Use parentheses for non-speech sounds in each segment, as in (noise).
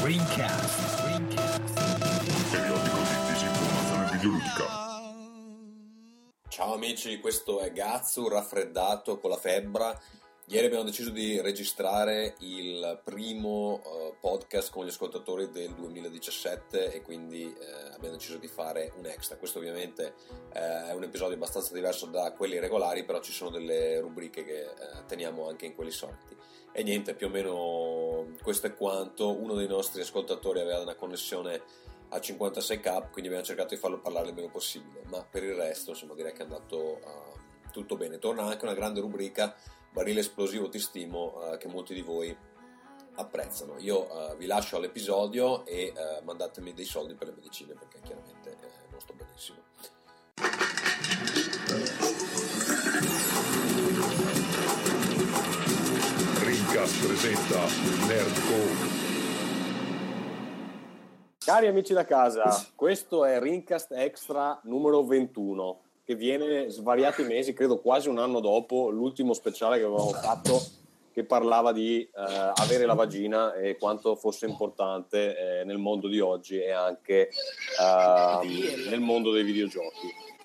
Screencast. Periodico di disinformazione videoludica. Ciao amici, questo è Gazzu raffreddato con la febbra. Ieri abbiamo deciso di registrare il primo eh, podcast con gli ascoltatori del 2017 e quindi eh, abbiamo deciso di fare un extra. Questo ovviamente eh, è un episodio abbastanza diverso da quelli regolari, però ci sono delle rubriche che eh, teniamo anche in quelli soliti. E niente, più o meno questo è quanto. Uno dei nostri ascoltatori aveva una connessione a 56k, quindi abbiamo cercato di farlo parlare il meno possibile, ma per il resto insomma direi che è andato uh, tutto bene. Torna anche una grande rubrica, barile esplosivo ti stimo, uh, che molti di voi apprezzano. Io uh, vi lascio all'episodio e mandatemi dei soldi per le medicine perché chiaramente non sto benissimo. Rincast presenta Nerdcore. Cari amici da casa, questo è Rincast Extra numero 21, che viene svariati mesi, credo quasi un anno dopo l'ultimo speciale che avevamo fatto, che parlava di eh, avere la vagina e quanto fosse importante eh, nel mondo di oggi e anche eh, nel mondo dei videogiochi.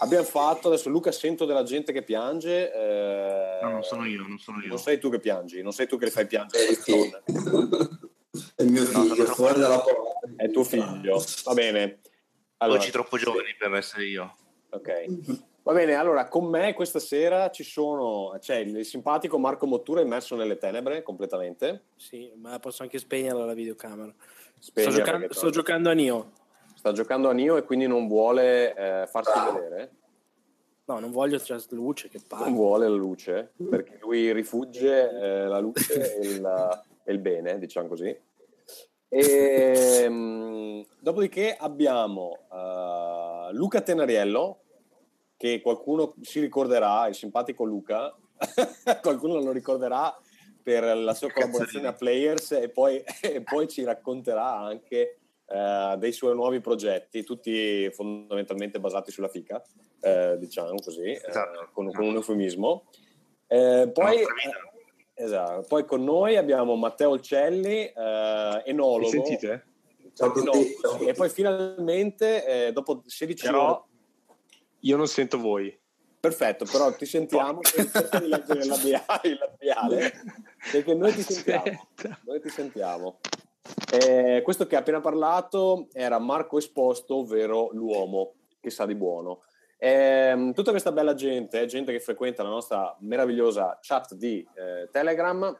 Abbiamo fatto, adesso Luca sento della gente che piange. eh, No, non sono io, non sono io. Non sei tu che piangi, non sei tu che le fai piangere. Sì. (laughs) È il mio No, figlio, sono fuori dalla porta. È tuo figlio, va bene. Allora, Oggi troppo giovani per essere io. Ok. Va bene, allora con me questa sera ci sono, c'è il simpatico Marco Mottura immerso nelle tenebre completamente. Sì, ma posso anche spegnerla la videocamera. Sto, giocando, sto giocando a Nio. Sta giocando a Nio e quindi non vuole eh, farsi vedere, No, non voglio c'è luce che non parla. vuole la luce perché lui rifugge eh, la luce e il, e il bene, diciamo così. E, mh, dopodiché abbiamo eh, Luca Tenariello, che qualcuno si ricorderà, il simpatico Luca, (laughs) qualcuno lo ricorderà per la sua collaborazione a Players e poi, (laughs) e poi ci racconterà anche eh, dei suoi nuovi progetti, tutti fondamentalmente basati sulla fica, eh, diciamo così, eh, Esatto. con, con un eufemismo. Eh, poi, eh, esatto, poi con noi abbiamo Matteo Olcelli, eh, enologo. Mi sentite? Ciao a tutti. No, e poi finalmente, eh, dopo 16 ore, Però io non sento voi. perfetto, però ti sentiamo, cerca di leggere il labiale, il labiale, (laughs) perché noi ti sentiamo. Aspetta. Noi ti sentiamo. Eh, questo che ha appena parlato era Marco Esposto, ovvero l'uomo che sa di buono. Ehm, tutta questa bella gente, gente che frequenta la nostra meravigliosa chat di eh, Telegram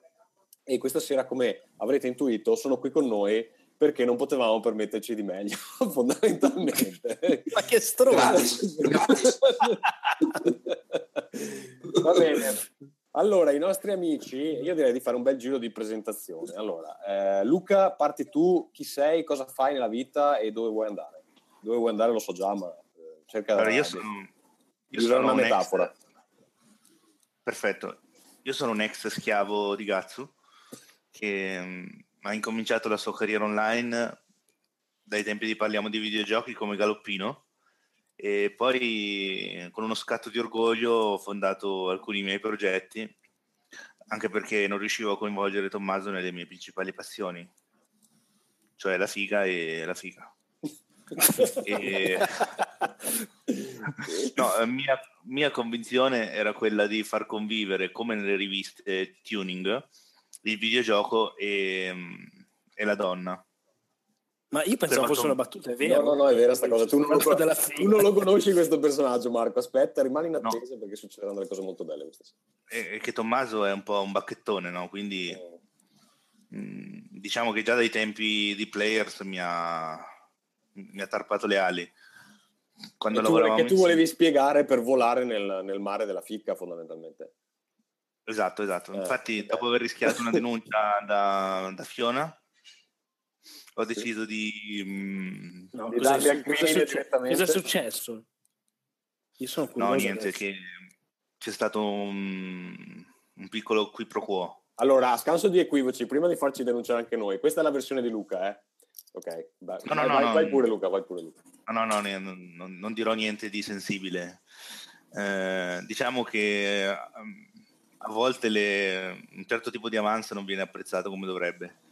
e questa sera, come avrete intuito, sono qui con noi perché non potevamo permetterci di meglio, (laughs) fondamentalmente. Ma che stronzo! (laughs) Va bene. Allora, i nostri amici, io direi di fare un bel giro di presentazione. Allora, eh, Luca, parti tu, chi sei, cosa fai nella vita e dove vuoi andare? Dove vuoi andare lo so già, ma eh, cerca Allora, io di- sono, io sono una un ex- metafora. perfetto. Io sono un ex schiavo di Gatsu che mm, ha incominciato la sua carriera online dai tempi di parliamo di videogiochi come galoppino e poi con uno scatto di orgoglio ho fondato alcuni miei progetti anche perché non riuscivo a coinvolgere Tommaso nelle mie principali passioni cioè la figa e la figa E- No, mia, mia convinzione era quella di far convivere, come nelle riviste tuning, il videogioco e, e la donna. Ma io pensavo fosse una battuta, è vero? No, no, no, è vera sta cosa. Tu non, lo, della tu non lo conosci questo personaggio, Marco. Aspetta, rimani in No. attesa perché succederanno delle cose molto belle questa sera. E, e che Tommaso è un po' un bacchettone, no? Quindi Eh, mh, diciamo che già dai tempi di Players mi ha, mi ha tarpato le ali. Quando tu, che tu volevi spiegare per volare nel, nel mare della ficca, fondamentalmente. Esatto, esatto. Eh, Infatti, ok. dopo aver rischiato una denuncia da, da Fiona, ho deciso di... mh, No, Di al cos'è crimine succe- direttamente. cos'è successo? Io sono curioso. No, niente, adesso. che c'è stato un, un piccolo qui pro quo. Allora, a scanso di equivoci, prima di farci denunciare anche noi, questa è la versione di Luca, eh? Ok, vai, No, no, vai, no, vai, no. vai pure Luca, vai pure Luca. No, no, non, non- non dirò niente di sensibile. Eh, diciamo che ehm, a volte le- un certo tipo di avanza non viene apprezzato come dovrebbe.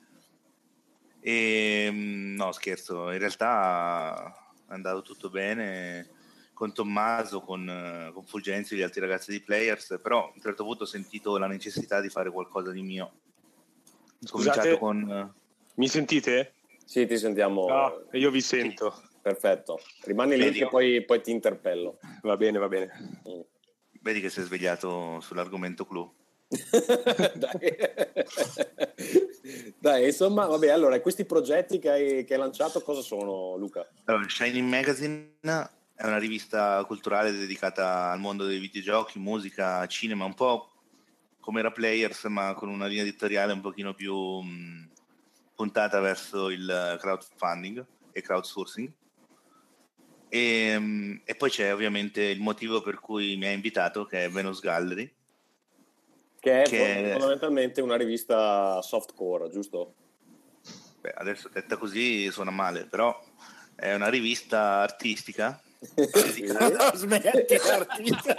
E mm, no, scherzo, in realtà è andato tutto bene con Tommaso, con, con Fulgenzi e gli altri ragazzi di Players, però a un certo punto ho sentito la necessità di fare qualcosa di mio. Scusate, con... mi sentite? Sì, ti sentiamo. No, io vi sento. Perfetto. Rimani lì che poi, poi ti interpello. Va bene, va bene. Mm. Vedi che si è svegliato sull'argomento clou. (laughs) Dai. Dai, insomma, vabbè, allora, questi progetti che hai, che hai lanciato cosa sono, Luca? Allora, Shining Magazine è una rivista culturale dedicata al mondo dei videogiochi, musica, cinema, un po' come era Players, ma con una linea editoriale un pochino più mh, puntata verso il crowdfunding e crowdsourcing. E, mh, e poi c'è ovviamente il motivo per cui mi ha invitato, che è Venus Gallery. Che è Che- fondamentalmente una rivista softcore, giusto? Beh, adesso detta così suona male, però è una rivista artistica (laughs) (laughs) smetti, artista.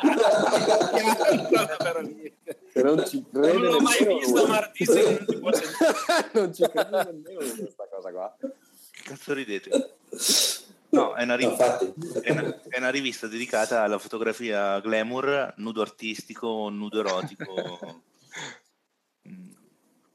Se non ci crede Non l'ho mai visto un artista che non si può (laughs) sentire. non ci crede nemmeno questa cosa qua. Che cazzo ridete? No, è una, No, rivista, infatti. è una- è una rivista dedicata alla fotografia glamour, nudo artistico, nudo erotico. Mm,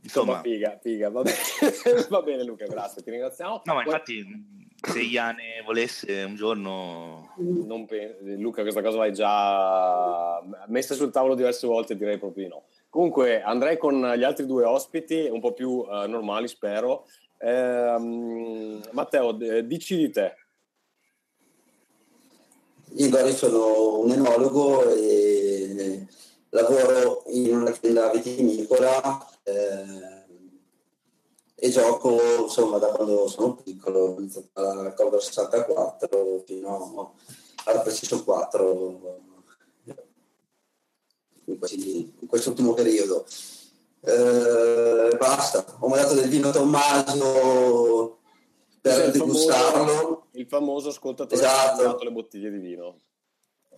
Insomma, Insomma, figa, figa, va bene. (laughs) va bene Luca, grazie, ti ringraziamo. no, ma infatti, se Iane volesse un giorno, Non pe- Luca, questa cosa l'hai già messa sul tavolo diverse volte, direi proprio di no. Comunque, andrei con gli altri due ospiti, un po' più eh, normali, spero. Ehm, Matteo, d- dici di te. Io sono un enologo e lavoro in un'azienda vitivinicola eh, e gioco insomma da quando sono piccolo, dalla Commodore 64 fino alla PlayStation 4 in, questi- in quest'ultimo periodo. Eh, basta, ho mandato del vino Tommaso per il famoso- degustarlo. Il famoso ascoltatore Esatto. che ha mandato le bottiglie di vino.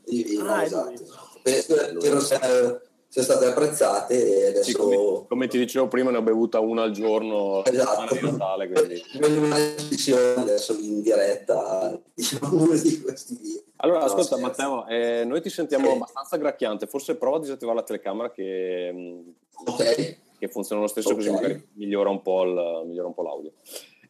Di vino, Ah, esatto. lui. Penso che non siano, siano state apprezzate e adesso Sì, come, come ti dicevo prima, ne ho bevuta una al giorno Esatto. di Natale, quindi. (laughs) una decisione adesso in diretta diciamo uno (laughs) di questi vini. Allora, No, ascolta scherzo. Matteo, eh, noi ti sentiamo Sì. abbastanza gracchiante, forse prova a disattivare la telecamera che, Ok, che funziona lo stesso, così Ok. magari migliora un po', il- migliora un po' l'audio.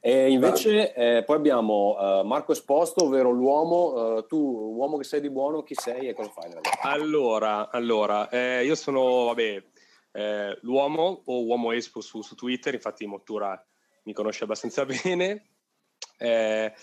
E invece eh, poi abbiamo eh, Marco Esposto, ovvero l'uomo, eh, tu uomo che sei di buono, chi sei e cosa fai? Allora, allora eh, io sono, vabbè, eh, l'uomo o uomo Espo su, su Twitter, infatti Mottura mi conosce abbastanza (laughs) bene. Eh,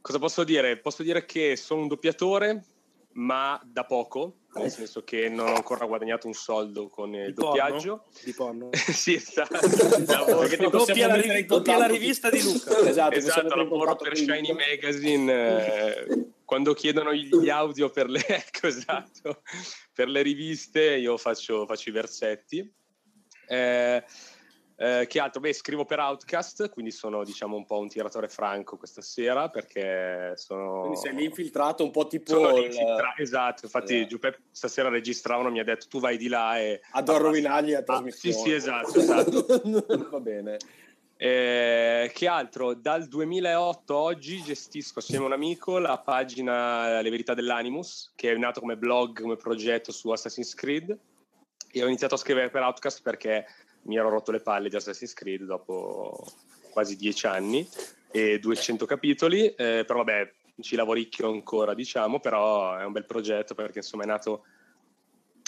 cosa posso dire? Posso dire che sono un doppiatore, ma da poco, nel senso che non ho ancora guadagnato un soldo con il Di porno? doppiaggio. Di porno. (laughs) sì, esatto. Possiamo (laughs) Doppia la, mettere ri- in doppia la rivista di Luca. (laughs) Esatto, Esatto, in lavoro per Shiny. Magazine. eh, quando chiedono gli audio per le, ecco, esatto, per le riviste, io faccio, faccio i versetti. Eh, eh, che altro? Beh, scrivo per Outcast, quindi sono diciamo un po' un tiratore franco questa sera perché sono. Quindi sei lì infiltrato un po' tipo sono lì il- esatto, infatti Esatto. Giuseppe stasera registravano, mi ha detto tu vai di là e ad rovinargli la Ah, trasmissione. sì, sì, esatto, esatto. (laughs) Va bene. Eh, che altro? Dal 2008 oggi gestisco assieme a un amico la pagina Le Verità dell'Animus, che è nato come blog, come progetto su Assassin's Creed. E ho iniziato a scrivere per Outcast perché mi ero rotto le palle di Assassin's Creed dopo quasi dieci anni e 200 capitoli. Eh, però vabbè, ci lavoricchio ancora, diciamo, però è un bel progetto perché insomma è nato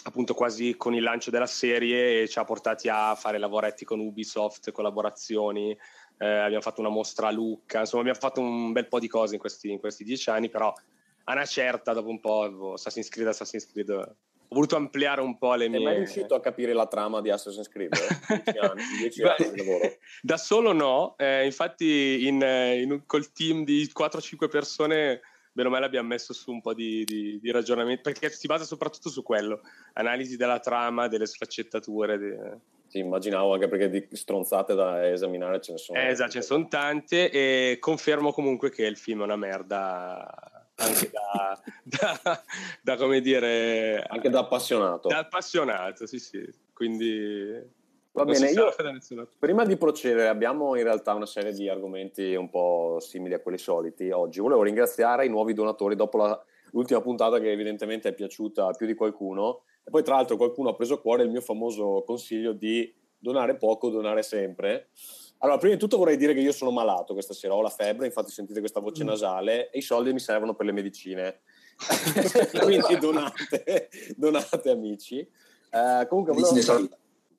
appunto quasi con il lancio della serie e ci ha portati a fare lavoretti con Ubisoft, collaborazioni, eh, abbiamo fatto una mostra a Lucca, insomma abbiamo fatto un bel po' di cose in questi, in questi dieci anni, però a una certa, dopo un po', avevo Assassin's Creed, Assassin's Creed, ho voluto ampliare un po' le Sei mie... mai riuscito a capire la trama di Assassin's Creed? eh? Dieci anni, (laughs) dieci anni di lavoro. da solo no, eh, infatti in, eh, in col team di 4-5 persone, bene o male abbiamo messo su un po' di, di- di ragionamento, perché si basa soprattutto su quello, analisi della trama, delle sfaccettature. de- Sì, immaginavo anche perché di stronzate da esaminare ce ne sono. Eh, esatto, ce ne sono tante e confermo comunque che il film è una merda anche da, (laughs) da- da, come dire Anche da appassionato. da appassionato, sì sì, quindi Va bene, io (laughs) prima di procedere abbiamo in realtà una serie di argomenti un po' simili a quelli soliti oggi. Volevo ringraziare i nuovi donatori dopo la- l'ultima puntata che evidentemente è piaciuta a più di qualcuno e poi tra l'altro qualcuno ha preso a cuore il mio famoso consiglio di donare poco, donare sempre. Allora, prima di tutto vorrei dire che io sono malato questa sera, ho la febbre, infatti sentite questa voce nasale e i soldi mi servono per le medicine. (laughs) Quindi donate, donate amici. Eh, comunque volevo,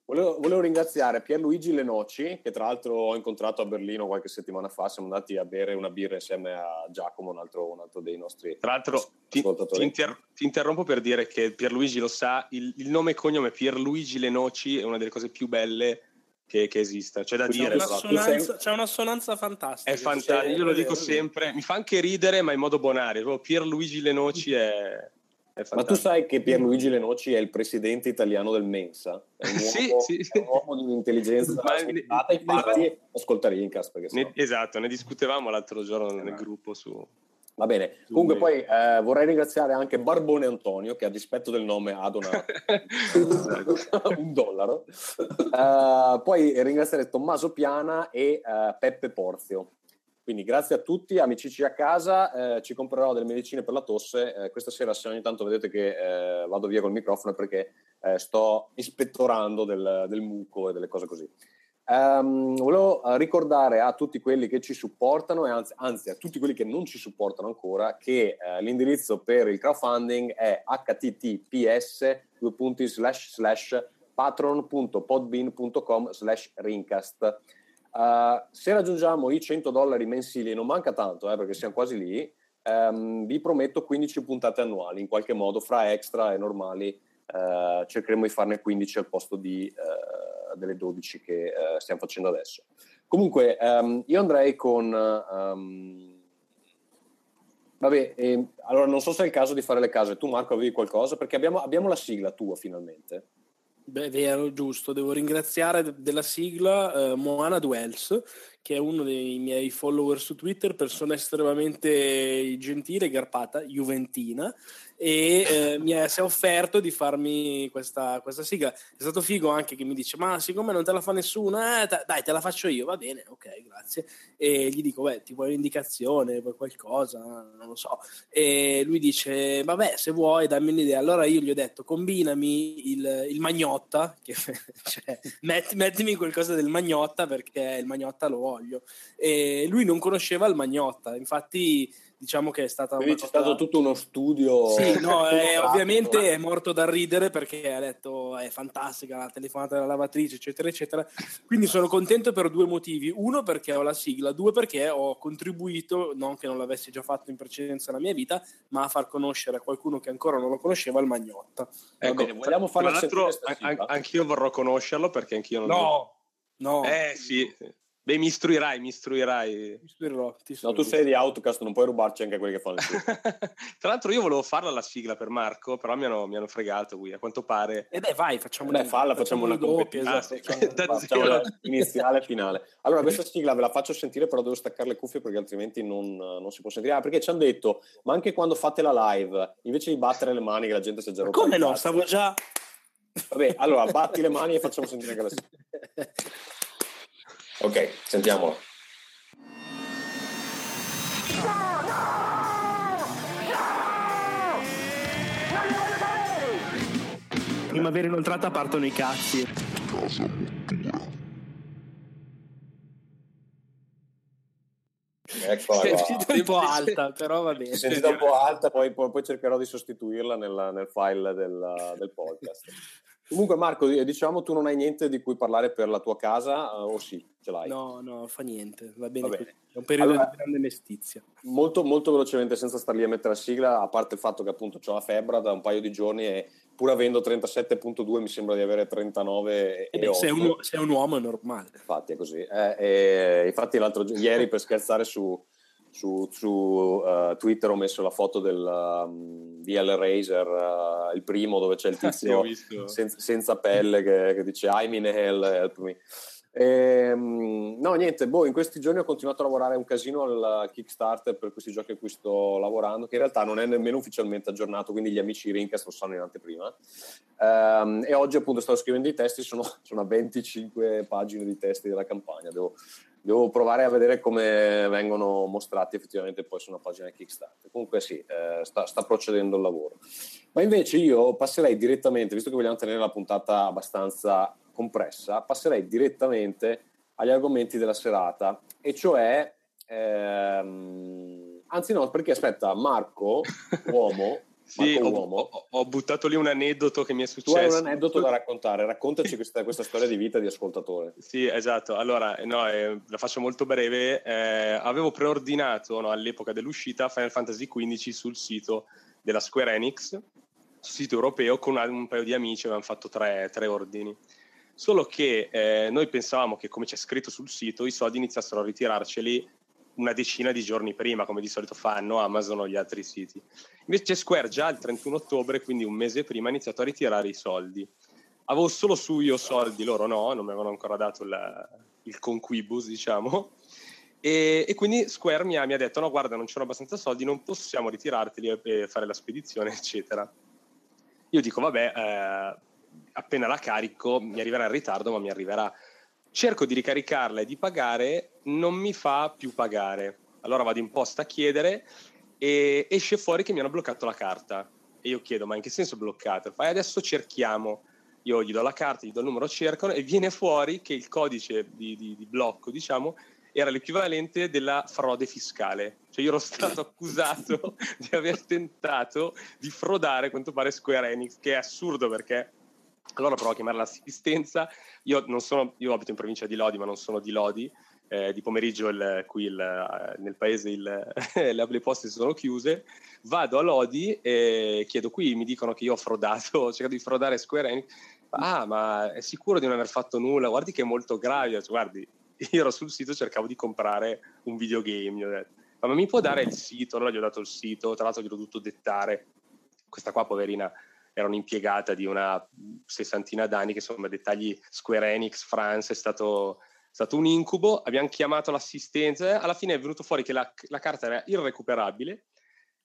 volevo- volevo ringraziare Pierluigi Lenoci, che tra l'altro ho incontrato a Berlino qualche settimana fa, siamo andati a bere una birra insieme a Giacomo, un altro, un altro dei nostri Tra l'altro, ti, ti inter- ti interrompo per dire che Pierluigi lo sa, il, il nome e cognome Pierluigi Lenoci è una delle cose più belle che, che esista. C'è da C'è C'è dire, una, esatto. assonanza, c'è un'assonanza fantastica. è fantastico, io lo dico sempre, mi fa anche ridere, ma in modo bonario. Proprio Pierluigi Lenoci è, è Ma tu fantastico. sai che Pierluigi Lenoci è il presidente italiano del Mensa? È un (laughs) Sì, uomo, sì. è un uomo di un'intelligenza Ma- spietata, infatti ascolta sennò- Ne- esatto, ne discutevamo l'altro giorno nel gruppo su... Va bene, comunque poi eh, vorrei ringraziare anche Barbone Antonio che a dispetto del nome ha donato (laughs) un dollaro. Eh, poi ringraziare Tommaso Piana e eh, Peppe Porzio. Quindi grazie a tutti, amicici a casa, eh, ci comprerò delle medicine per la tosse. Eh, questa sera se ogni tanto vedete che eh, vado via col microfono perché sto ispettorando del, del muco e delle cose così. Ehm, volevo eh, ricordare a tutti quelli che ci supportano e anzi, anzi a tutti quelli che non ci supportano ancora che eh, l'indirizzo per il crowdfunding è https patron.podbean.com slash rincast. Uh, se raggiungiamo i 100 dollari mensili, non manca tanto eh, perché siamo quasi lì, ehm, vi prometto 15 puntate annuali, in qualche modo, fra extra e normali, eh, cercheremo di farne 15 al posto di, delle 12 che eh, stiamo facendo adesso. Comunque, ehm, io andrei con... ehm, vabbè, ehm, allora non so se è il caso di fare le case. Tu Marco avevi qualcosa? Perché abbiamo, abbiamo la sigla tua finalmente. Beh, vero, giusto. Devo ringraziare de- della sigla eh, Moana Duels, che è uno dei miei follower su Twitter, persona estremamente gentile garpata, juventina, e eh, mi è, si è offerto di farmi questa, questa sigla. È stato figo anche che mi dice, ma siccome non te la fa nessuno, eh, ta- dai, te la faccio io, va bene, ok, grazie. E gli dico, beh, ti vuoi un'indicazione, vuoi qualcosa, non lo so. E lui dice, vabbè, se vuoi, dammi un'idea. Allora io gli ho detto, combinami il, il magnotta, che, (laughs) cioè, metti- mettimi qualcosa del magnotta perché il magnotta lo voglio. E lui non conosceva il magnotta, infatti diciamo che è stata Quindi una c'è cosa- stato tutto uno studio. sì, no, (laughs) fotografico. ovviamente è morto dal ridere perché ha detto è fantastica la telefonata della lavatrice, eccetera, eccetera. Quindi sono contento per due motivi. Uno perché ho la sigla, due perché ho contribuito, non che non l'avessi già fatto in precedenza nella mia vita, ma a far conoscere a qualcuno che ancora non lo conosceva il Magnotta. Va bene, vogliamo tra farla l'altro, anch'io vorrò conoscerlo perché anch'io non no. Eh sì. Beh, mi istruirai, mi istruirai. Ti istruirò, ti No, istruirò. tu sei di Outcast, non puoi rubarci anche quelli che fanno il (laughs) film. Tra l'altro io volevo farla la sigla per Marco, però mi hanno, mi hanno fregato qui, a quanto pare. E beh, vai, facciamo Beh, falla, facciamo una doppia, competizione. esatto. Ah, Facciamo (laughs) zero. la (laughs) iniziale e finale. Allora, questa sigla ve la faccio sentire, però devo staccare le cuffie perché altrimenti non, non si può sentire. Ah, perché ci hanno detto, ma anche quando fate la live, invece di battere le mani, che la gente si è già rotta Come no? Stavo già... Vabbè, allora batti le mani e facciamo sentire anche la sigla. Ok, sentiamola. Primavera inoltrata partono i cazzi. Eccola È qua. uscita un po' alta, però va bene. sentita un po' alta, poi, poi- poi cercherò di sostituirla nel, nel file del, del podcast. Comunque, Marco, diciamo tu non hai niente di cui parlare per la tua casa, eh, o sì, ce l'hai? No, no, fa niente, va bene, Va bene. È un periodo Allora- di grande mestizia. Molto, molto velocemente, senza star lì a mettere la sigla, a parte il fatto che appunto ho la febbre da un paio di giorni e pur avendo 37.2 mi sembra di avere 39 E e, beh, sei, 8. un, sei un uomo è normale. Infatti è così. Eh, e infatti l'altro ieri per scherzare su, su- su, eh, Twitter ho messo la foto del, um, di Hellraiser, eh, il primo dove c'è il (laughs) tizio visto. senza, pelle che, che dice I'm in hell, help me. Ehm, no, niente, boh, in questi giorni ho continuato a lavorare un casino al Kickstarter per questi giochi a cui sto lavorando, che in realtà non è nemmeno ufficialmente aggiornato, quindi gli amici Rincast lo sanno in anteprima. Ehm, e oggi appunto stavo scrivendo i testi, sono, sono a 25 pagine di testi della campagna, devo, devo provare a vedere come vengono mostrati effettivamente poi su una pagina Kickstarter. Comunque sì, eh, sta, sta procedendo il lavoro. Ma invece io passerei direttamente, visto che vogliamo tenere la puntata abbastanza compressa, passerei direttamente agli argomenti della serata, e cioè, ehm, anzi no, perché aspetta, Marco, (laughs) uomo, sì, ho, uomo, ho- ho buttato lì un aneddoto che mi è tu successo. hai un aneddoto da raccontare, raccontaci (laughs) questa, questa storia di vita di ascoltatore. Sì, esatto. Allora, no, eh, la faccio molto breve. Eh, avevo preordinato no, all'epoca dell'uscita Final Fantasy XV sul sito della Square Enix, sul sito europeo, con una- un paio di amici, avevamo fatto tre, tre ordini. Solo che eh, noi pensavamo che, come c'è scritto sul sito, i soldi iniziassero a ritirarceli una decina di giorni prima, come di solito fanno Amazon o gli altri siti. Invece Square già il 31 ottobre, quindi un mese prima, ha iniziato a ritirare i soldi. Avevo solo su io soldi, loro no, non mi avevano ancora dato il, il conquibus, diciamo. E, e quindi Square mi ha, mi ha detto: No, guarda, non c'erano abbastanza soldi, non possiamo ritirarteli e fare la spedizione, (laughs) eccetera. Io dico: Vabbè, eh, appena la carico mi arriverà in ritardo, ma mi arriverà. Cerco di ricaricarla e di pagare, non mi fa più pagare. Allora vado in posta a chiedere e esce fuori che mi hanno bloccato la carta. E io chiedo: Ma in che senso bloccato? Fai adesso cerchiamo io gli do la carta, gli do il numero, cercano e viene fuori che il codice di, di- di blocco, diciamo, era l'equivalente della frode fiscale. Cioè io ero stato accusato (laughs) di aver tentato di frodare, quanto pare, Square Enix, che è assurdo perché allora provo a chiamare l'assistenza. Io, non sono, io abito in provincia di Lodi, ma non sono di Lodi. Eh, di pomeriggio il- qui il- eh, nel paese il- (laughs) le, poste sono chiuse. Vado a Lodi e chiedo qui, mi dicono che io ho frodato, (laughs) ho cercato di frodare Square Enix. Ah, ma è sicuro di non aver fatto nulla? Guardi che è molto grave. Ho Guardi, io ero sul sito, cercavo di comprare un videogame. Gli ho detto, ma mi può dare il sito? Allora gli ho dato il sito, tra l'altro gliel'ho dovuto dettare. Questa qua, poverina, era un'impiegata di una sessantina d'anni che insomma dettagli Square Enix France è stato, è stato un incubo. Abbiamo chiamato l'assistenza alla fine è venuto fuori che la, la carta era irrecuperabile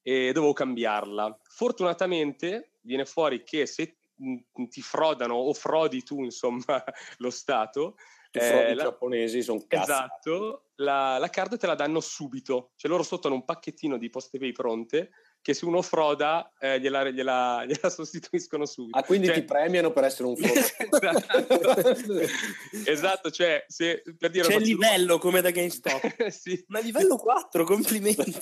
e dovevo cambiarla. Fortunatamente viene fuori che se mh, ti frodano o frodi tu insomma (laughs) lo Stato eh, i la- giapponesi sono cazzo. Esatto, la, la carta te la danno subito, cioè loro sotto hanno un pacchettino di poste pay pronte che se uno froda eh, gliela, gliela- (laughs) gliela sostituiscono subito. Ah, quindi Cioè- ti premiano per essere un esatto. (laughs) esatto, cioè se per dire C'è il livello come da GameStop. (laughs) sì. Ma livello 4, complimenti.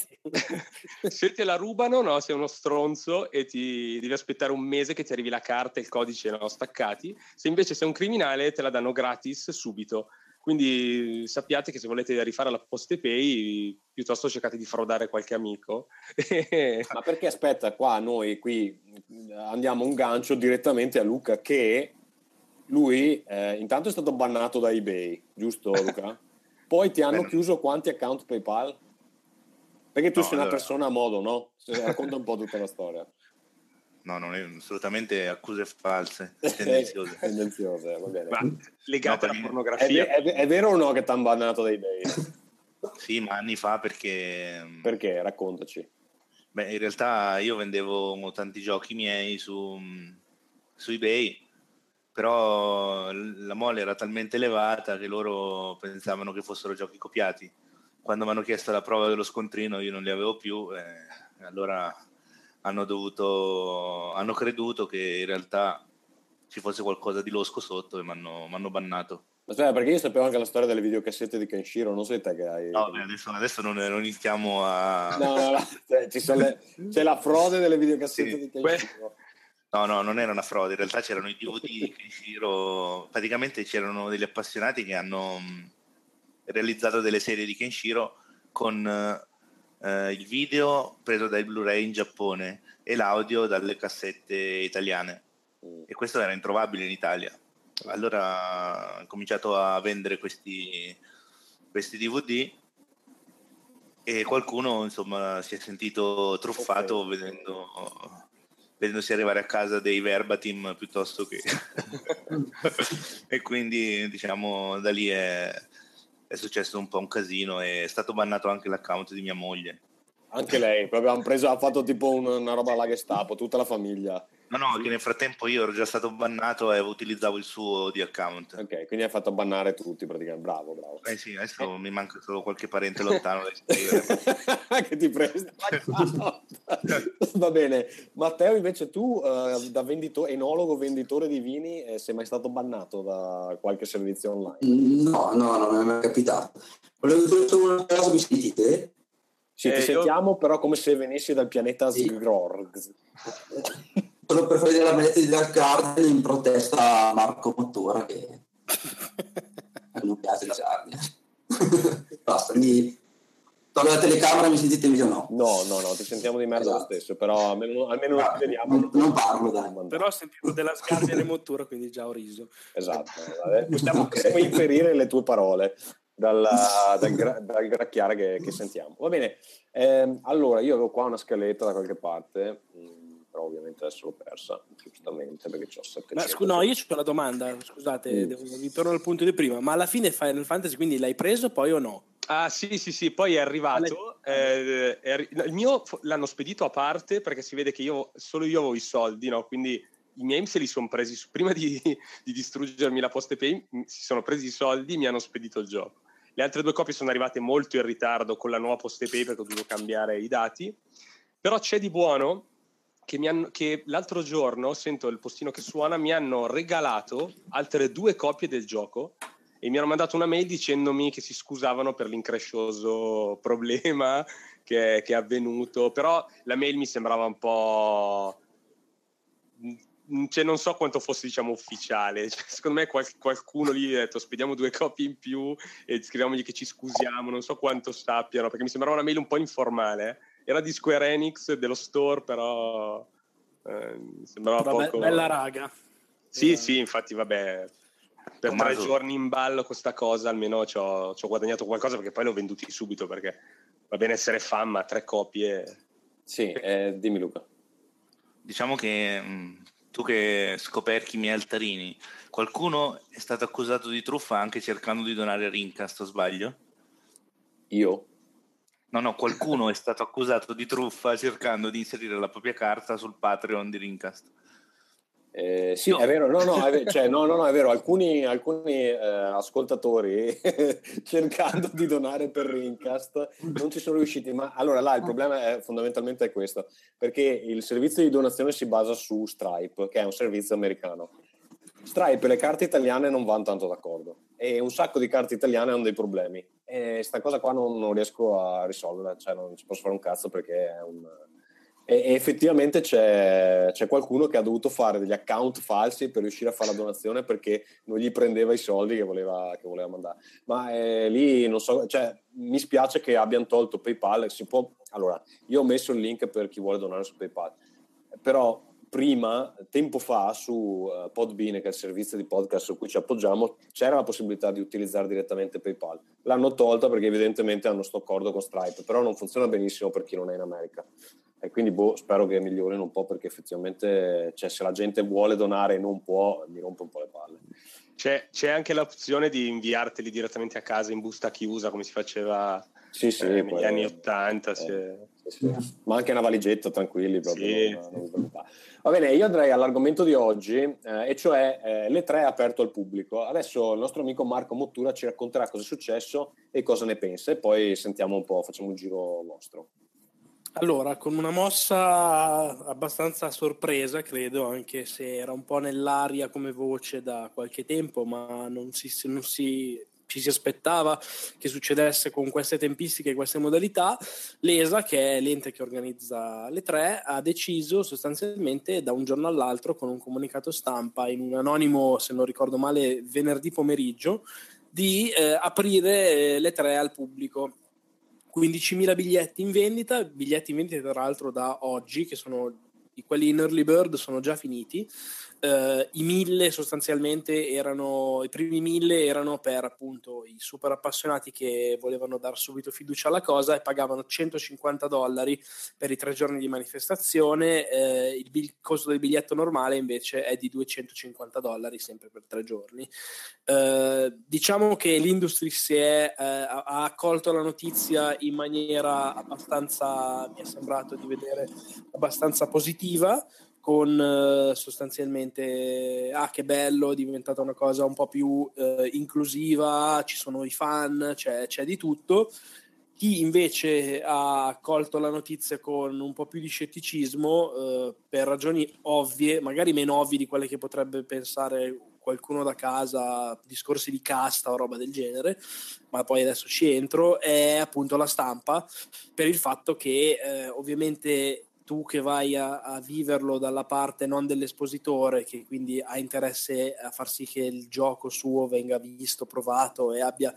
se te la rubano, no, sei uno stronzo e ti devi aspettare un mese che ti arrivi la carta e il codice no, staccati. Se invece sei un criminale, te la danno gratis subito. Quindi sappiate che se volete rifare la poste pay, piuttosto cercate di frodare qualche amico. (laughs) Ma perché aspetta, qua noi qui andiamo un gancio direttamente a Luca che lui eh, intanto è stato bannato da eBay, giusto (laughs) Luca? Poi ti hanno Beh, chiuso quanti account PayPal? Perché tu No, sei una allora- persona a modo, no? Racconta un po' tutta la storia. No, non è assolutamente accuse false, (laughs) tendenziose. Tendenziose, va bene. Ma legate No, alla per- È, pornografia. è- è vero o no che ti hanno bannato da eBay? (laughs) Sì, ma anni fa perché... Perché? Raccontaci. Beh, in realtà io vendevo tanti giochi miei su, su eBay, però la mole era talmente elevata che loro pensavano che fossero giochi copiati. Quando mi hanno chiesto la prova dello scontrino io non li avevo più, e allora hanno dovuto, hanno creduto che in realtà ci fosse qualcosa di losco sotto e mi hanno, bannato. Aspetta, perché io sapevo anche la storia delle videocassette di Kenshiro, non sei te che hai... No, beh, adesso, adesso non, non iniziamo a... No, no, no, cioè, ci sono le- c'è la frode delle videocassette Sì. di Kenshiro. No, no, non era una frode, in realtà c'erano i DVD di (laughs) Kenshiro, praticamente c'erano degli appassionati che hanno mh, realizzato delle serie di Kenshiro con eh, il video preso dai Blu-ray in Giappone e l'audio dalle cassette italiane Mm. e questo era introvabile in Italia. Allora ho cominciato a vendere questi, questi DVD e qualcuno insomma si è sentito truffato Ok. vedendo vedendosi arrivare a casa dei verbatim piuttosto che... (laughs) (laughs) e quindi diciamo da lì è, è successo un po' un casino e è stato bannato anche l'account di mia moglie. Anche lei, proprio hanno preso, ha fatto tipo un- una roba alla Gestapo, tutta la famiglia. No, no, che nel frattempo io ero già stato bannato e utilizzavo il suo di account. Ok, quindi hai fatto bannare tutti praticamente. Bravo, bravo. Eh sì, adesso mi manca solo qualche parente lontano da (laughs) iscrivere. che ti presta. (laughs) Va bene. Matteo, invece tu, eh, da venditore, enologo venditore di vini, eh, sei mai stato bannato da qualche servizio online? No, no, non mi è mai capitato. Volevo dire solo una cosa, mi sentite? Sì, ti Eh, io- sentiamo però come se venissi dal pianeta Sì. Sgrorg. (laughs) Solo per fare la maglietta di Dark Garden in protesta a Marco Mottura che (laughs) non piace la Sarnia. (laughs) Basta, mi tolgo la telecamera e mi sentite meglio no. No, no, no, ti sentiamo di merda lo Esatto. stesso, però almeno, almeno Ah, ti vediamo. non- non parlo, dai. Però ho sentito della sgardia e mottura, quindi già ho riso. Esatto, (laughs) possiamo, Ok. possiamo inferire le tue parole dalla- dal, gra- dal gracchiare che, che sentiamo. Va bene, ehm, allora io avevo qua una scaletta da qualche parte, però ovviamente adesso l'ho persa, giustamente perché ho 700. Ma scu- no, io c'ho la domanda, scusate, Mm. ritorno al punto di prima, ma alla fine Final Fantasy quindi l'hai preso poi o no? Ah sì, sì, sì, poi è arrivato. eh, è arri- no, il mio f- l'hanno spedito a parte perché si vede che io solo io avevo i soldi, no? Quindi i miei se li sono presi su- prima di, (laughs) di distruggermi la Poste Pay, m- si sono presi i soldi, mi hanno spedito il gioco. Le altre due copie sono arrivate molto in ritardo con la nuova Poste Pay perché ho dovuto cambiare i dati. Però c'è di buono che, hanno- che l'altro giorno, sento il postino che suona, mi hanno regalato altre due copie del gioco e mi hanno mandato una mail dicendomi che si scusavano per l'increscioso (laughs) problema che, che è avvenuto, però la mail mi sembrava un po'... mm, Cioè, non so quanto fosse diciamo ufficiale (laughs) Cioè, secondo me qual- qualcuno lì ha detto spediamo due copie in più e scriviamogli che ci scusiamo non so quanto sappiano perché mi sembrava una mail un po' informale. Era di Square Enix dello store però eh, sembrava be- poco bella raga. sì Eh, sì infatti vabbè per Tommaso. tre giorni in ballo questa cosa almeno ci ho, ci ho guadagnato qualcosa perché poi l'ho venduti subito perché va bene essere fan ma tre copie Sì, eh, dimmi Luca. Diciamo che mh, tu che scoperchi i miei altarini, qualcuno è stato accusato di truffa anche cercando di donare a Rincast, o sbaglio? Io? No, no, qualcuno è stato accusato di truffa cercando di inserire la propria carta sul Patreon di Rincast. Eh, sì, No. è vero, no, no, è vero, cioè, no, no, no, è vero, alcuni, alcuni eh, ascoltatori (laughs) cercando di donare per Rincast non ci sono riusciti, ma allora là il problema è fondamentalmente è questo, perché il servizio di donazione si basa su Stripe, che è un servizio americano. Stripe e le carte italiane non vanno tanto d'accordo e un sacco di carte italiane hanno dei problemi e sta cosa qua non, non riesco a risolvere, cioè non ci posso fare un cazzo perché è un... E effettivamente c'è, c'è qualcuno che ha dovuto fare degli account falsi per riuscire a fare la donazione perché non gli prendeva i soldi che voleva, che voleva mandare. Ma eh, lì non so, cioè, mi spiace che abbiano tolto PayPal. Si può, allora, io ho messo il link per chi vuole donare su PayPal, però prima, tempo fa, su eh, Podbean, che è il servizio di podcast su cui ci appoggiamo, c'era la possibilità di utilizzare direttamente PayPal. L'hanno tolta perché evidentemente hanno sto accordo con Stripe, però non funziona benissimo per chi non è in America. E quindi boh, spero che migliorino un po' perché effettivamente cioè, se la gente vuole donare e non può, mi rompe un po' le palle. c'è, c'è anche l'opzione di inviarteli direttamente a casa in busta chiusa come si faceva Sì, sì, eh, negli anni 80 eh, sì. ma anche una valigetta, tranquilli. Proprio, Sì. non- non. Va bene, io andrei all'argomento di oggi, eh, e cioè eh, le tre aperto al pubblico. Adesso il nostro amico Marco Mottura ci racconterà cosa è successo e cosa ne pensa, e poi sentiamo un po', facciamo un giro nostro. Allora, con una mossa abbastanza a sorpresa, credo, anche se era un po' nell'aria come voce da qualche tempo, ma non si, non si- ci si aspettava che succedesse con queste tempistiche e queste modalità, l'ESA, che è l'ente che organizza le tre, ha deciso sostanzialmente da un giorno all'altro con un comunicato stampa in un anonimo, se non ricordo male, venerdì pomeriggio, di eh, aprire eh, le tre al pubblico. 15.000 biglietti in vendita, biglietti in vendita tra l'altro da oggi, che sono quelli in early bird sono già finiti. Uh, I mille sostanzialmente erano, i primi mille erano per appunto i super appassionati che volevano dar subito fiducia alla cosa e pagavano 150 dollari per i tre giorni di manifestazione. Uh, il, bil- costo del biglietto normale invece è di 250 dollari sempre per tre giorni. Uh, diciamo che l'industry si è, ha accolto la notizia in maniera abbastanza, mi è sembrato di vedere, abbastanza positiva con eh, sostanzialmente ah che bello, è diventata una cosa un po' più eh, inclusiva, ci sono i fan, c'è, c'è, di tutto. Chi invece ha colto la notizia con un po' più di scetticismo, eh, per ragioni ovvie, magari meno ovvie di quelle che potrebbe pensare qualcuno da casa, discorsi di casta o roba del genere, ma poi adesso ci entro, è appunto la stampa, per il fatto che eh, ovviamente tu che vai a, a, viverlo dalla parte non dell'espositore, che quindi ha interesse a far sì che il gioco suo venga visto, provato e abbia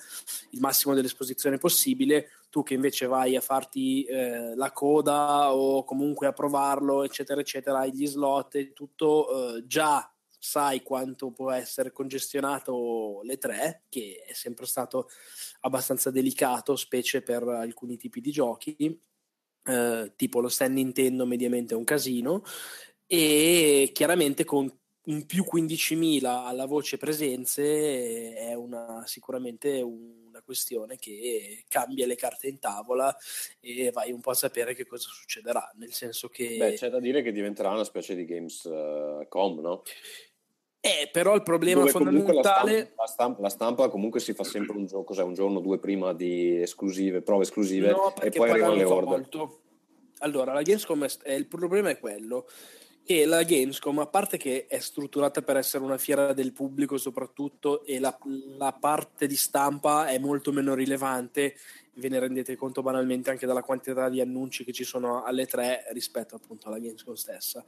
il massimo dell'esposizione possibile, tu che invece vai a farti eh, la coda o comunque a provarlo, eccetera, eccetera, hai gli slot e tutto eh, già sai quanto può essere congestionato le tre, che è sempre stato abbastanza delicato, specie per alcuni tipi di giochi eh, tipo lo stand Nintendo mediamente è un casino e chiaramente con un più 15.000 alla voce presenze è una, sicuramente una questione che cambia le carte in tavola e vai un po' a sapere che cosa succederà, nel senso che... Beh, c'è da dire che diventerà una specie di Gamescom, uh, no? Eh, però il problema fondamentale... La stampa, la, stampa, la stampa, comunque si fa sempre un gioco, cos'è, un giorno o due prima di esclusive, prove esclusive no, e poi arrivano le order. Molto. Allora, la Gamescom, è, il problema è quello che la Gamescom, a parte che è strutturata per essere una fiera del pubblico soprattutto e la, la parte di stampa è molto meno rilevante ve ne rendete conto banalmente anche dalla quantità di annunci che ci sono alle tre rispetto appunto alla Gamescom stessa.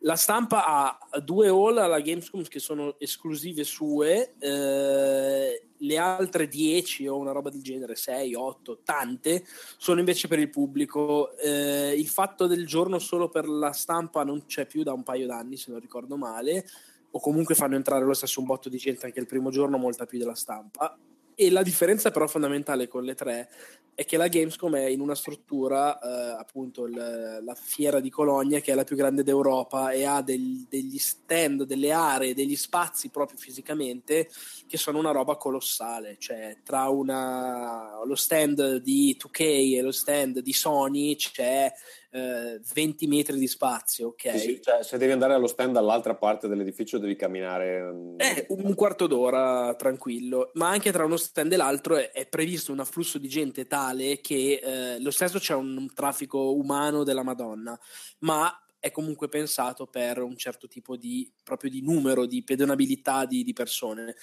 La stampa ha due hall alla Gamescom che sono esclusive sue, eh, le altre 10 o una roba del genere, 6, 8, tante, sono invece per il pubblico. Eh, il fatto del giorno solo per la stampa non c'è più da un paio d'anni, se non ricordo male, o comunque fanno entrare lo stesso un botto di gente anche il primo giorno, molta più della stampa. E la differenza però fondamentale con le tre è che la Gamescom è in una struttura, eh, appunto il, la fiera di Cologna, che è la più grande d'Europa e ha del, degli stand, delle aree, degli spazi proprio fisicamente che sono una roba colossale. Cioè, tra una, lo stand di 2K e lo stand di Sony c'è eh, 20 metri di spazio, ok? Sì, cioè, se devi andare allo stand dall'altra parte dell'edificio devi camminare... Mm, eh, un quarto d'ora tranquillo, ma anche tra uno stand e l'altro è, è previsto un afflusso di gente tale che eh, lo stesso c'è un, un traffico umano della Madonna, ma è comunque pensato per un certo tipo di, proprio di numero, di pedonabilità di, di persone.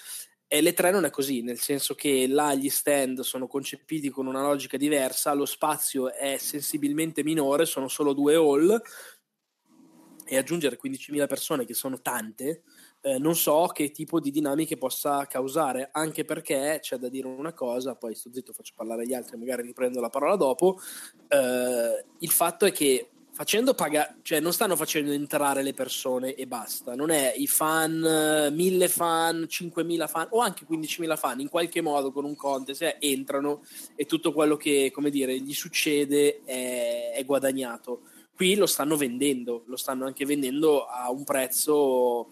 E le tre non è così, nel senso che là gli stand sono concepiti con una logica diversa, lo spazio è sensibilmente minore, sono solo due hall. E aggiungere 15.000 persone, che sono tante, eh, non so che tipo di dinamiche possa causare, anche perché c'è da dire una cosa, poi sto zitto, faccio parlare gli altri, magari riprendo la parola dopo, eh, il fatto è che facendo pagare, cioè non stanno facendo entrare le persone e basta, non è i fan, mille fan, 5.000 fan o anche 15.000 fan, in qualche modo con un contest eh, entrano e tutto quello che, come dire, gli succede è, è guadagnato. Qui lo stanno vendendo, lo stanno anche vendendo a un prezzo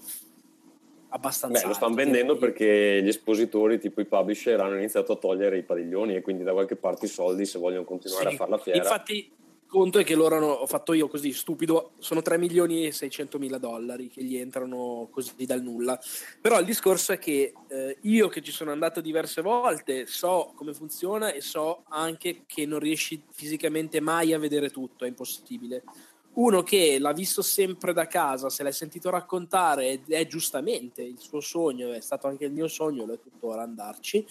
abbastanza. Beh, lo stanno vendendo perché gli espositori, tipo i publisher, hanno iniziato a togliere i padiglioni e quindi da qualche parte i soldi se vogliono continuare sì, a fare la fiera. Infatti, conto è che loro hanno, fatto io così stupido, sono 3 milioni e 600 mila dollari che gli entrano così dal nulla. Però il discorso è che eh, io che ci sono andato diverse volte so come funziona e so anche che non riesci fisicamente mai a vedere tutto, è impossibile uno che l'ha visto sempre da casa, se l'hai sentito raccontare ed è giustamente il suo sogno, è stato anche il mio sogno, lo è tuttora andarci.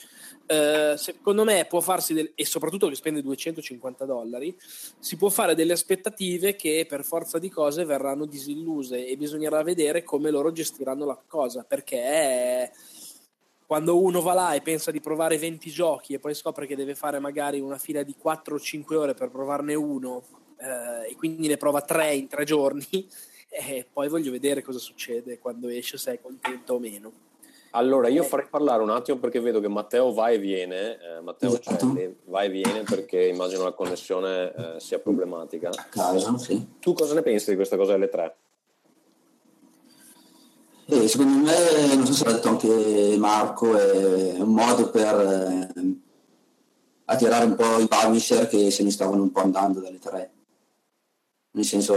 Eh, secondo me può farsi, del, e soprattutto che spende 250 dollari, si può fare delle aspettative che per forza di cose verranno disilluse e bisognerà vedere come loro gestiranno la cosa, perché quando uno va là e pensa di provare 20 giochi e poi scopre che deve fare magari una fila di 4 o 5 ore per provarne uno eh, e quindi ne prova tre in tre giorni, (laughs) e poi voglio vedere cosa succede quando esce, se è contento o meno. Allora, io farei parlare un attimo perché vedo che Matteo va e viene, eh, Matteo Esatto. Celli va e viene perché immagino la connessione eh, sia problematica. A casa, sì. Tu cosa ne pensi di questa cosa delle tre? E secondo me, non so se l'ha detto anche Marco, è un modo per eh, attirare un po' i publisher che se ne stavano un po' andando dalle tre. Nel senso,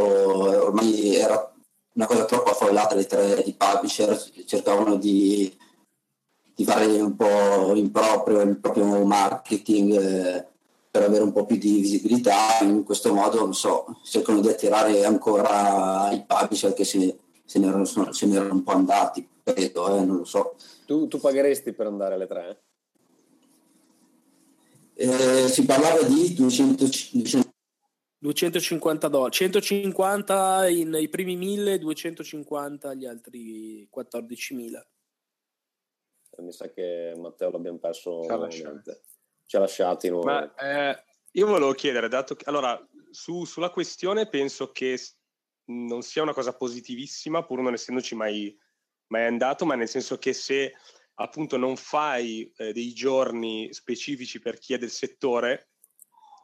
eh, ormai era una cosa troppo affollata le tre di publisher, cercavano di, di fare un po' in proprio il proprio marketing eh, per avere un po' più di visibilità. In questo modo, non so, cercano di attirare ancora i publisher che se, se ne, erano, se ne erano un po' andati, credo, eh, non lo so. Tu, tu pagheresti per andare alle tre? Eh, si parlava di 200, 200 250 dollari, 150 in, i primi 1000, 250 gli altri 14.000. Eh, Mi sa che Matteo l'abbiamo perso Ci ha nuovamente. Ci ha lasciati nuovo. Ma eh, io volevo chiedere, dato che allora su- sulla questione penso che non sia una cosa positivissima, pur non essendoci mai, mai andato, ma nel senso che se appunto non fai eh, dei giorni specifici per chi è del settore,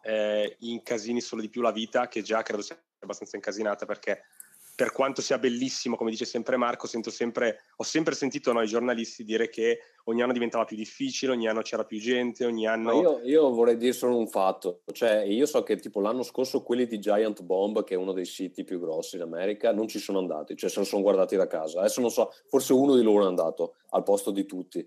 eh, incasini solo di più la vita, che già credo sia abbastanza incasinata perché per quanto sia bellissimo, come dice sempre Marco, sento sempre, ho sempre sentito noi giornalisti dire che ogni anno diventava più difficile, ogni anno c'era più gente, ogni anno... Io, io vorrei dire solo un fatto, cioè io so che tipo l'anno scorso quelli di Giant Bomb, che è uno dei siti più grossi in America, non ci sono andati, cioè se lo sono guardati da casa. Adesso non so, forse uno di loro è andato al posto di tutti.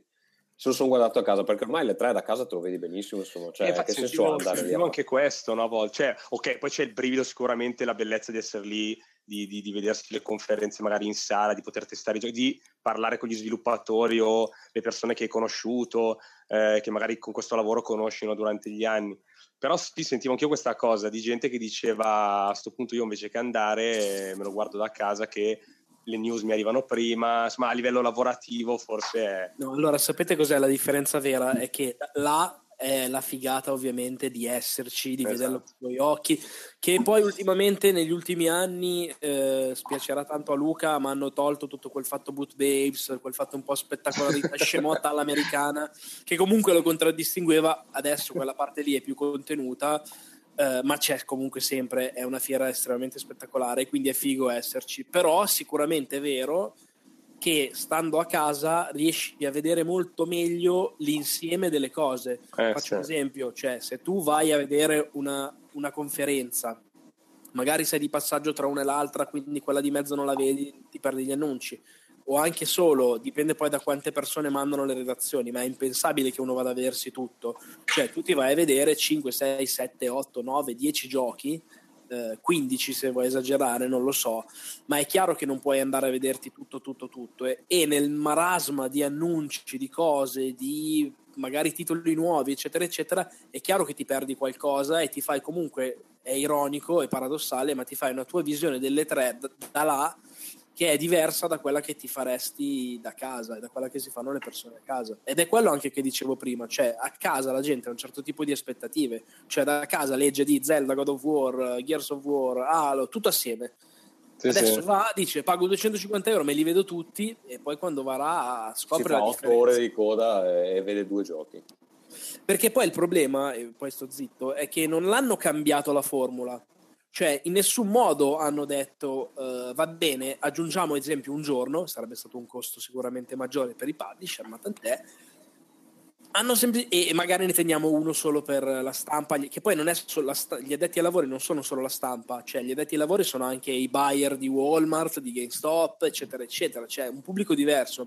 Se lo sono guardato a casa, perché ormai le tre da casa te lo vedi benissimo, insomma, cioè Eh, infatti che senso ha andare via? anche questo una volta. Cioè, ok, poi c'è il brivido sicuramente, la bellezza di essere lì, di, di, di vedersi le conferenze magari in sala, di poter testare i giochi, di parlare con gli sviluppatori o le persone che hai conosciuto, eh, che magari con questo lavoro conoscono durante gli anni. Però sì, sentivo anch'io questa cosa di gente che diceva a questo punto io invece che andare me lo guardo da casa che le news mi arrivano prima, insomma a livello lavorativo forse è... No, allora sapete cos'è la differenza vera? È che là è la figata ovviamente di esserci, di Esatto. vederlo con i tuoi occhi, che poi ultimamente negli ultimi anni eh, spiacerà tanto a Luca, ma hanno tolto tutto quel fatto boot babes, quel fatto un po' spettacolarità (laughs) scemotta all'americana, che comunque lo contraddistingueva, adesso quella parte lì è più contenuta, eh, ma c'è comunque sempre, è una fiera estremamente spettacolare, quindi è figo esserci, però sicuramente è vero che stando a casa riesci a vedere molto meglio l'insieme delle cose. Eh, Faccio sì. un esempio, cioè se tu vai a vedere una, una conferenza, magari sei di passaggio tra una e l'altra, quindi quella di mezzo non la vedi, ti perdi gli annunci. O anche solo, dipende poi da quante persone mandano le redazioni, ma è impensabile che uno vada a vedersi tutto. Cioè tu ti vai a vedere 5, 6, 7, 8, 9, 10 giochi, eh, 15 se vuoi esagerare, non lo so, ma è chiaro che non puoi andare a vederti tutto, tutto, tutto. E, e nel marasma di annunci, di cose, di magari titoli nuovi, eccetera, eccetera, è chiaro che ti perdi qualcosa e ti fai comunque, è ironico e paradossale, ma ti fai una tua visione delle tre da, da là che è diversa da quella che ti faresti da casa e da quella che si fanno le persone a casa. Ed è quello anche che dicevo prima, cioè a casa la gente ha un certo tipo di aspettative, cioè da casa legge di Zelda, God of War, Gears of War, Halo, tutto assieme. Sì, Adesso sì. va, dice pago 250 euro, me li vedo tutti e poi quando varrà Si scopre fa la 8 differenza. ore di coda e vede due giochi. Perché poi il problema, e poi sto zitto, è che non l'hanno cambiato la formula. Cioè, in nessun modo hanno detto eh, va bene, aggiungiamo ad esempio un giorno, sarebbe stato un costo sicuramente maggiore per i publisher, ma tant'è. Sempli- e magari ne teniamo uno solo per la stampa, che poi sta- gli addetti ai lavori non sono solo la stampa, cioè gli addetti ai lavori sono anche i buyer di Walmart, di GameStop, eccetera, eccetera, cioè un pubblico diverso.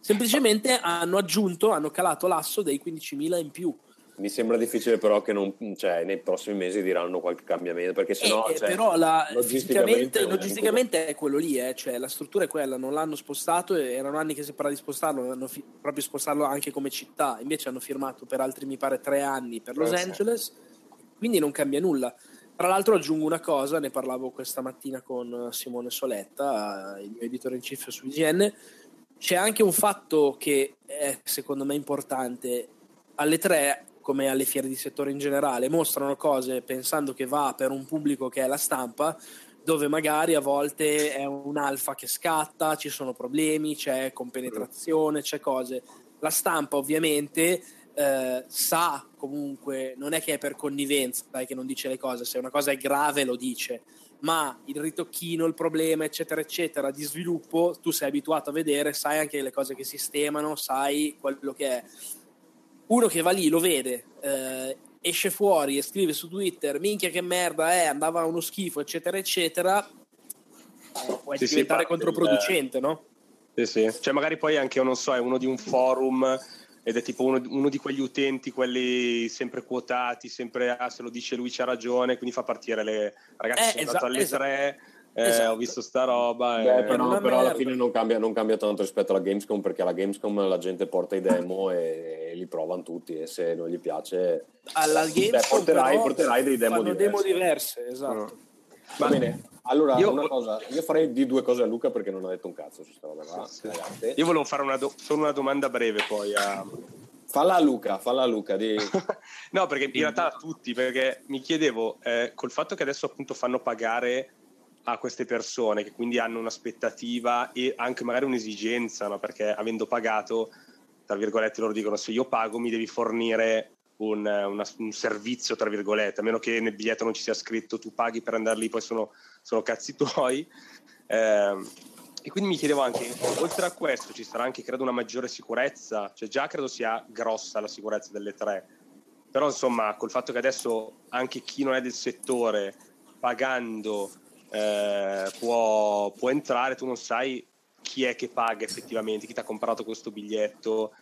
Semplicemente hanno aggiunto, hanno calato l'asso dei 15.000 in più. Mi sembra difficile però che non, cioè, nei prossimi mesi diranno qualche cambiamento perché Eh, sennò eh, cioè, però la- logisticamente logisticamente è quello lì, eh, cioè la struttura è quella, non l'hanno spostato, erano anni che si parlava di spostarlo, hanno fi- proprio spostarlo anche come città, invece hanno firmato per altri mi pare tre anni per Los Eh, sì. Angeles, quindi non cambia nulla. Tra l'altro aggiungo una cosa, ne parlavo questa mattina con eh, Simone Soletta, eh, il mio editore in chief su IGN, c'è anche un fatto che è secondo me importante, alle tre come alle fiere di settore in generale, mostrano cose pensando che va per un pubblico che è la stampa, dove magari a volte è un alfa che scatta, ci sono problemi, c'è compenetrazione, c'è cose. La stampa ovviamente eh, sa comunque, non è che è per connivenza, dai che non dice le cose, se una cosa è grave lo dice, ma il ritocchino, il problema, eccetera, eccetera, di sviluppo, tu sei abituato a vedere, sai anche le cose che sistemano, sai quello che è. Uno che va lì lo vede, eh, esce fuori e scrive su Twitter, minchia che merda è, andava uno schifo, eccetera, eccetera, eh, può Sì, sì, diventare parte controproducente, no? Sì, sì. Cioè, magari poi anche, non so, è uno di un forum ed è tipo uno, uno di quegli utenti, quelli sempre quotati, sempre ah, se lo dice lui c'ha ragione, quindi fa partire le ragazzi. Eh, sono esatto, andato alle esatto. tre, eh, Esatto. ho visto sta roba. Beh, eh, però, però alla fine non cambia, non cambia tanto rispetto alla Gamescom perché alla Gamescom la gente porta i demo e, e li provano tutti e se non gli piace Alla Beh, Gamescom porterai, porterai dei demo diversi. demo diverse, esatto. No. Va bene, allora Io- una cosa, io farei di due cose a Luca perché non ha detto un cazzo su sta roba qua, Sì. ragazzi. Io volevo fare una do- solo una domanda breve poi a... Falla a Luca, falla a Luca, di... (laughs) no, perché in realtà a tutti, perché mi chiedevo, eh, col fatto che adesso appunto fanno pagare a queste persone, che quindi hanno un'aspettativa e anche magari un'esigenza, no? perché avendo pagato, tra virgolette, loro dicono se io pago mi devi fornire un, una- un servizio, tra virgolette, a meno che nel biglietto non ci sia scritto tu paghi per andare lì, poi sono, sono cazzi tuoi. Ehm, e quindi mi chiedevo anche, oltre a questo ci sarà anche, credo, una maggiore sicurezza, cioè già credo sia grossa la sicurezza delle tre, però insomma col fatto che adesso anche chi non è del settore pagando eh, può, può entrare, tu non sai chi è che paga effettivamente, chi ti ha comprato questo biglietto,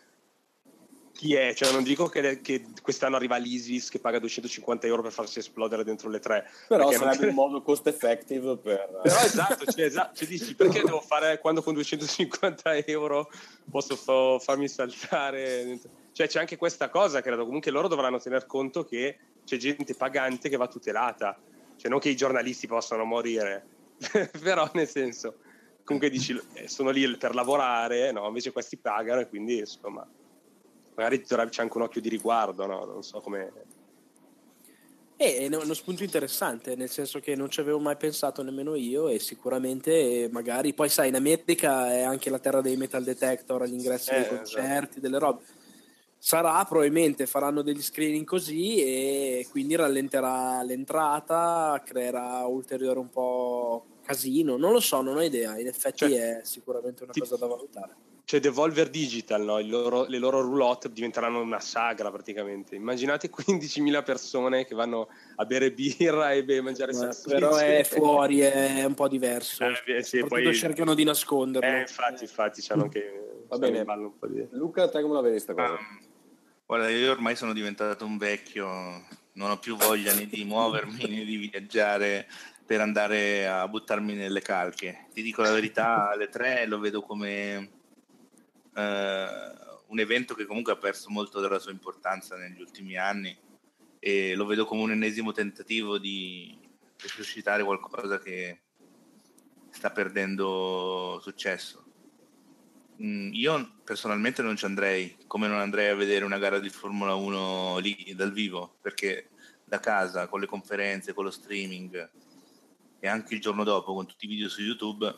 chi è, cioè non dico che, che quest'anno arriva l'ISIS che paga 250 euro per farsi esplodere dentro le tre, però sarebbe (laughs) un modo cost effective per... però esatto, cioè, esatto, cioè dici perché devo fare quando con 250 euro posso fa- farmi saltare? Cioè c'è anche questa cosa, credo, comunque loro dovranno tener conto che c'è gente pagante che va tutelata, cioè non che i giornalisti possano morire, (laughs) però nel senso, comunque dici eh, sono lì per lavorare, no? invece questi pagano e quindi insomma magari c'è anche un occhio di riguardo, no? non so come... E è uno spunto interessante, nel senso che non ci avevo mai pensato nemmeno io e sicuramente eh, magari poi sai in America è anche la terra dei metal detector agli ingressi Eh, dei concerti, delle robe. Sarà probabilmente faranno degli screening così e quindi rallenterà l'entrata, creerà ulteriore un po' casino, non lo so, non ho idea, in effetti Cioè, è sicuramente una ti- cosa da valutare. Cioè Devolver Digital, no? Loro- le loro roulotte diventeranno una sagra praticamente. Immaginate (laughs) 15.000 persone che vanno a bere birra e be- mangiare Ma salsicce. però è (laughs) fuori, è un po' diverso. Eh, beh, sì, poi- cercano di nasconderlo. Eh, infatti, infatti, c'hanno anche... Va bene. un po' di... Luca, te come la vedi sta cosa? Ah, guarda, io ormai sono diventato un vecchio, non ho più voglia né di muovermi (laughs) né di viaggiare per andare a buttarmi nelle calche. Ti dico la verità, alle tre lo vedo come eh, un evento che comunque ha perso molto della sua importanza negli ultimi anni e lo vedo come un ennesimo tentativo di risuscitare qualcosa che sta perdendo successo. Mm, Io personalmente non ci andrei, come non andrei a vedere una gara di Formula 1 lì dal vivo, perché da casa, con le conferenze, con lo streaming e anche il giorno dopo con tutti i video su YouTube,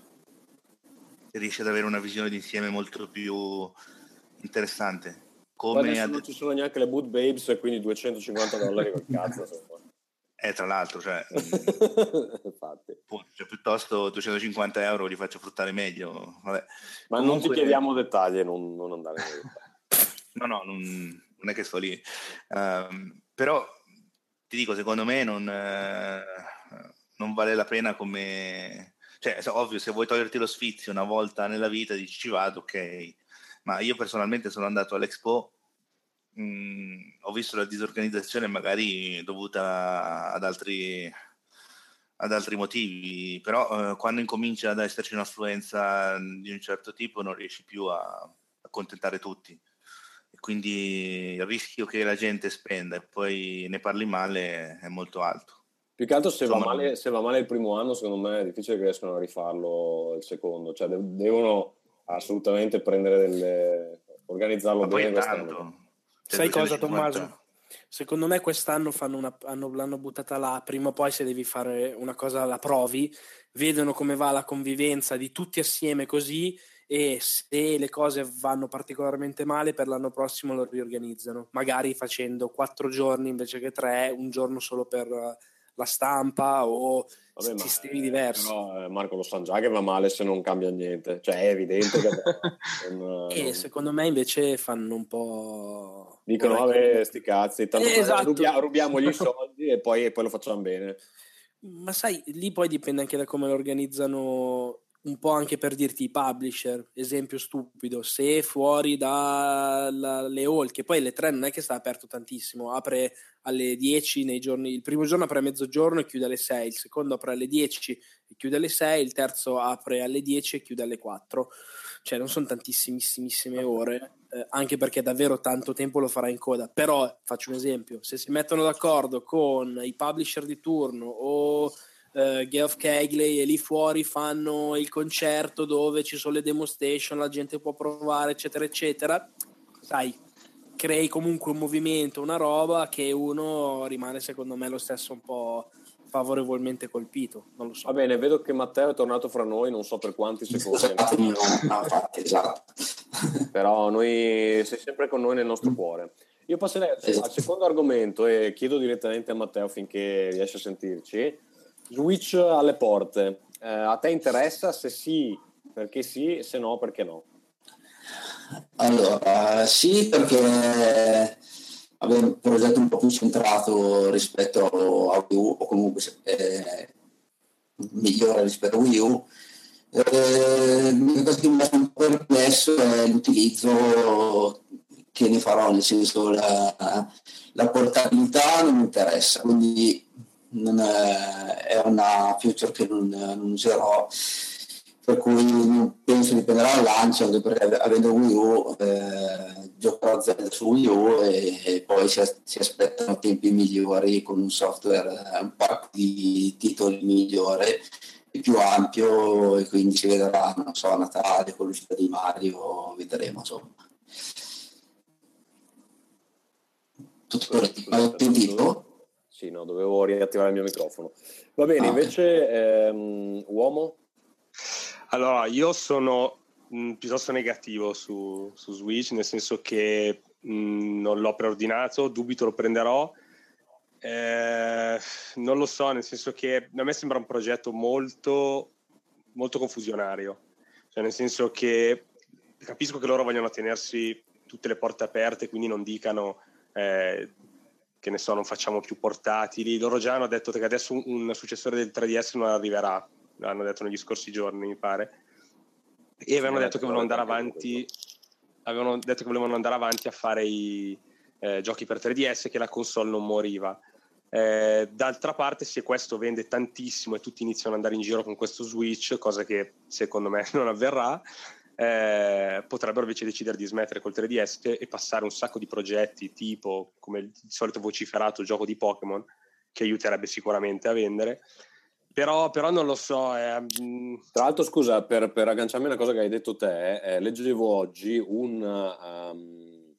si riesce ad avere una visione d'insieme molto più interessante. Come ad- non ci sono neanche le boot babes e quindi 250 dollari col cazzo. (laughs) eh, tra l'altro, cioè, (laughs) mm, cioè, piuttosto 250 euro li faccio fruttare meglio. Vabbè. Ma non ti Comunque- chiediamo dettagli, non, non andare nei dettagli. (laughs) No, no, non, non è che sto lì. Ehm, però ti dico, secondo me non, eh, non vale la pena come... Cioè, ovvio, se vuoi toglierti lo sfizio una volta nella vita, dici ci vado, ok. Ma io personalmente sono andato all'Expo, mh, ho visto la disorganizzazione magari dovuta ad altri, ad altri motivi, però eh, quando incomincia ad esserci un'affluenza di un certo tipo non riesci più a accontentare tutti e quindi il rischio che la gente spenda e poi ne parli male è molto alto. Più che altro se va, Insomma, male, se va male il primo anno, secondo me è difficile che riescano a rifarlo il secondo. Cioè, de- devono assolutamente prendere delle... organizzarlo Ma poi bene è quest'anno. tanto. Sai cosa, 250 Tommaso? secondo me quest'anno fanno una, hanno, l'hanno buttata là, prima o poi se devi fare una cosa la provi, vedono come va la convivenza di tutti assieme così e se le cose vanno particolarmente male per l'anno prossimo lo riorganizzano, magari facendo quattro giorni invece che tre, un giorno solo per la stampa o Vabbè, sistemi ma, diversi. Però, eh, Marco lo sa già che va male se non cambia niente, cioè è evidente che... (laughs) non, e non... secondo me invece fanno un po'... Dicono, vabbè, sti cazzi, tanto eh, esatto. rubiamo, rubiamo gli (laughs) soldi e poi, e poi lo facciamo bene. Ma sai, lì poi dipende anche da come lo organizzano un po' anche per dirti i publisher, esempio stupido, se fuori dalle hall, che poi le tre non è che sta aperto tantissimo, apre alle 10 nei giorni, il primo giorno apre a mezzogiorno e chiude alle 6, il secondo apre alle 10 e chiude alle 6, il terzo apre alle 10 e chiude alle 4, cioè non sono tantissimissime ore, eh, anche perché davvero tanto tempo lo farà in coda, però faccio un esempio, se si mettono d'accordo con i publisher di turno o uh, Geoff Kegley e lì fuori fanno il concerto dove ci sono le demo station, la gente può provare, eccetera, eccetera. Sai, crei comunque un movimento, una roba che uno rimane secondo me lo stesso un po' favorevolmente colpito. Non lo so. Va bene, vedo che Matteo è tornato fra noi, non so per quanti secondi. (laughs) esatto. (laughs) Però noi sei sempre con noi nel nostro cuore. Io passerei al, esatto. al secondo argomento e chiedo direttamente a Matteo finché riesce a sentirci Switch alle porte, eh, a te interessa? Se sì, perché sì, se no, perché no? Allora, sì, perché avevo un progetto un po' più centrato rispetto a Wii U, o comunque eh, migliore rispetto a Wii U. Eh, l'unica cosa che mi ha un po' perplesso è l'utilizzo che ne farò, nel senso la, la portabilità non mi interessa, quindi non è, è una feature che non, non, userò per cui penso dipenderà dal lancio perché avendo Wii U eh, giocherò Zelda su Wii U e, e poi si, si, aspettano tempi migliori con un software un po' di titoli migliore e più ampio e quindi si vedrà non so a Natale con l'uscita di Mario vedremo insomma tutto corretto hai sentito? Sì, no, dovevo riattivare il mio microfono. Va bene, ah, invece, ehm, uomo? Allora, io sono mh, mm, piuttosto negativo su, su, Switch, nel senso che mh, mm, non l'ho preordinato, dubito lo prenderò. Eh, non lo so, nel senso che a me sembra un progetto molto, molto confusionario. Cioè, nel senso che capisco che loro vogliono tenersi tutte le porte aperte, quindi non dicano eh, che ne so, non facciamo più portatili. Loro già hanno detto che adesso un, un successore del 3DS non arriverà, l'hanno detto negli scorsi giorni, mi pare. E avevano detto che volevano andare avanti, avevano detto che volevano andare avanti a fare i eh, giochi per 3DS, che la console non moriva. Eh, d'altra parte, se questo vende tantissimo e tutti iniziano ad andare in giro con questo Switch, cosa che secondo me (laughs) non avverrà, eh, potrebbero invece decidere di smettere col 3DS e passare un sacco di progetti tipo come il solito vociferato gioco di Pokémon che aiuterebbe sicuramente a vendere. Però, però non lo so eh, tra l'altro scusa per, per, agganciarmi a una cosa che hai detto te eh, leggevo oggi un, um,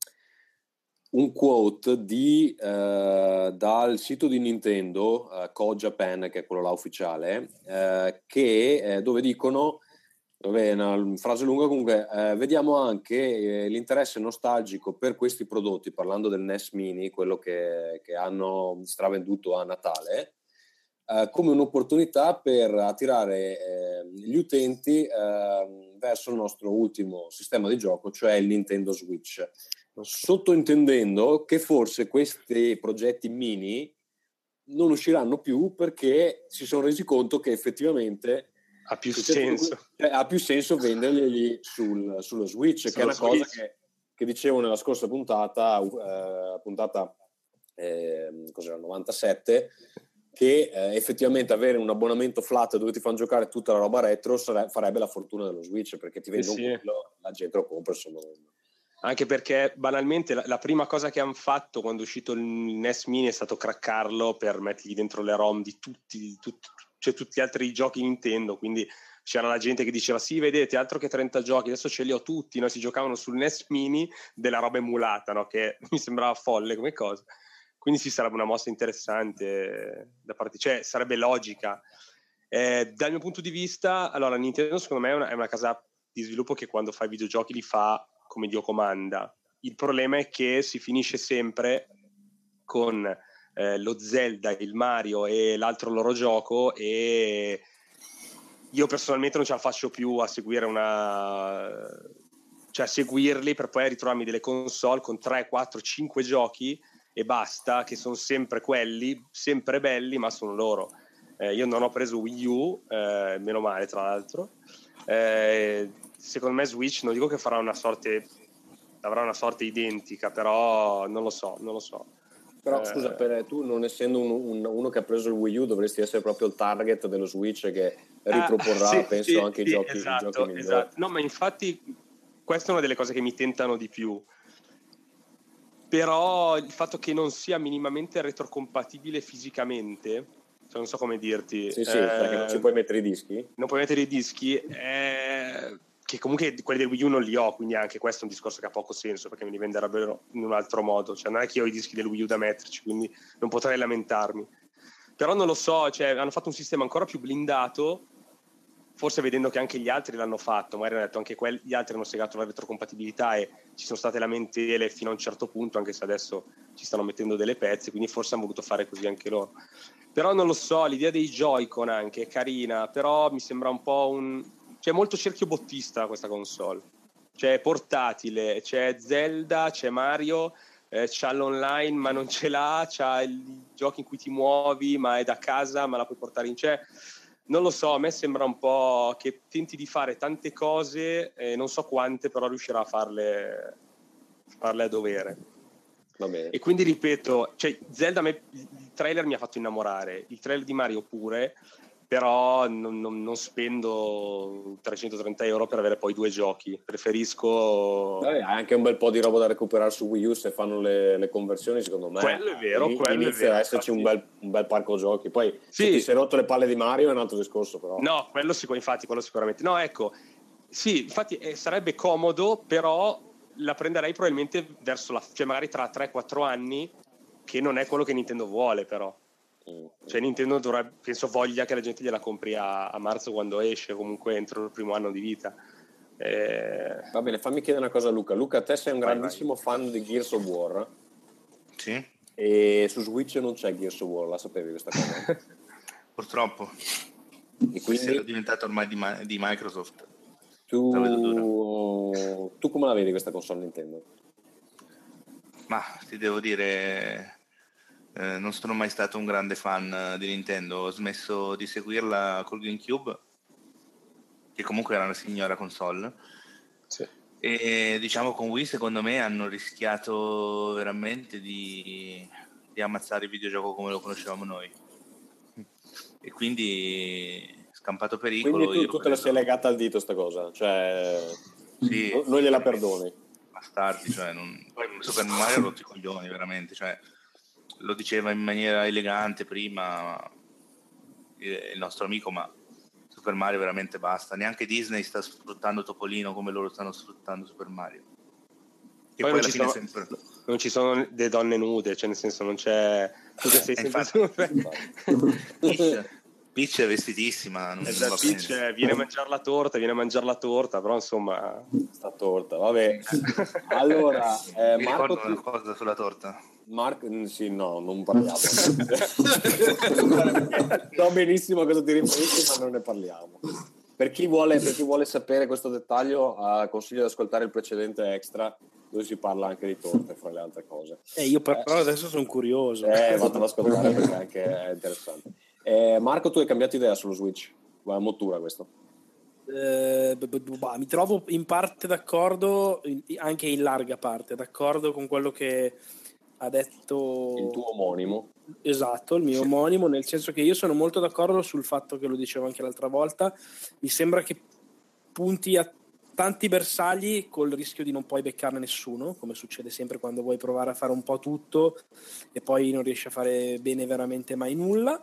un quote di, uh, dal sito di Nintendo uh, Code Japan che è quello là ufficiale uh, che, dove dicono Vabbè, una frase lunga comunque, eh, vediamo anche eh, l'interesse nostalgico per questi prodotti, parlando del NES Mini, quello che, che hanno stravenduto a Natale, eh, come un'opportunità per attirare eh, gli utenti ehm, verso il nostro ultimo sistema di gioco, cioè il Nintendo Switch. Sottointendendo che forse questi progetti mini non usciranno più perché si sono resi conto che effettivamente ha più senso. Cioè, ha più senso venderglieli sul, sullo Switch, Sullo che è una cosa che, che, dicevo nella scorsa puntata, uh, puntata eh, cos'era, 97, che eh, effettivamente avere un abbonamento flat dove ti fanno giocare tutta la roba retro sare- farebbe la fortuna dello Switch, perché ti vende sì, quello, la gente lo compra, insomma. Anche perché banalmente la, la prima cosa che hanno fatto quando è uscito il NES Mini è stato craccarlo per mettergli dentro le ROM di tutti, tutti cioè tutti gli altri giochi Nintendo, quindi c'era la gente che diceva sì vedete altro che 30 giochi adesso ce li ho tutti no? si giocavano sul NES Mini della roba emulata no? che (laughs) mi sembrava folle come cosa Quindi sì, sarebbe una mossa interessante da parte, cioè sarebbe logica. Eh, dal mio punto di vista, allora Nintendo secondo me è una, è una casa di sviluppo che quando fa i videogiochi li fa come Dio comanda. Il problema è che si finisce sempre con eh, lo Zelda, il Mario e l'altro loro gioco e io personalmente non ce la faccio più a seguire una cioè a seguirli per poi ritrovarmi delle console con 3, 4, 5 giochi e basta, che sono sempre quelli, sempre belli, ma sono loro. Eh, io non ho preso Wii U, eh, meno male tra l'altro. Eh, secondo me Switch non dico che farà una sorte avrà una sorte identica, però non lo so, non lo so. Però Eh, scusa, per, tu non essendo un- un- uno che ha preso il Wii U dovresti essere proprio il target dello Switch che riproporrà, Ah, sì, penso, sì, anche sì, i giochi, i esatto, giochi migliori. esatto. No, ma infatti questa è una delle cose che mi tentano di più. Però il fatto che non sia minimamente retrocompatibile fisicamente, cioè non so come dirti, Sì, sì, eh, perché non ci puoi mettere i dischi. non puoi mettere i dischi, eh, che comunque quelli del Wii U non li ho, quindi anche questo è un discorso che ha poco senso perché me li venderebbero in un altro modo. Cioè, non è che io ho i dischi del Wii U da metterci, quindi non potrei lamentarmi. Però non lo so, cioè, hanno fatto un sistema ancora più blindato, forse vedendo che anche gli altri l'hanno fatto, magari hanno detto anche quelli, gli altri hanno segato la retrocompatibilità e ci sono state lamentele fino a un certo punto, anche se adesso ci stanno mettendo delle pezze, quindi forse hanno voluto fare così anche loro. Però non lo so, l'idea dei Joy-Con anche è carina, però mi sembra un po' un... C'è molto cerchio bottista questa console. C'è portatile, c'è Zelda, c'è Mario, eh, c'ha l'online ma non ce l'ha, c'ha i giochi in cui ti muovi ma è da casa ma la puoi portare in... Cioè, non lo so, a me sembra un po' che tenti di fare tante cose, eh, non so quante, però riuscirà a farle, farle a dovere. Va bene. E quindi ripeto, cioè, Zelda a me, il trailer mi ha fatto innamorare, il trailer di Mario pure, però non, non- non spendo 330 euro per avere poi due giochi. Preferisco... Vabbè, hai anche un bel po' di roba da recuperare su Wii U se fanno le, le conversioni, secondo me. Quello è vero, Ini- quello è inizia ad esserci un bel, un bel parco giochi. Poi se Sì. ti sei rotto le palle di Mario è un altro discorso, però. No, quello sicur- infatti, quello sicuramente. No, ecco, sì, infatti eh, sarebbe comodo, però la prenderei probabilmente verso la... cioè magari tra 3-4 anni, che non è quello che Nintendo vuole, però. Mm. Cioè Nintendo dovrebbe, penso voglia che la gente gliela compri a, a marzo quando esce, comunque entro il primo anno di vita. Eh, Va bene, fammi chiedere una cosa a Luca. Luca, te sei un Vai, grandissimo fan di Gears of War Sì, e su Switch non c'è Gears of War, la sapevi questa cosa? (laughs) purtroppo. E Essendo quindi diventato ormai di, Ma- di Microsoft. tu, tu come la vedi questa console Nintendo? Ma ti devo dire, eh, non sono mai stato un grande fan eh, di Nintendo. Ho smesso di seguirla col GameCube, che comunque era una signora console. sì. E diciamo con Wii secondo me hanno rischiato veramente di, di ammazzare il videogioco come lo conoscevamo noi. E quindi scampato pericolo. Quindi tu, tu te la sei legata al dito sta cosa, cioè Sì, non gliela perdoni. bastardi, cioè non... poi Super Mario ha rotto i coglioni veramente, cioè, lo diceva in maniera elegante prima il nostro amico, ma Super Mario veramente basta, neanche Disney sta sfruttando Topolino come loro stanno sfruttando Super Mario. Che Poi poi, non ci sono- sempre... Non ci sono delle donne nude, cioè nel senso non c'è... Tu che sei Eh, sempre (laughs) Peach, è vestitissima, non, Esatto, va Peach, bene. eh, viene a mangiare la torta, viene a mangiare la torta, però insomma... sta torta, vabbè. (laughs) Allora, eh, Mi Marco, ricordo una cosa sulla torta. Marco, mm, sì, no, non parliamo. (laughs) so benissimo a cosa ti riferisci, ma non ne parliamo. Per chi, vuole, per chi vuole sapere questo dettaglio, eh, consiglio di ascoltare il precedente extra, dove si parla anche di torte, fra le altre cose. Eh, io però adesso sono curioso. Eh, vado ad ascoltare perché anche è interessante. Eh, Marco, tu hai cambiato idea sullo Switch? Guarda, mottura questo. Eh, b- b- b- bah, mi trovo in parte d'accordo, in- anche in larga parte d'accordo con quello che ha detto Il tuo omonimo. Esatto, il mio omonimo, nel senso che io sono molto d'accordo sul fatto che lo dicevo anche l'altra volta, mi sembra che punti a tanti bersagli col rischio di non poi beccarne nessuno, come succede sempre quando vuoi provare a fare un po' tutto e poi non riesci a fare bene veramente mai nulla.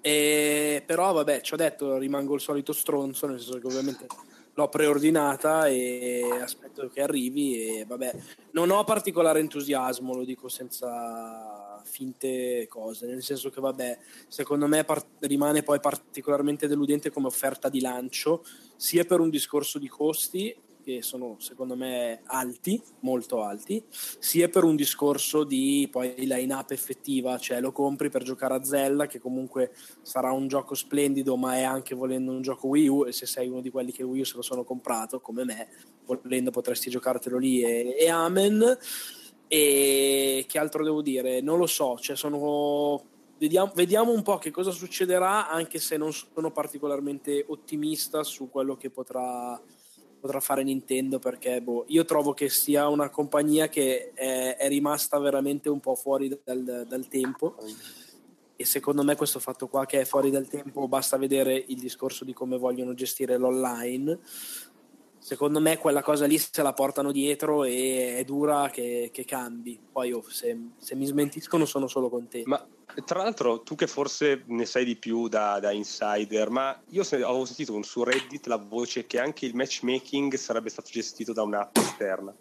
E, però vabbè, ci ho detto, rimango il solito stronzo, nel senso che ovviamente l'ho preordinata e aspetto che arrivi e vabbè, non ho particolare entusiasmo, lo dico senza, finte cose, nel senso che vabbè, secondo me par- rimane poi particolarmente deludente come offerta di lancio, sia per un discorso di costi che sono secondo me alti, molto alti, sia per un discorso di poi line-up effettiva, cioè lo compri per giocare a Zelda, che comunque sarà un gioco splendido, ma è anche volendo un gioco Wii U, e se sei uno di quelli che Wii U se lo sono comprato, come me, volendo potresti giocartelo lì e, e amen. E che altro devo dire? Non lo so, cioè sono Vediamo, vediamo, un po' che cosa succederà, anche se non sono particolarmente ottimista su quello che potrà potrà fare Nintendo perché boh, io trovo che sia una compagnia che è, è rimasta veramente un po' fuori dal, dal, tempo. E secondo me questo fatto qua che è fuori dal tempo basta vedere il discorso di come vogliono gestire l'online secondo me quella cosa lì se la portano dietro e è dura che, che cambi poi oh, se, se mi smentiscono sono solo contento ma tra l'altro, tu che forse ne sai di più da, da insider, ma io avevo sentito su Reddit la voce che anche il matchmaking sarebbe stato gestito da un'app esterna.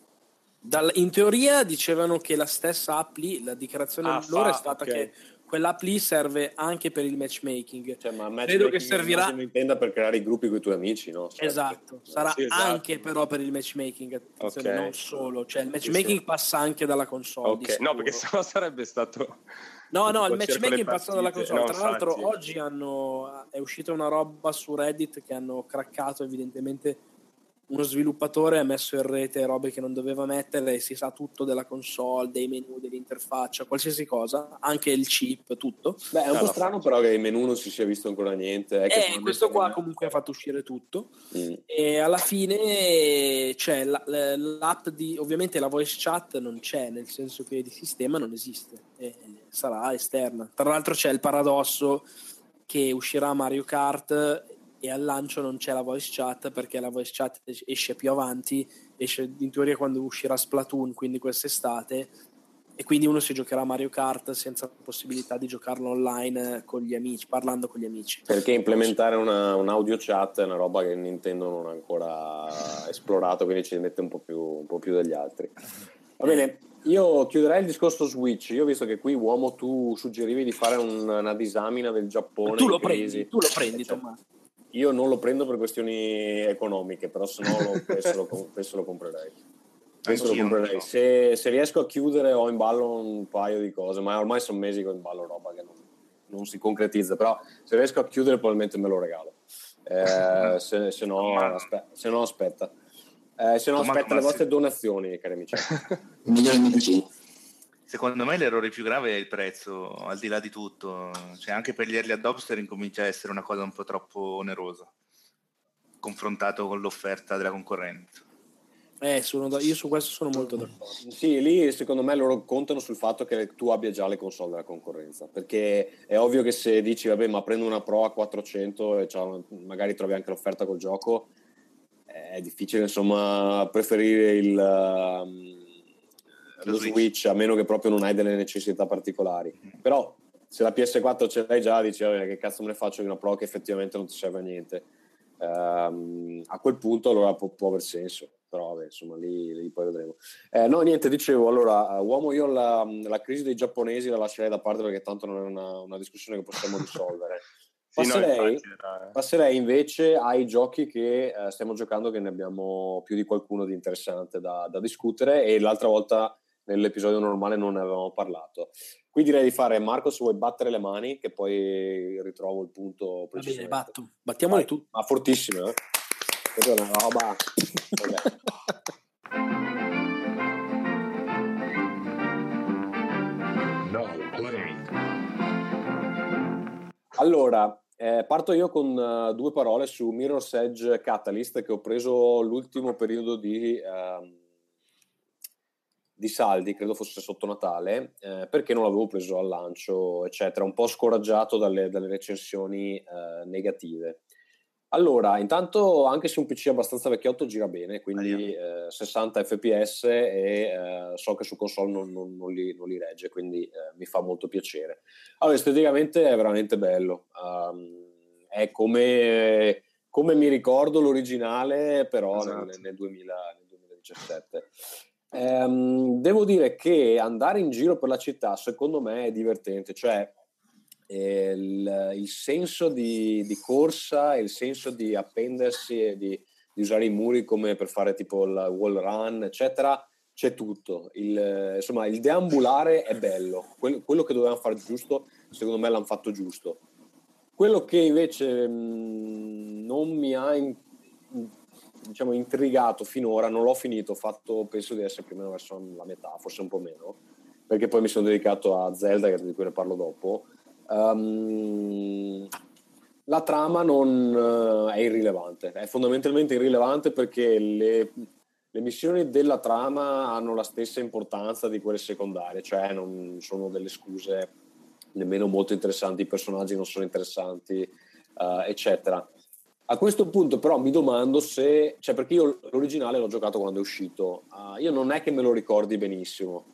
Dal, in teoria dicevano che la stessa app lì, la dichiarazione ah, loro fa, è stata okay. che quell'app lì serve anche per il matchmaking. Cioè, ma matchmaking Credo che servirà. intenda per creare i gruppi con i tuoi amici, no? Certo. Esatto, sarà sì, esatto. anche però per il matchmaking, okay. non solo. Cioè, il matchmaking sì, sì. passa anche dalla console. Ok, no, perché sennò sarebbe stato. No, no, il matchmaking passa dalla console. No, Tra l'altro, oggi hanno, è uscita una roba su Reddit che hanno craccato evidentemente uno sviluppatore ha messo in rete robe che non doveva mettere e si sa tutto della console, dei menu, dell'interfaccia, qualsiasi cosa, anche il chip, tutto. Beh, è un po' strano però che in menu non si sia visto ancora niente. Eh, questo qua comunque ha fatto uscire tutto mm. e alla fine c'è l'app di, ovviamente la voice chat non c'è, nel senso che di sistema non esiste, sarà esterna. Tra l'altro c'è il paradosso che uscirà Mario Kart e al lancio non c'è la voice chat perché la voice chat esce più avanti, esce in teoria quando uscirà Splatoon, quindi quest'estate, e quindi uno si giocherà Mario Kart senza possibilità di giocarlo online con gli amici, parlando con gli amici. Perché implementare una, un audio chat è una roba che Nintendo non ha ancora esplorato, quindi ci mette un po' più, un po più degli altri. Va bene, io chiuderei il discorso Switch. Io ho visto che qui, uomo, tu suggerivi di fare un, una disamina del Giappone. Tu lo prendi, tu lo prendi, Tommaso. Io non lo prendo per questioni economiche, però se no lo, (laughs) penso, lo, penso lo comprerei. Penso lo comprerei. Se, se, riesco a chiudere ho in ballo un paio di cose, ma ormai sono mesi che ho in ballo roba che non, non si concretizza, però se riesco a chiudere probabilmente me lo regalo. Eh, se, se, no, aspetta, se no aspetta. Eh, se no aspetta le vostre donazioni, cari amici. (laughs) Migliori amici secondo me l'errore più grave è il prezzo, al di là di tutto. Cioè, anche per gli early adopter incomincia a essere una cosa un po' troppo onerosa, confrontato con l'offerta della concorrenza. Eh, sono, io su questo sono molto d'accordo. Sì, lì secondo me loro contano sul fatto che tu abbia già le console della concorrenza, perché è ovvio che se dici vabbè ma prendo una Pro a 400 e magari trovi anche l'offerta col gioco, è difficile insomma preferire il... Um, lo Switch. a meno che proprio non hai delle necessità particolari. Però se la PS4 ce l'hai già, dici che cazzo me ne faccio di una Pro che effettivamente non ti serve a niente. Um, a quel punto allora può, può aver senso però vabbè, insomma lì, lì poi vedremo eh, no niente dicevo allora uomo io la, la, crisi dei giapponesi la lascerei da parte perché tanto non è una, una discussione che possiamo risolvere (laughs) passerei, infatti, passerei, invece ai giochi che eh, stiamo giocando che ne abbiamo più di qualcuno di interessante da, da discutere e l'altra volta nell'episodio normale non ne avevamo parlato. Qui direi di fare Marco se vuoi battere le mani che poi ritrovo il punto Va bene, batto. Battiamole tu. Ma fortissimo, eh? Questa è una roba... Allora, eh, parto io con uh, due parole su Mirror's Edge Catalyst che ho preso l'ultimo periodo di... Uh, di saldi, credo fosse sotto Natale, eh, perché non l'avevo preso al lancio, eccetera, un po' scoraggiato dalle, dalle recensioni eh, negative. Allora, intanto, anche se un PC abbastanza vecchiotto gira bene, quindi eh, 60 fps e eh, so che su console non, non, non, li, non li, regge, quindi eh, mi fa molto piacere. Allora, esteticamente è veramente bello, um, è come, come, mi ricordo l'originale, però esatto. nel, nel, 2000, nel 2017. Ehm, devo dire che andare in giro per la città secondo me è divertente, cioè eh, il, il senso di, di corsa, il senso di appendersi e di, di usare i muri come per fare tipo il wall run, eccetera, c'è tutto. Il, insomma, il deambulare è bello. Quello, quello, che dovevano fare giusto, secondo me l'hanno fatto giusto. Quello che invece mh, non mi ha diciamo, intrigato finora, non l'ho finito, ho fatto, penso di essere più o meno verso la metà, forse un po' meno, perché poi mi sono dedicato a Zelda, di cui ne parlo dopo. Um, la trama non uh, è irrilevante, è fondamentalmente irrilevante perché le, le, missioni della trama hanno la stessa importanza di quelle secondarie, cioè non sono delle scuse nemmeno molto interessanti, i personaggi non sono interessanti, uh, eccetera. A questo punto però mi domando se, cioè perché io l'originale l'ho giocato quando è uscito, uh, io non è che me lo ricordi benissimo,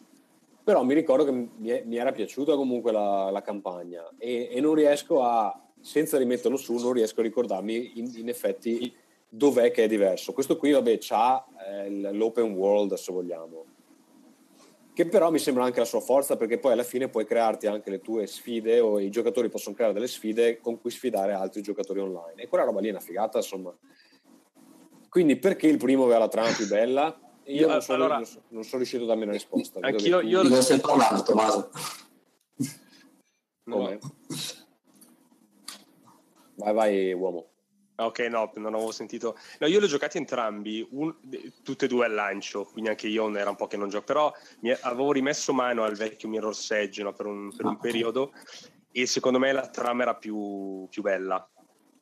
però mi ricordo che mi, mi era piaciuta comunque la, la campagna e, e, non riesco a, senza rimetterlo su, non riesco a ricordarmi in, in effetti dov'è che è diverso. Questo qui, vabbè, c'ha eh, l'open world, se vogliamo, che però mi sembra anche la sua forza perché poi alla fine puoi crearti anche le tue sfide o i giocatori possono creare delle sfide con cui sfidare altri giocatori online. E quella roba lì è una figata insomma. Quindi perché il primo aveva la trama più bella? Io non sono, allora, non sono riuscito a darmi una risposta anch'io io lo stai parlando Tommaso. No. vai vai uomo Ok, no, non avevo sentito. No, io li ho giocati entrambi, un, tutte e due al lancio, quindi anche io era un po' che non gioco, però mi, avevo rimesso mano al vecchio Mirror's Edge no, per, un, per un, periodo e secondo me la trama era più, più bella.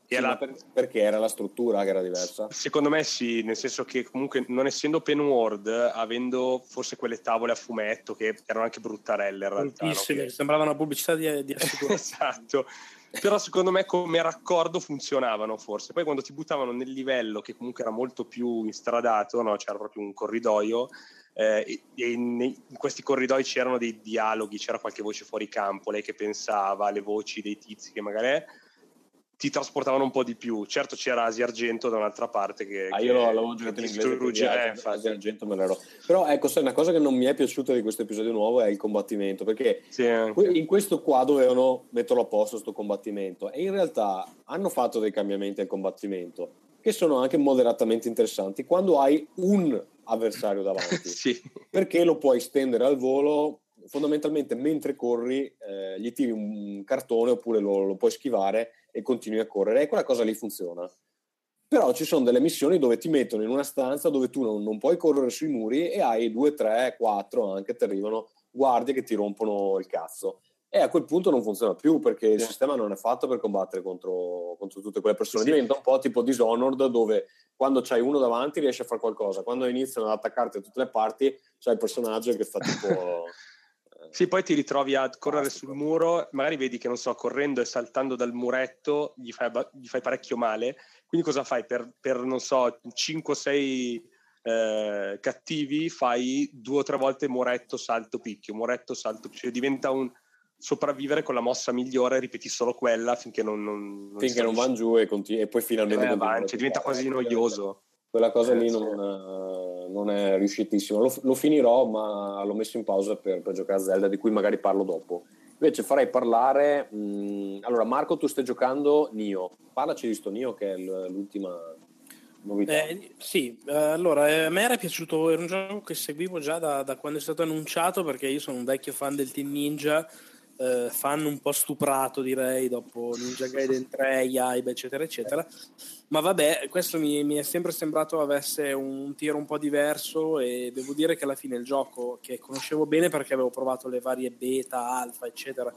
Sì, era, per, perché era la struttura che era diversa? Secondo me sì, nel senso che comunque non essendo open world, avendo forse quelle tavole a fumetto che erano anche bruttarelle in realtà. No? Che... Sembrava una pubblicità di, di (laughs) esatto però secondo me come raccordo funzionavano forse. Poi quando ti buttavano nel livello che comunque era molto più instradato, no? c'era proprio un corridoio, eh, e in, in, questi corridoi c'erano dei dialoghi, c'era qualche voce fuori campo, lei che pensava, le voci dei tizi che magari ti trasportavano un po' di più. Certo c'era Asia Argento da un'altra parte che... Ah, io l'avevo giocato in inglese, eh, Asia Argento me l'ero. Però ecco, sai, una cosa che non mi è piaciuta di questo episodio nuovo è il combattimento, perché sì, in questo qua dovevano metterlo a posto questo combattimento e in realtà hanno fatto dei cambiamenti al combattimento che sono anche moderatamente interessanti quando hai un avversario davanti. (laughs) sì. Perché lo puoi stendere al volo fondamentalmente mentre corri eh, gli tiri un cartone oppure lo, lo puoi schivare e continui a correre e quella cosa lì funziona. Però ci sono delle missioni dove ti mettono in una stanza dove tu non, non puoi correre sui muri e hai due, tre, quattro anche ti arrivano guardie che ti rompono il cazzo. E a quel punto non funziona più perché il sistema non è fatto per combattere contro, contro tutte quelle persone. Sì. Diventa un po' tipo Dishonored dove quando c'hai uno davanti riesci a fare qualcosa, quando iniziano ad attaccarti da tutte le parti c'è il personaggio che fa tipo... (laughs) Sì, poi ti ritrovi a correre sul muro, magari vedi che, non so, correndo e saltando dal muretto gli fai, gli fai parecchio male. Quindi cosa fai? Per, per non so, 5-6 eh, cattivi fai due o tre volte muretto, salto, picchio, muretto, salto, picchio. Cioè diventa un sopravvivere con la mossa migliore, ripeti solo quella finché non... non, non finché non vanno giù e, continui, e poi finalmente... Eh, avanti, cioè diventa quasi noioso. Quella cosa lì non, non è riuscitissimo. Lo, lo, finirò, ma l'ho messo in pausa per, per, giocare a Zelda, di cui magari parlo dopo. Invece farei parlare. Mh, mm, allora, Marco, tu stai giocando Nio. Parlaci di sto Nio, che è l'ultima novità. Eh, sì, eh, allora eh, a me era piaciuto. Era un gioco che seguivo già da, da quando è stato annunciato, perché io sono un vecchio fan del Team Ninja. Uh, fan un po' stuprato direi dopo Ninja Gaiden 3, Yaiba eccetera eccetera. Ma vabbè, questo mi, mi, è sempre sembrato avesse un tiro un po' diverso e devo dire che alla fine il gioco, che conoscevo bene perché avevo provato le varie beta, alfa, eccetera,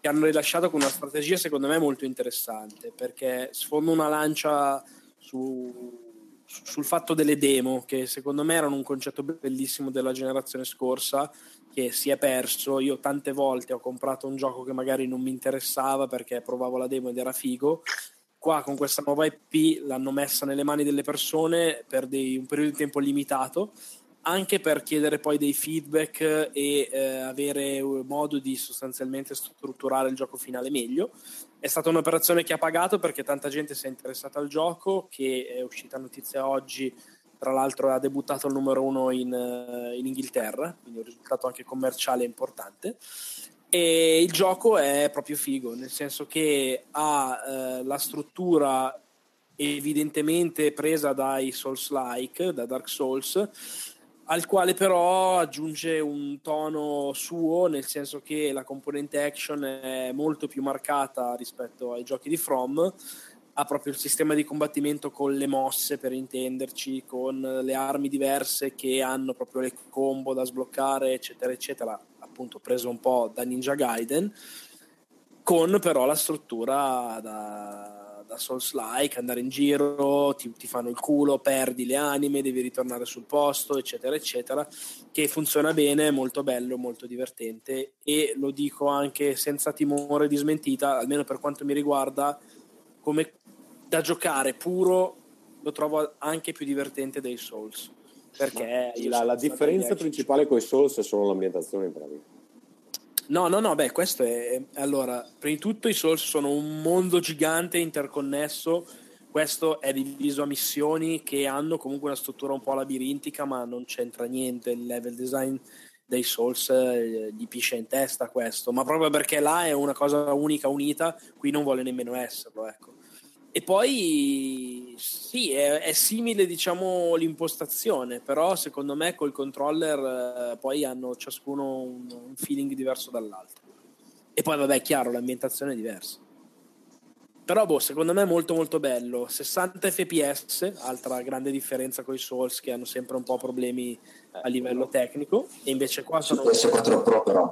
che hanno rilasciato con una strategia secondo me molto interessante, perché sfondo una lancia su, sul fatto delle demo, che secondo me erano un concetto bellissimo della generazione scorsa, che si è perso. Io tante volte ho comprato un gioco che magari non mi interessava perché provavo la demo ed era figo qua con questa nuova IP l'hanno messa nelle mani delle persone per dei, un periodo di tempo limitato anche per chiedere poi dei feedback e eh, avere modo di sostanzialmente strutturare il gioco finale meglio. È stata un'operazione che ha pagato perché tanta gente si è interessata al gioco, che è uscita notizia oggi tra l'altro ha debuttato al numero uno in, eh, in Inghilterra, quindi un risultato anche commerciale importante. E il gioco è proprio figo, nel senso che ha eh, la struttura evidentemente presa dai Souls-like, da Dark Souls, al quale però aggiunge un tono suo, nel senso che la componente action è molto più marcata rispetto ai giochi di From, ha proprio il sistema di combattimento con le mosse per intenderci, con le armi diverse che hanno proprio le combo da sbloccare, eccetera, eccetera, appunto preso un po' da Ninja Gaiden, con però la struttura da, da Souls-like, andare in giro, ti, ti, fanno il culo, perdi le anime, devi ritornare sul posto, eccetera, eccetera, che funziona bene, molto bello, molto divertente e lo dico anche senza timore di smentita, almeno per quanto mi riguarda, come da giocare puro lo trovo anche più divertente dei Souls. Perché la, la differenza principale con i Souls è solo l'ambientazione me. No, no, no, beh, questo è... Allora, prima di tutto i Souls sono un mondo gigante interconnesso, questo è diviso a missioni che hanno comunque una struttura un po' labirintica, ma non c'entra niente, il level design dei Souls eh, gli piscia in testa questo, ma proprio perché là è una cosa unica, unita, qui non vuole nemmeno esserlo, ecco. E poi sì, è, è, simile diciamo l'impostazione, però secondo me col controller eh, poi hanno ciascuno un, un, feeling diverso dall'altro. E poi vabbè, è chiaro, l'ambientazione è diversa. Però boh, secondo me è molto molto bello. 60 fps, altra grande differenza con i Souls che hanno sempre un po' problemi a livello tecnico, e invece qua sono... Su PS4 Pro però.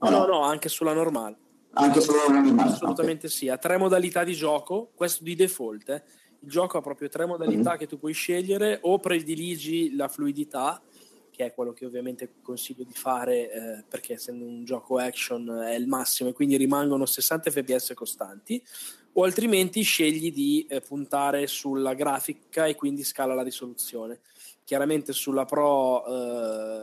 No, no, no, anche sulla normale. Anche solo un animale. Assolutamente okay. sì, ha tre modalità di gioco, questo di default. Eh. Il gioco ha proprio tre modalità mm-hmm. che tu puoi scegliere, o prediligi la fluidità, che è quello che ovviamente consiglio di fare eh, perché essendo un gioco action è il massimo e quindi rimangono 60 fps costanti, o altrimenti scegli di eh, puntare sulla grafica e quindi scala la risoluzione. Chiaramente sulla Pro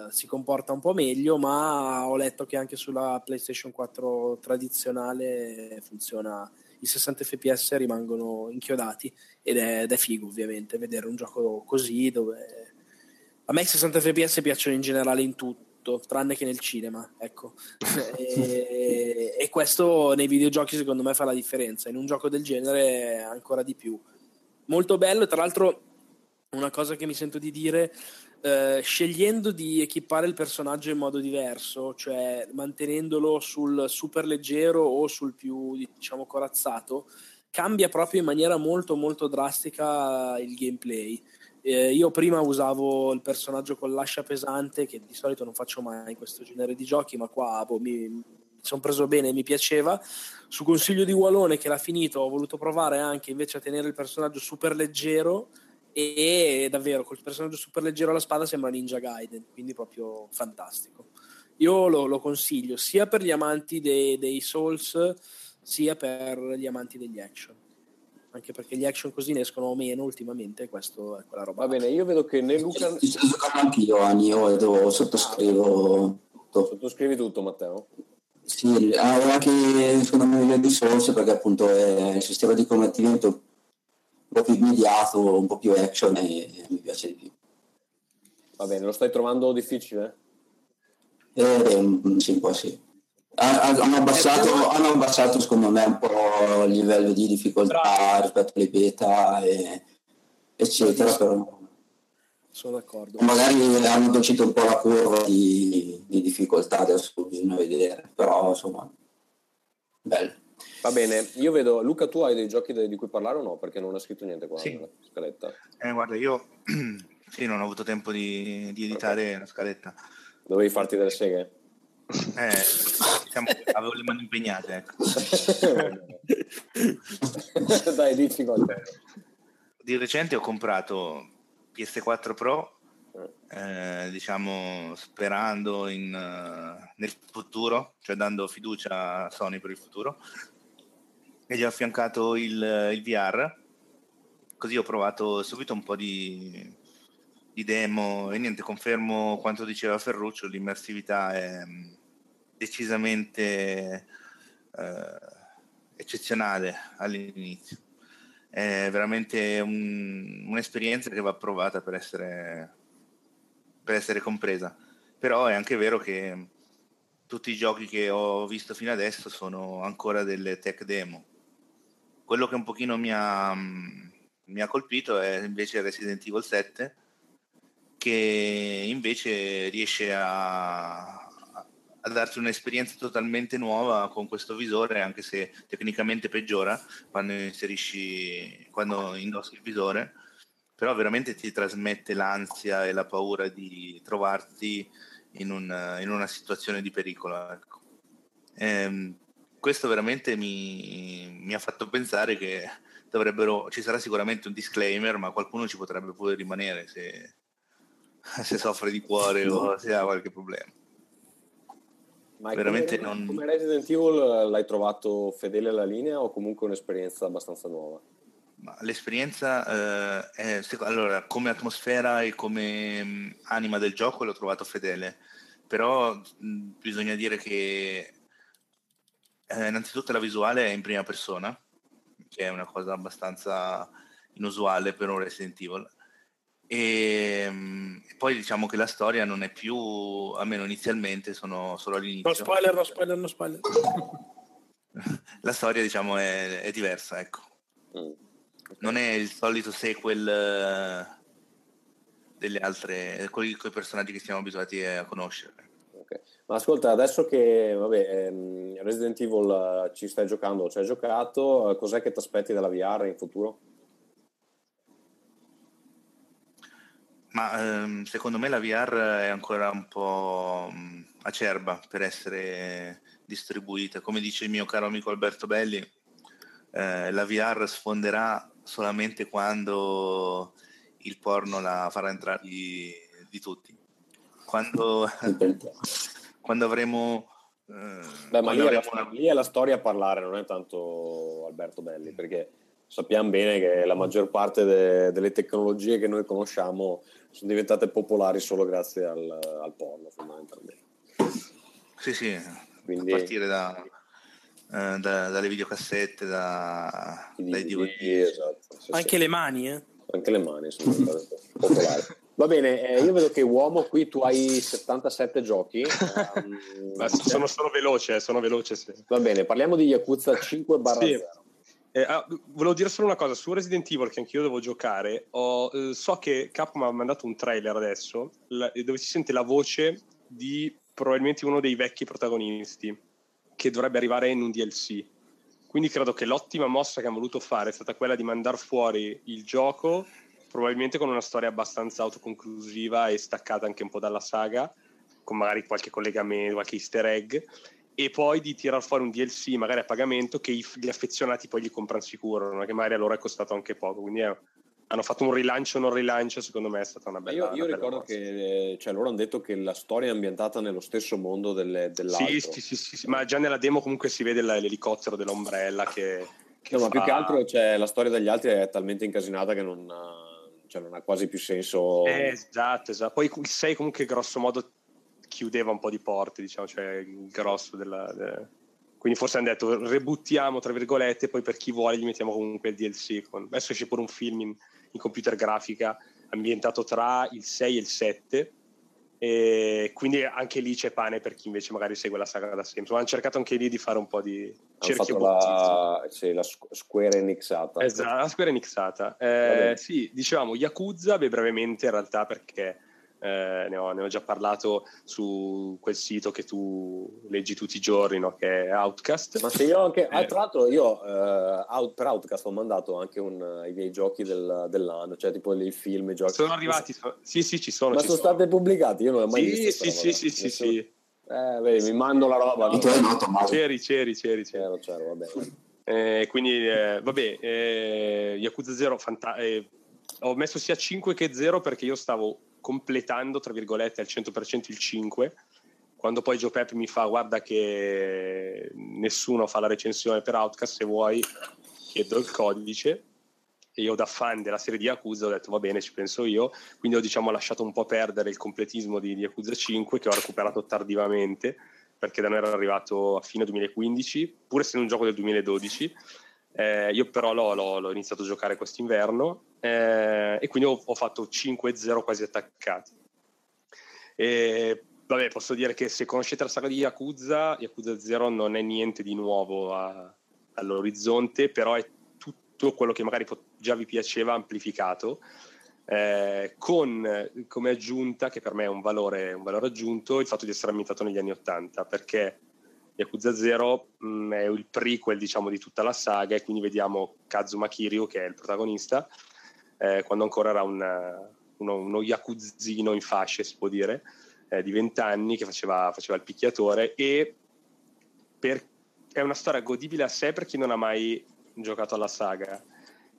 eh, si comporta un po' meglio, ma ho letto che anche sulla PlayStation 4 tradizionale funziona, i 60 fps rimangono inchiodati ed è, ed è figo ovviamente vedere un gioco così dove... A me i 60 fps piacciono in generale in tutto, tranne che nel cinema, ecco. (laughs) e, e questo nei videogiochi secondo me fa la differenza, in un gioco del genere ancora di più. Molto bello, tra l'altro una cosa che mi sento di dire, eh, scegliendo di equipare il personaggio in modo diverso, cioè mantenendolo sul super leggero o sul più, diciamo, corazzato, cambia proprio in maniera molto molto drastica il gameplay. Eh, io prima usavo il personaggio con l'ascia pesante, che di solito non faccio mai in questo genere di giochi, ma qua boh, mi, sono preso bene, mi piaceva. Su consiglio di Wallone che l'ha finito, ho voluto provare anche invece a tenere il personaggio super leggero e davvero col personaggio super leggero alla spada sembra Ninja Gaiden, quindi proprio fantastico. Io lo, lo consiglio sia per gli amanti dei, dei Souls sia per gli amanti degli action anche perché gli action così ne escono meno ultimamente, questo è quella roba. Va bene, io vedo che né Luca... Ci sto giocando anch'io, Anio, e devo sottoscrivo tutto. Sottoscrivi tutto, Matteo? Sì, anche secondo me meglio di Souls perché appunto è il sistema di combattimento po' più immediato, un po' più action e mi piace di più. Va bene, lo stai trovando difficile? Eh, sì, un po' sì. Hanno abbassato, hanno abbassato, secondo me un po' il livello di difficoltà Bravo. rispetto alle beta e, eccetera però sono d'accordo magari hanno dolcito un po' la curva di, di difficoltà adesso bisogna vedere però insomma bello Va bene, io vedo, Luca, tu hai dei giochi di cui parlare o no? Perché non ha scritto niente qua sì. scaletta. Eh, guarda, io (clears throat) sì, non ho avuto tempo di, di editare okay. la scaletta. Dovevi farti delle seghe? Eh, diciamo avevo le mani impegnate, ecco. (laughs) Dai, dici qualcosa. Di recente ho comprato PS4 Pro, eh, diciamo sperando in, uh, nel futuro, cioè dando fiducia a Sony per il futuro e gli ho affiancato il, il VR, così ho provato subito un po' di, di, demo e niente, confermo quanto diceva Ferruccio, l'immersività è mm, decisamente eh, eccezionale all'inizio. è veramente un- un'esperienza che va provata per essere, per essere compresa. Però è anche vero che tutti i giochi che ho visto fino adesso sono ancora delle tech demo. Quello che un pochino mi ha, mi ha colpito è invece Resident Evil 7, che invece riesce a, a darti un'esperienza totalmente nuova con questo visore, anche se tecnicamente peggiora quando quando indossi il visore, però veramente ti trasmette l'ansia e la paura di trovarti in, un- in una situazione di pericolo. ecco. Ehm, questo veramente mi, mi ha fatto pensare che dovrebbero, ci sarà sicuramente un disclaimer, ma qualcuno ci potrebbe pure rimanere se, se soffre di cuore o se ha qualche problema. Ma Veramente come, non- come Resident Evil l'hai trovato fedele alla linea o comunque un'esperienza abbastanza nuova? L'esperienza, eh, è, allora, come atmosfera e come mh, anima del gioco l'ho trovato fedele, però mh, bisogna dire che eh, innanzitutto la visuale è in prima persona, che è una cosa abbastanza inusuale per un Resident Evil. E, mh, poi diciamo che la storia non è più, almeno inizialmente, sono solo No all'inizio. spoiler, no spoiler, no spoiler. (laughs) La storia, diciamo, è, è diversa, ecco. Mm. Non è il solito sequel eh, delle altre, quei, quei personaggi che siamo abituati a conoscere. Ok. Ma ascolta, adesso che vabbè, ehm, Resident Evil eh, ci stai giocando, ci hai giocato, eh, cos'è che ti aspetti dalla VR in futuro? Ma ehm, secondo me la VR è ancora un po' mh, acerba per essere distribuita. Come dice il mio caro amico Alberto Belli, eh, la VR sfonderà solamente quando il porno la farà entrare di, di tutti. Quando, (laughs) quando avremo... eh, Beh, ma lì è, la, avremo una- lì è la storia a parlare, non è tanto Alberto Belli, perché sappiamo bene che la maggior parte de- delle tecnologie che noi conosciamo sono diventate popolari solo grazie al, al porno, fondamentalmente. Sì, sì, Quindi- a partire da, eh, da- dalle videocassette, da, dai DVD, esatto, sì, Anche sì. le mani, eh. Anche le mani sono popolari. Va bene, eh, io vedo che uomo qui tu hai 77 giochi. (laughs) Ma sono solo veloce, eh, sono veloce. Sì. Va bene, parliamo di Yakuza (laughs) 5 barra Sì. 0. Eh, ah, volevo dire solo una cosa su Resident Evil che anch'io devo giocare. Ho, eh, so che Capcom ha mandato un trailer adesso la- dove si sente la voce di probabilmente uno dei vecchi protagonisti che dovrebbe arrivare in un DLC. Quindi credo che l'ottima mossa che hanno voluto fare è stata quella di mandare fuori il gioco, probabilmente con una storia abbastanza autoconclusiva e staccata anche un po' dalla saga, con magari qualche collegamento, qualche easter egg, e poi di tirar fuori un DLC magari a pagamento che gli affezionati poi gli comprano sicuro, che magari a loro è costato anche poco. Quindi è- hanno fatto un rilancio non rilancio, secondo me è stata una Ma bella Io, io una bella ricordo mossa. che cioè, loro hanno detto che la storia è ambientata nello stesso mondo delle, dell'altro. Sì, sì, sì, sì, sì, ma già nella demo comunque si vede l'elicottero dell'ombrella che, che No, ma fa- più che altro cioè, la storia degli altri è talmente incasinata che non ha, cioè, non ha quasi più senso. Eh, esatto, esatto. Poi il 6 comunque grosso modo chiudeva un po' di porte, diciamo, cioè il grosso della... de- Quindi forse hanno detto rebuttiamo, tra virgolette, poi per chi vuole gli mettiamo comunque il DLC. Con- Adesso esce pure un film in, in computer grafica ambientato tra il 6 e il 7 e quindi anche lì c'è pane per chi invece magari segue la saga da sempre. Hanno cercato anche lì di fare un po' di cerchio la, sì, la Squ- Square Enixata. Esatto, la Square Enixata. Eh, sì, dicevamo Yakuza, beh, brevemente in realtà perché eh, ne, ho, ne ho già parlato su quel sito che tu leggi tutti i giorni, no? che è Outcast. Ma se io anche, ah, Eh. tra l'altro, io eh, out- per Outcast ho mandato anche un- i miei giochi del- dell'anno, cioè tipo i film, i giochi. Sono arrivati, so- sì, sì, ci sono. Ma ci sono state pubblicate? Io non l'ho mai Sì, visto. sì, sì, sì, sì, sì. Eh, vedi, mi mando la roba. No, Tommaso. C'eri, c'eri, c'eri, c'eri. C'ero, c'ero, va bene. Eh, quindi, eh, vabbè, eh, Yakuza 0, fanta- eh, ho messo sia 5 che 0 perché io stavo completando, tra virgolette, al 100% il 5. Quando poi Joe Pep mi fa, guarda che nessuno fa la recensione per Outcast, se vuoi chiedo il codice. E io da fan della serie di Yakuza ho detto va bene, ci penso io. Quindi ho diciamo lasciato un po' perdere il completismo di, di Yakuza 5 che ho recuperato tardivamente perché da noi era arrivato a fine 2015, pur essendo un gioco del 2012. Eh, io però l'ho, l'ho, l'ho, iniziato a giocare quest'inverno eh, e quindi ho, ho, fatto 5-0 quasi attaccati. E, vabbè, posso dire che se conoscete la saga di Yakuza, Yakuza 0 non è niente di nuovo a, all'orizzonte, però è tutto quello che magari già vi piaceva amplificato. Eh, con come aggiunta, che per me è un valore, un valore aggiunto, il fatto di essere ambientato negli anni 80, perché Yakuza 0 mh, mm, è il prequel diciamo, di tutta la saga e quindi vediamo Kazuma Kiryu che è il protagonista eh, quando ancora era un, uno, uno Yakuzino in fasce si può dire eh, di 20 anni che faceva, faceva, il picchiatore e per, è una storia godibile a sé per chi non ha mai giocato alla saga.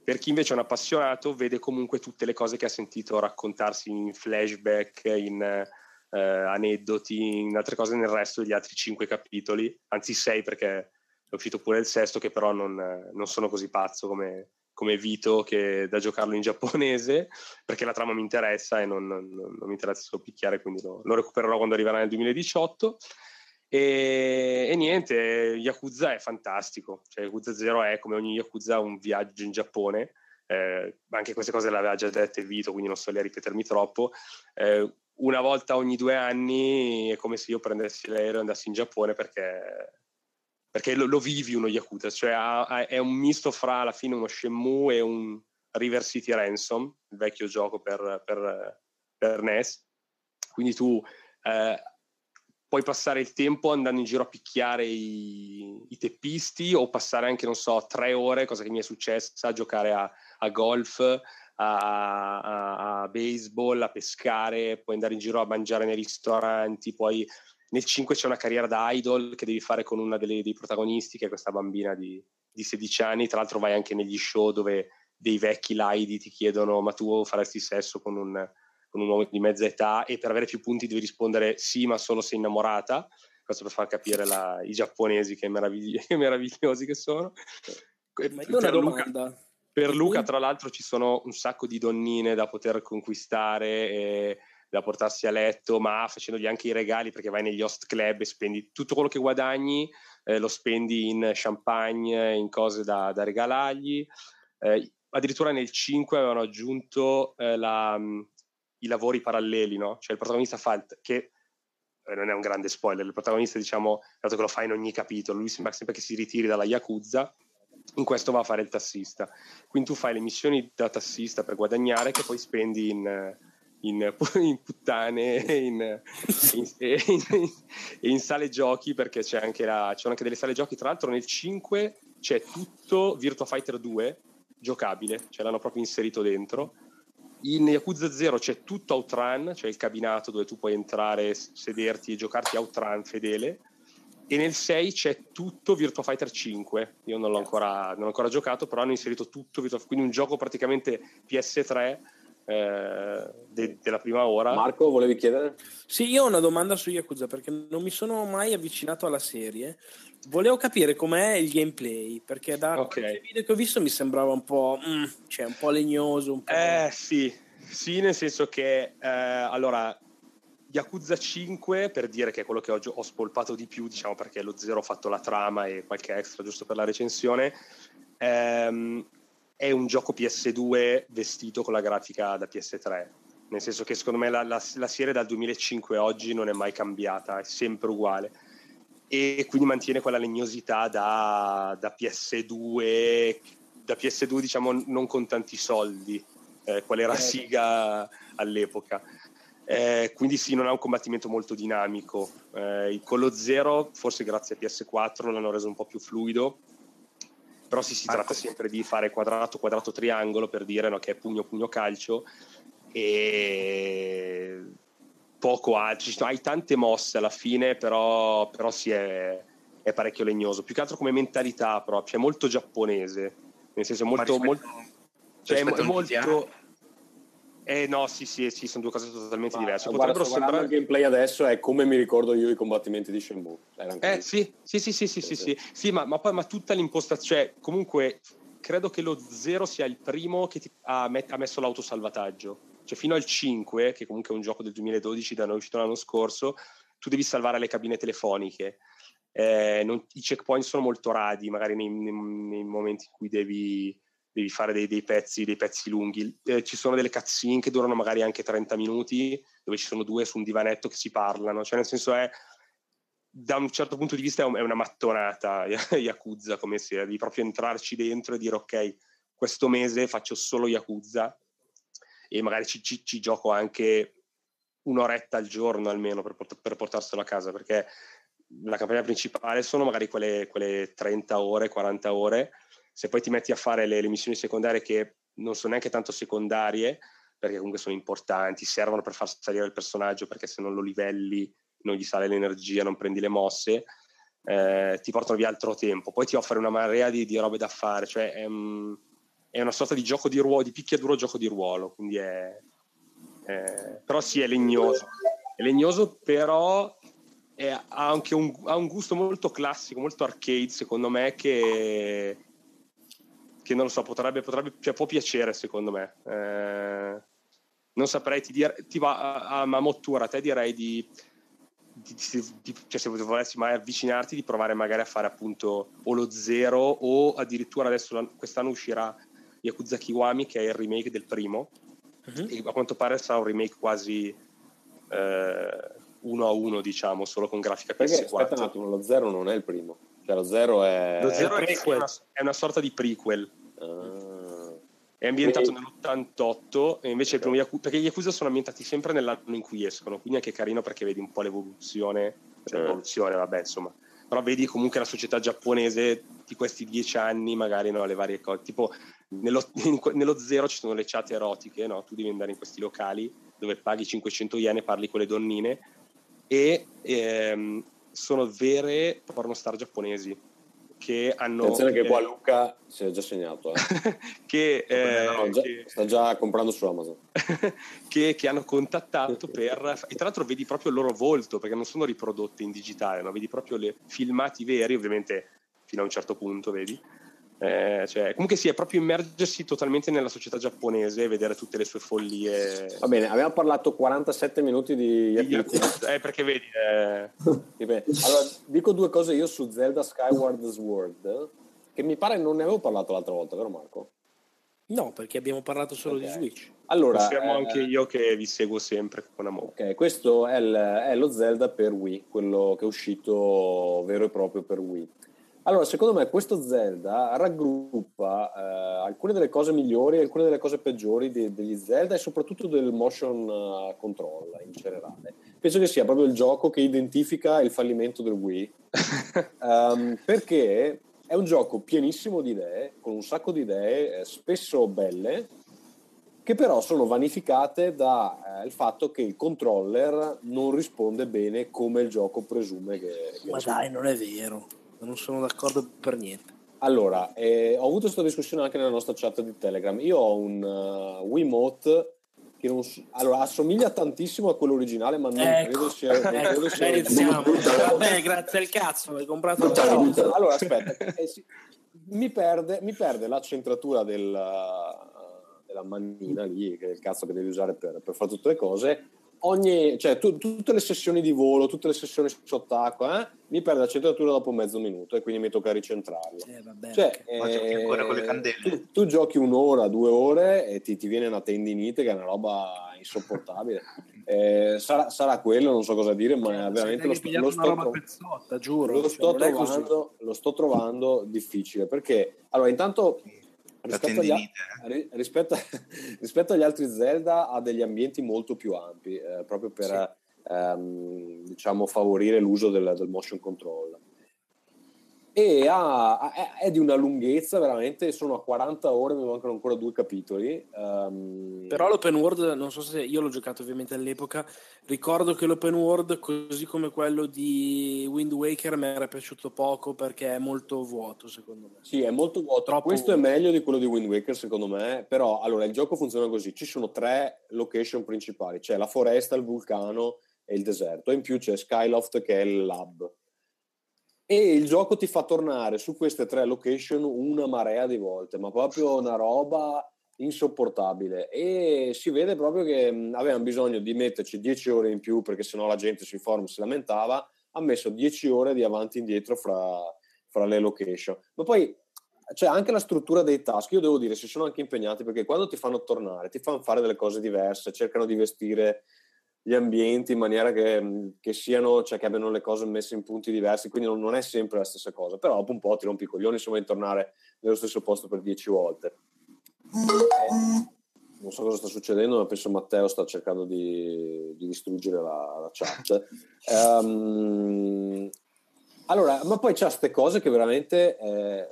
Per chi invece è un appassionato vede comunque tutte le cose che ha sentito raccontarsi in flashback in eh, aneddoti, in altre cose nel resto degli altri cinque capitoli, anzi sei perché è uscito pure il sesto che però non, non sono così pazzo come, come Vito che da giocarlo in giapponese perché la trama mi interessa e non, non, non mi interessa solo picchiare quindi lo, lo, recupererò quando arriverà nel 2018 e, e, niente Yakuza è fantastico. Cioè Yakuza 0 è come ogni Yakuza un viaggio in Giappone. Eh, anche queste cose le aveva già dette Vito quindi non sto lì a ripetermi troppo. Eh, una volta ogni due anni è come se io prendessi l'aereo e andassi in Giappone perché, perché lo, lo, vivi uno Yakuza, cioè ha, ha, è un misto fra alla fine uno Shenmue e un River City Ransom, il vecchio gioco per, per, per NES. Quindi tu eh, puoi passare il tempo andando in giro a picchiare i, i, teppisti o passare anche, non so, tre ore, cosa che mi è successa, a giocare a, a golf a, a, a, baseball, a pescare, puoi andare in giro a mangiare nei ristoranti, poi nel 5 c'è una carriera da idol che devi fare con una delle, dei protagonisti, che è questa bambina di, di 16 anni, tra l'altro vai anche negli show dove dei vecchi laidi ti chiedono ma tu faresti sesso con un, con un uomo di mezza età? E per avere più punti devi rispondere sì ma solo se innamorata. Questo per far capire la, i giapponesi che, meravigli- (laughs) meravigliosi che sono. Ma io una domanda per Luca, tra l'altro, ci sono un sacco di donnine da poter conquistare e da portarsi a letto, ma facendogli anche i regali perché vai negli host club e spendi tutto quello che guadagni, eh, lo spendi in champagne, in cose da, da regalargli. Eh, addirittura nel 5 avevano aggiunto eh, la, mm, i lavori paralleli, no? Cioè il protagonista fa il, che eh, non è un grande spoiler, il protagonista diciamo, dato che lo fa in ogni capitolo, lui sembra sempre che si ritiri dalla Yakuza in questo va a fare il tassista. Quindi tu fai le missioni da tassista per guadagnare che poi spendi in, in, (laughs) in puttane e (laughs) in, in, sale giochi perché c'è anche la, sono anche delle sale giochi. Tra l'altro nel 5 c'è tutto Virtua Fighter 2 giocabile, ce l'hanno proprio inserito dentro. In Yakuza 0 c'è tutto Outrun, cioè il cabinato dove tu puoi entrare, sederti e giocarti Outrun fedele e nel 6 c'è tutto Virtua Fighter 5 io non l'ho ancora, non l'ho ancora giocato però hanno inserito tutto quindi un gioco praticamente PS3 eh, de- della prima ora. Marco volevi chiedere? Sì io ho una domanda su Yakuza perché non mi sono mai avvicinato alla serie. Volevo capire com'è il gameplay perché da okay. video che ho visto mi sembrava un po' mm, cioè un po' legnoso un po'... eh sì. Sì nel senso che eh, allora Yakuza 5 per dire che è quello che ho, ho spolpato di più, diciamo perché lo zero ho fatto la trama e qualche extra giusto per la recensione. Ehm, è un gioco PS2 vestito con la grafica da PS3. Nel senso che secondo me la, la, la serie dal 2005 a oggi non è mai cambiata, è sempre uguale. E quindi mantiene quella legnosità da, da PS2, da PS2 diciamo non con tanti soldi, eh, qual era certo. Siga all'epoca. Eh, quindi sì, non ha un combattimento molto dinamico. Eh, con lo zero, forse grazie a PS4, l'hanno reso un po' più fluido. Però sì, si tratta sempre di fare quadrato, quadrato, triangolo per dire no, che è pugno, pugno, calcio. E poco altro. Hai tante mosse alla fine, però, però sì, è, è, parecchio legnoso. Più che altro come mentalità proprio, è molto giapponese. Nel senso, è molto. molto cioè, è molto eh no, sì, sì, sì, sono due cose totalmente diverse. Guarda, Potrebbero sembrare... il gameplay adesso è come mi ricordo io i combattimenti di Shenmue. Eh sì, sì, sì, sì, sì, sì, sì, sì ma, ma, poi ma tutta l'impostazione, cioè, comunque credo che lo 0 sia il primo che ti ha, met- ha, messo l'autosalvataggio. Cioè fino al 5, che comunque è un gioco del 2012 da noi uscito l'anno scorso, tu devi salvare le cabine telefoniche. eh, non, i checkpoint sono molto radi, magari nei, nei, nei momenti in cui devi, devi fare dei, dei, pezzi, dei pezzi lunghi. Eh, ci sono delle cutscene che durano magari anche 30 minuti, dove ci sono due su un divanetto che si parlano, cioè nel senso è da un certo punto di vista è una mattonata (laughs) Yakuza, come se devi proprio entrarci dentro e dire ok, questo mese faccio solo Yakuza e magari ci, ci, ci gioco anche un'oretta al giorno almeno per, per, portarselo a casa, perché la campagna principale sono magari quelle, quelle 30 ore, 40 ore, se poi ti metti a fare le, le missioni secondarie che non sono neanche tanto secondarie, perché comunque sono importanti, servono per far salire il personaggio, perché se non lo livelli non gli sale l'energia, non prendi le mosse, eh, ti portano via altro tempo. Poi ti offre una marea di, di robe da fare, cioè è, è, una sorta di gioco di ruolo, di picchiaduro gioco di ruolo, quindi è, è... però sì, è legnoso. È legnoso, però ha anche un, ha un gusto molto classico, molto arcade, secondo me, che che non lo so, potrebbe, potrebbe cioè, può piacere secondo me. Eh, non saprei, ti, dire, ti va a, a Mottura, a te direi di di, di, cioè se volessi mai avvicinarti di provare magari a fare appunto o lo zero o addirittura adesso quest'anno uscirà Yakuza Kiwami che è il remake del primo uh-huh. e a quanto pare sarà un remake quasi eh, uno a uno diciamo solo con grafica Perché, PS4 aspetta un attimo lo zero non è il primo cioè lo zero è lo zero è, è, una, è una, sorta di prequel uh è ambientato nell'88 e invece il primo Yakuza, perché gli Yakuza sono ambientati sempre nell'anno in cui escono, quindi è anche carino perché vedi un po' l'evoluzione, cioè l'evoluzione, vabbè, insomma. Però vedi comunque la società giapponese di questi dieci anni, magari no, le varie cose. Tipo nello, nello zero ci sono le chat erotiche, no? Tu devi andare in questi locali dove paghi 500 yen e parli con le donnine e ehm, sono vere pornostar giapponesi che hanno... Attenzione che qua Luca si è già segnato. Eh. (laughs) che, eh, no, già, che, sta già comprando su Amazon. (laughs) che, che, hanno contattato per... E tra l'altro vedi proprio il loro volto, perché non sono riprodotti in digitale, no? vedi proprio i filmati veri, ovviamente fino a un certo punto, vedi eh, cioè, comunque sì, è proprio immergersi totalmente nella società giapponese e vedere tutte le sue follie. Va bene, abbiamo parlato 47 minuti di Yakuza. Eh, perché vedi... Eh... (laughs) allora, dico due cose io su Zelda Skyward Sword, che mi pare non ne avevo parlato l'altra volta, vero Marco? No, perché abbiamo parlato solo okay. di Switch. Allora, Confermo eh, anche io che vi seguo sempre con amore. Ok, questo è, il, è lo Zelda per Wii, quello che è uscito vero e proprio per Wii. Allora, secondo me questo Zelda raggruppa eh, alcune delle cose migliori e alcune delle cose peggiori di, degli Zelda e soprattutto del motion uh, control in generale. Penso che sia proprio il gioco che identifica il fallimento del Wii, um, (laughs) perché è un gioco pienissimo di idee, con un sacco di idee, eh, spesso belle, che però sono vanificate dal eh, fatto che il controller non risponde bene come il gioco presume che... che Ma dai, non è vero non sono d'accordo per niente. Allora, eh, ho avuto questa discussione anche nella nostra chat di Telegram. Io ho un uh, Wiimote che non, allora, assomiglia tantissimo a quello originale, ma non ecco, credo sia. Non ecco, credo sia iniziamo. Vabbè, grazie al cazzo, hai comprato no, no, Allora, aspetta, eh, sì, mi, perde, mi, perde, la centratura del, della manina lì, che è il cazzo che devi usare per, per fare tutte le cose ogni, cioè, tu, tutte le sessioni di volo, tutte le sessioni sott'acqua, eh, mi perde la centratura dopo mezzo minuto e quindi mi tocca ricentrarlo. Eh, vabbè, cioè, eh, ancora con le candele. Tu, tu, giochi un'ora, due ore e ti, ti, viene una tendinite che è una roba insopportabile. (laughs) eh, sarà, sarà, quello, non so cosa dire, ma veramente lo, sto, lo, sto, pezzotta, giuro, lo, sto cioè, trovando, lo sto trovando difficile perché allora intanto rispetto agli, eh. rispetto, (laughs) rispetto agli, altri Zelda ha degli ambienti molto più ampi, eh, proprio per sì. ehm, diciamo, favorire l'uso del, del motion control e ha, è di una lunghezza veramente, sono a 40 ore, mi mancano ancora due capitoli. Um... Però l'open world, non so se io l'ho giocato ovviamente all'epoca, ricordo che l'open world, così come quello di Wind Waker, mi era piaciuto poco perché è molto vuoto secondo me. Sì, è molto vuoto. Troppo... Questo è meglio di quello di Wind Waker secondo me, però allora il gioco funziona così, ci sono tre location principali, c'è la foresta, il vulcano e il deserto, e in più c'è Skyloft che è il lab e il gioco ti fa tornare su queste tre location una marea di volte, ma proprio una roba insopportabile e si vede proprio che avevano bisogno di metterci 10 ore in più perché sennò la gente sui forum si lamentava ha messo 10 ore di avanti e indietro fra, fra le location. Ma poi cioè anche la struttura dei task, io devo dire, si sono anche impegnati perché quando ti fanno tornare, ti fanno fare delle cose diverse, cercano di vestire gli ambienti in maniera che, che siano, cioè che abbiano le cose messe in punti diversi, quindi non, non, è sempre la stessa cosa, però dopo un po' ti rompi i coglioni insomma di tornare nello stesso posto per dieci volte. Eh, non so cosa sta succedendo, ma penso Matteo sta cercando di, di distruggere la, la chat. Um, allora, ma poi c'è queste cose che veramente eh,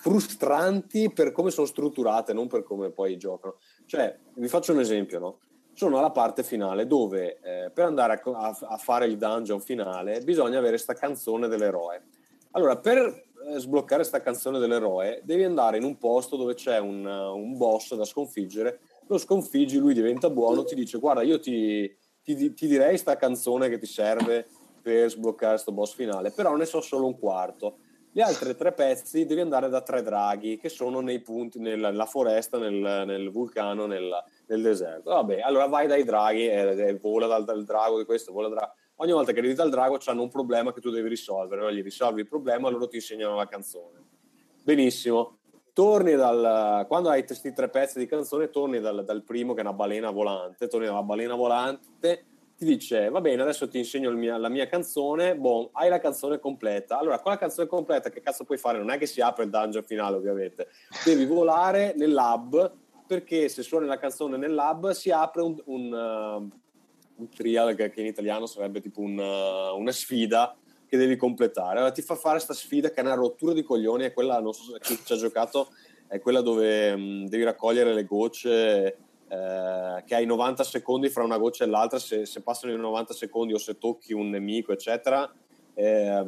frustranti per come sono strutturate, non per come poi giocano. Cioè, vi faccio un esempio, no? Sono alla parte finale dove eh, per andare a, a, a, fare il dungeon finale bisogna avere questa canzone dell'eroe. Allora, per eh, sbloccare questa canzone dell'eroe devi andare in un posto dove c'è un, un boss da sconfiggere, lo sconfiggi, lui diventa buono, ti dice guarda io ti, ti, ti direi questa canzone che ti serve per sbloccare questo boss finale, però ne so solo un quarto. Gli altri tre pezzi devi andare da tre draghi che sono nei punti, nella foresta, nel, nel vulcano, nel, nel, deserto. Vabbè, allora vai dai draghi, eh, vola dal, dal, drago di questo, vola dal Ogni volta che arrivi dal drago hanno un problema che tu devi risolvere, no? gli risolvi il problema e loro ti insegnano la canzone. Benissimo. Torni dal, quando hai questi tre pezzi di canzone, torni dal, dal primo che è una balena volante, torni dalla balena volante ti dice va bene adesso ti insegno mia, la mia canzone boh, hai la canzone completa. Allora con la canzone completa che cazzo puoi fare? Non è che si apre il dungeon finale ovviamente. Devi volare nel lab perché se suoni la canzone nel lab si apre un, un, uh, un trial che, in italiano sarebbe tipo un, uh, una sfida che devi completare. Allora ti fa fare questa sfida che è una rottura di coglioni è quella non so chi ci ha giocato è quella dove um, devi raccogliere le gocce eh, che hai 90 secondi fra una goccia e l'altra, se, se, passano i 90 secondi o se tocchi un nemico, eccetera, eh,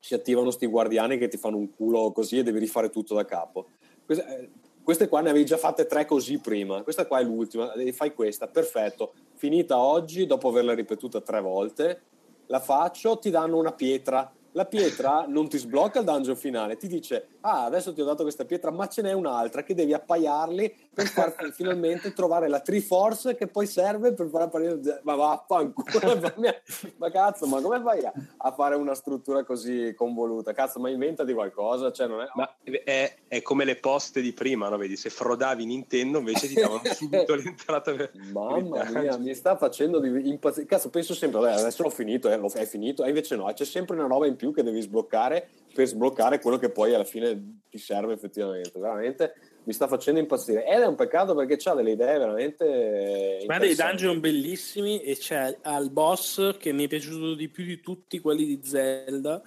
si attivano questi guardiani che ti fanno un culo così e devi rifare tutto da capo. Queste, eh, queste qua ne avevi già fatte tre così prima, questa qua è l'ultima, fai questa, perfetto, finita oggi dopo averla ripetuta tre volte, la faccio, ti danno una pietra. La pietra non ti sblocca il dungeon finale, ti dice ah adesso ti ho dato questa pietra ma ce n'è un'altra che devi appaiarli per far finalmente trovare la Triforce che poi serve per far apparire ma vaffanculo (laughs) ma cazzo ma come fai a, a, fare una struttura così convoluta cazzo ma inventati qualcosa cioè non è... ma è, è, come le poste di prima no? vedi se frodavi Nintendo invece ti davano (laughs) subito l'entrata per mamma mia mi sta facendo impazzire cazzo penso sempre adesso l'ho finito eh, è finito e invece no c'è sempre una roba in più che devi sbloccare per sbloccare quello che poi alla fine ti serve effettivamente. Veramente mi sta facendo impazzire. Ed è un peccato perché ha delle idee veramente. Ma dei dungeon bellissimi e c'è al boss che mi è piaciuto di più di tutti quelli di Zelda,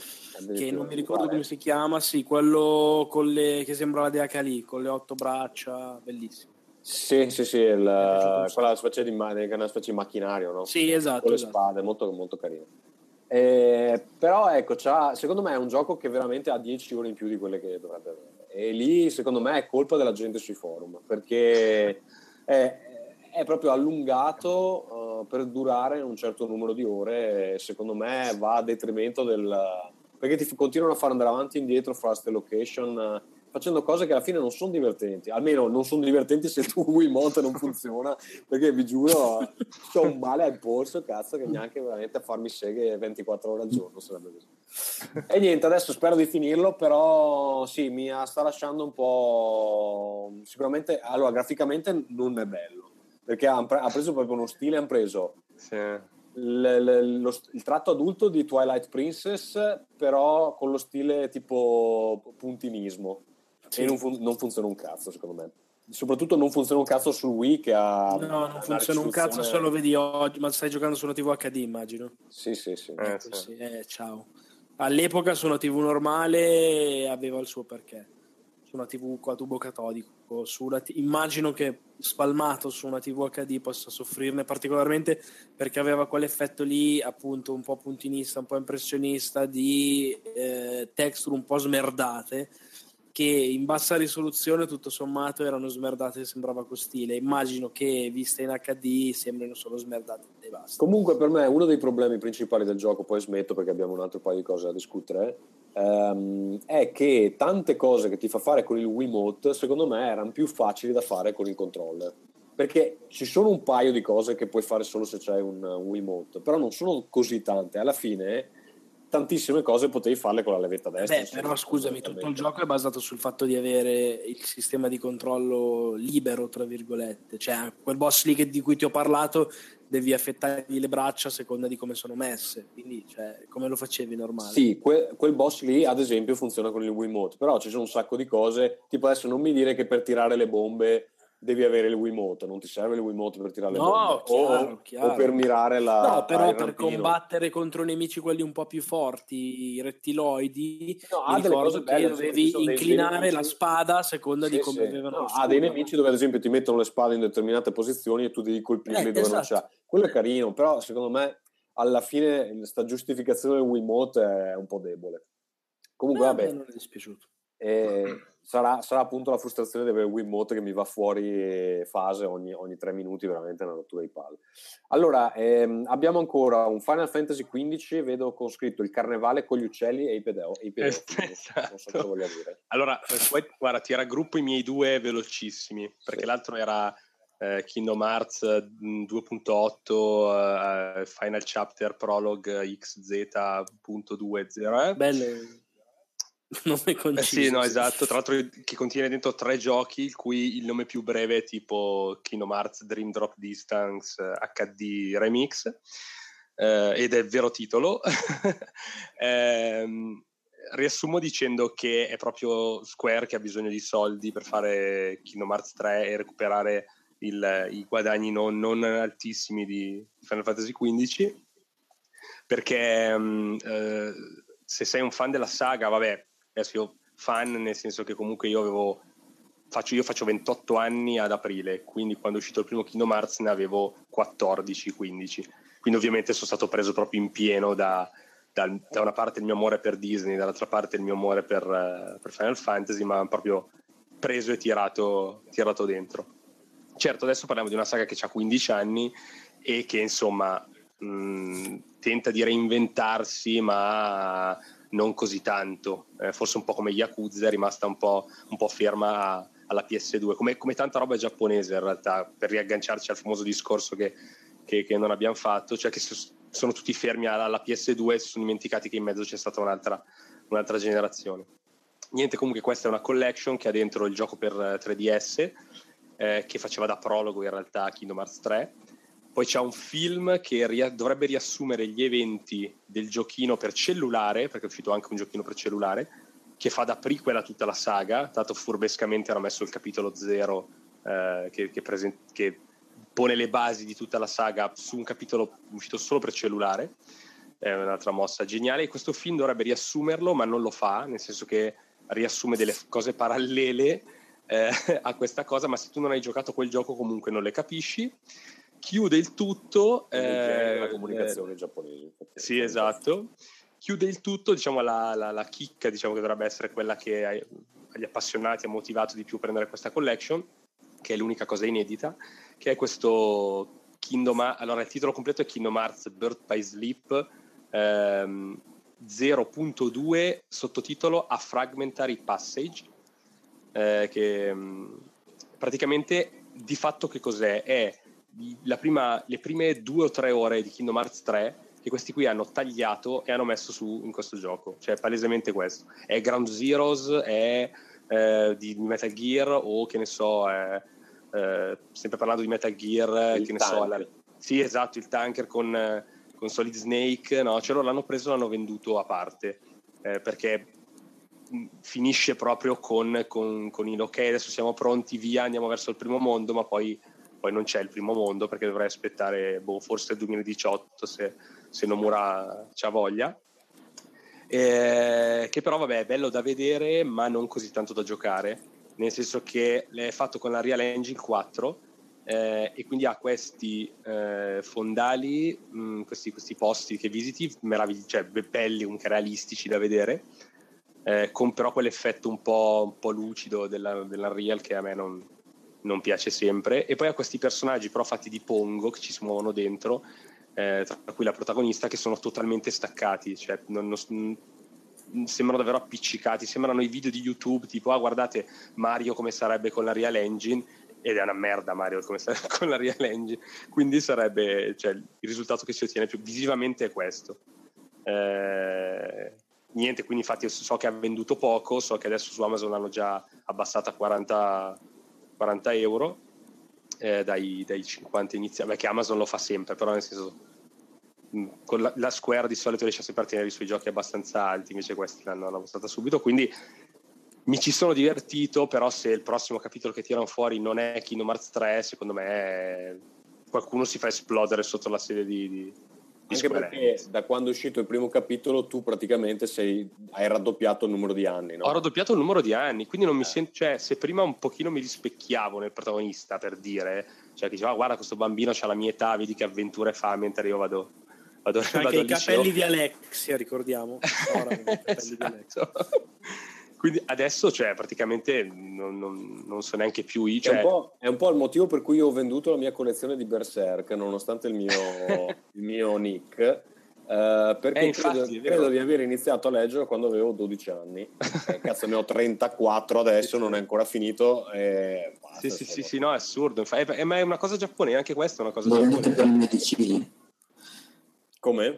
che non mi ricordo come si chiama, sì, quello con le, che sembrava di Akali, con le otto braccia, bellissimo. Sì, sì, sì, il, quella specie di, una specie di macchinario, no? Sì, esatto. Con le esatto. spade, molto, molto carino. Eh, però ecco, secondo me è un gioco che veramente ha 10 ore in più di quelle che dovrebbe avere. E lì secondo me è colpa della gente sui forum, perché è, è proprio allungato uh, per durare un certo numero di ore secondo me va a detrimento del... perché ti continuano a fare andare avanti e indietro fra queste location. Uh, facendo cose che alla fine non sono divertenti, almeno non sono divertenti se tu Wiimote non funziona, perché vi giuro ho un male al polso, cazzo, che neanche veramente a farmi seghe 24 ore al giorno sarebbe così. E niente, adesso spero di finirlo, però sì, mi sta lasciando un po'... sicuramente, allora, graficamente non è bello, perché ha, preso proprio uno stile, hanno preso... Sì. L, l, lo, il tratto adulto di Twilight Princess, però con lo stile tipo puntinismo sì. e non, fun- non, funziona un cazzo secondo me soprattutto non funziona un cazzo su Wii che ha no non funziona un cazzo se lo vedi oggi ma stai giocando su una TV HD immagino sì sì sì, eh, ecco, sì. Eh, ciao all'epoca su una TV normale aveva il suo perché. Su una TV a tubo catodico t- immagino che spalmato su una TV HD possa soffrirne particolarmente perché aveva quell'effetto lì appunto un po' puntinista un po' impressionista di eh, texture un po' smerdate che in bassa risoluzione tutto sommato erano smerdate e sembrava con stile. Immagino che viste in HD sembrino solo smerdate e basta. Comunque per me uno dei problemi principali del gioco, poi smetto perché abbiamo un altro paio di cose da discutere, ehm, è che tante cose che ti fa fare con il Wiimote secondo me erano più facili da fare con il controller. Perché ci sono un paio di cose che puoi fare solo se c'hai un, un Wiimote, però non sono così tante. Alla fine tantissime cose potevi farle con la levetta destra. Beh, però scusami, tutto il gioco è basato sul fatto di avere il sistema di controllo libero, tra virgolette. Cioè, quel boss lì che, di cui ti ho parlato, devi affettargli le braccia a seconda di come sono messe. Quindi, cioè, come lo facevi normale? Sì, que- quel boss lì, ad esempio, funziona con il Wiimote, però ci sono un sacco di cose, tipo adesso non mi dire che per tirare le bombe devi avere il Wiimote, non ti serve il Wiimote per tirare le No, bombe chiaro, o, chiaro. o per mirare la No, però per rampino. combattere contro nemici quelli un po' più forti, i rettiloidi, No, ha delle cose belle, dovevi inclinare la spada a seconda di Sì, come sì. avevano No, ha dei nemici dove ad esempio ti mettono le spade in determinate posizioni e tu devi colpirli Eh, dove non esatto. c'è. Quello è carino, però secondo me alla fine questa giustificazione del Wiimote è un po' debole. Comunque Eh, vabbè, non è dispiaciuto. eh, sarà, sarà appunto la frustrazione di avere il Wiimote che mi va fuori fase ogni, ogni tre minuti, veramente una rottura di palle. Allora, ehm, abbiamo ancora un Final Fantasy XV, vedo con scritto il carnevale con gli uccelli e i pedeo. E i pedofili, non so- non so cosa Esatto. voglia dire. Allora, eh, poi, guarda, ti raggruppo i miei due velocissimi, perché Sì. l'altro era eh, Kingdom Hearts mh, 2.8 eh, Final Chapter Prologue XZ.20 eh? Belle (laughs) nome Eh conciso. sì, no, esatto. Tra l'altro, che contiene dentro tre giochi, il cui il nome più breve è tipo Kingdom Hearts Dream Drop Distance eh, HD Remix, eh, ed è il vero titolo. (laughs) Ehm, riassumo dicendo che è proprio Square che ha bisogno di soldi per fare Kingdom Hearts 3 e recuperare il- i guadagni non, non altissimi di Final Fantasy XV perché mm, eh, se sei un fan della saga, vabbè, adesso fan nel senso che comunque io avevo faccio, io faccio 28 anni ad aprile, quindi quando è uscito il primo Kingdom Hearts ne avevo 14-15, quindi ovviamente sono stato preso proprio in pieno da, da- da una parte il mio amore per Disney, dall'altra parte il mio amore per, per Final Fantasy, ma proprio preso e tirato, tirato dentro. Certo, adesso parliamo di una saga che ha 15 anni e che insomma mh, tenta di reinventarsi, ma non così tanto. Eh, forse un po' come Yakuza, è rimasta un po', un po' ferma a- alla PS2, come, come tanta roba giapponese in realtà, per riagganciarci al famoso discorso che, che- che non abbiamo fatto, cioè che s- sono tutti fermi alla, alla PS2 e si sono dimenticati che in mezzo c'è stata un'altra, un'altra generazione. Niente, comunque questa è una collection che ha dentro il gioco per eh, 3DS, eh, che faceva da prologo in realtà a Kingdom Hearts 3. Poi c'è un film che ria- dovrebbe riassumere gli eventi del giochino per cellulare, perché è uscito anche un giochino per cellulare, che fa da prequel a tutta la saga. Tanto furbescamente hanno messo il capitolo 0 eh, che, che presen- che pone le basi di tutta la saga su un capitolo uscito solo per cellulare. È un'altra mossa geniale. E questo film dovrebbe riassumerlo, ma non lo fa, nel senso che riassume delle cose parallele eh, (laughs) a questa cosa, ma se tu non hai giocato quel gioco comunque non le capisci. Chiude il tutto. Eh, della comunicazione giapponese. sì, esatto. Chiude il tutto, diciamo, la, la- la chicca, diciamo, che dovrebbe essere quella che agli appassionati ha motivato di più a prendere questa collection, che è l'unica cosa inedita, che è questo Kingdom Hearts. Allora, il titolo completo è Kingdom Hearts Birth by Sleep ehm, 0.2, sottotitolo A Fragmentary Passage, eh, che mh, praticamente di fatto che cos'è? È la prima- le prime due o tre ore di Kingdom Hearts 3 che questi qui hanno tagliato e hanno messo su in questo gioco, cioè palesemente questo. È Ground Zeroes, è eh, di Metal Gear o che ne so, è, eh, sempre parlando di Metal Gear, Il che ne so, la- sì esatto, il tanker con, con Solid Snake, no, cioè loro l'hanno preso e l'hanno venduto a parte, eh, perché mh, finisce proprio con, con, con il ok, adesso siamo pronti, via, andiamo verso il primo mondo, ma poi, poi non c'è il primo mondo perché dovrei aspettare boh, forse il 2018 se, se Nomura c'ha voglia. Eh, che però vabbè è bello da vedere ma non così tanto da giocare nel senso che è fatto con la Real Engine 4 eh, e quindi ha questi eh, fondali mh, questi, questi posti che visiti meravigli- cioè, be- belli comunque realistici da vedere eh, con però quell'effetto un po', un po' lucido della, dell'Unreal che a me non, non piace sempre. E poi ha questi personaggi però fatti di Pongo che ci si muovono dentro eh, tra cui la protagonista che sono totalmente staccati cioè non- non- mm, sembrano davvero appiccicati sembrano i video di YouTube tipo ah guardate Mario come sarebbe con la Real Engine ed è una merda Mario come sarebbe (laughs) con la Real Engine. Quindi sarebbe cioè, il risultato che si ottiene più visivamente è questo. Eh, niente, quindi infatti so che ha venduto poco, so che adesso su Amazon l'hanno già abbassata a 40, 40 euro eh, dai, dai 50 iniziali, beh che Amazon lo fa sempre, però nel senso con la, la Square di solito riesce sempre a tenere i suoi giochi abbastanza alti, invece questi l'hanno abbassata subito, quindi mi ci sono divertito, però se il prossimo capitolo che tirano fuori non è Kingdom Hearts 3, secondo me qualcuno si fa esplodere sotto la sede di, di Anche perché da quando è uscito il primo capitolo tu praticamente sei, hai raddoppiato il numero di anni, no? Ho raddoppiato il numero di anni, quindi non mi sento, cioè, se prima un pochino mi rispecchiavo nel protagonista per dire, cioè che diceva, "Ah, guarda, questo bambino ha la mia età, vedi che avventure fa mentre io vado, vado, vado anche i al liceo." capelli di Alexia, ricordiamo. (laughs) Ora, i capelli di Alexia. Esatto. Quindi adesso, cioè, praticamente non, non- non so neanche più io. È un, Cioè, po', è un po' il motivo per cui ho venduto la mia collezione di Berserk, nonostante il mio, (laughs) il mio nick, eh, perché Eh, infatti, credo, è credo di aver iniziato a leggerlo quando avevo 12 anni. Eh, cazzo, ne ho 34 adesso, (laughs) non è ancora finito. E basta, sì, sì, sì, sì, no, è assurdo. Infa- è- ma è una cosa giapponese, anche questa è una cosa giapponese. Come?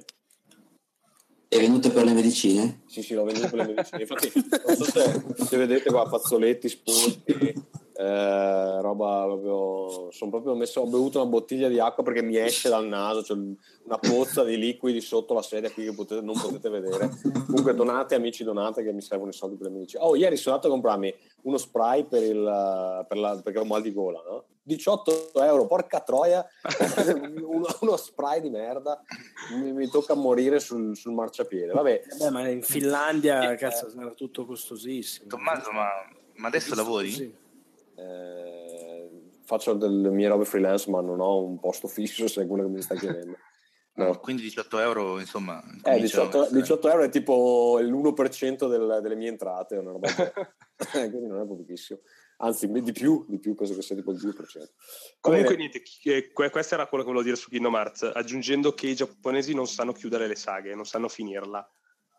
È venute per le medicine? Sì, sì, l'ho venduto per le medicine. Infatti, non so se, se vedete qua, fazzoletti sporchi, eh, roba proprio. Sono proprio messo. Ho bevuto una bottiglia di acqua perché mi esce dal naso. C'è una pozza di liquidi sotto la sedia qui che potete- non potete vedere. Comunque, donate, amici, donate che mi servono i soldi per le medicine. Oh, ieri sono andato a comprarmi uno spray per il, per la- perché ho mal di gola, no? 18 euro, porca troia, (laughs) uno, uno spray di merda, mi, mi tocca morire sul, sul marciapiede. Vabbè, Beh, ma in Finlandia, Eh, cazzo, sarà tutto costosissimo. Tommaso, ma, ma adesso lavori? Sì. Eh, faccio delle mie robe freelance, ma non ho un posto fisso, se è quello che mi stai chiedendo. (laughs) No. Quindi 18 euro, insomma. Eh, comincia a 18, essere- 18 euro è tipo l'1% del- delle mie entrate, una roba (laughs) quindi non è pochissimo. Anzi, di più, di più, penso che sia tipo il 2%. Va Comunque, niente, eh, que- questo era quello che volevo dire su Kingdom Hearts, aggiungendo che i giapponesi non sanno chiudere le saghe, non sanno finirla.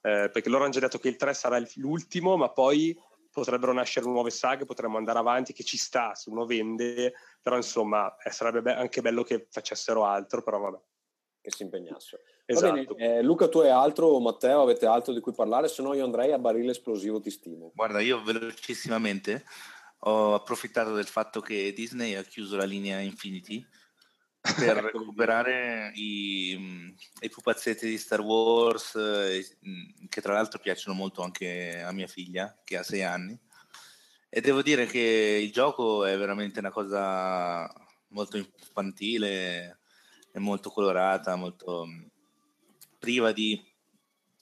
Eh, perché loro hanno già detto che il 3 sarà l'ultimo, ma poi potrebbero nascere nuove saghe, potremmo andare avanti, che ci sta se uno vende, però insomma eh, sarebbe be- anche bello che facessero altro, però vabbè. che si impegnassero. Esatto. bene, eh, Luca, tu hai altro, Matteo, avete altro di cui parlare? Se no io andrei a barile esplosivo, ti stimo. Guarda, io velocissimamente ho approfittato del fatto che Disney ha chiuso la linea Infinity (laughs) per recuperare i, mh, i pupazzetti di Star Wars, eh, che tra l'altro piacciono molto anche a mia figlia, che ha sei anni. E devo dire che il gioco è veramente una cosa molto infantile, è molto colorata, molto mh, priva di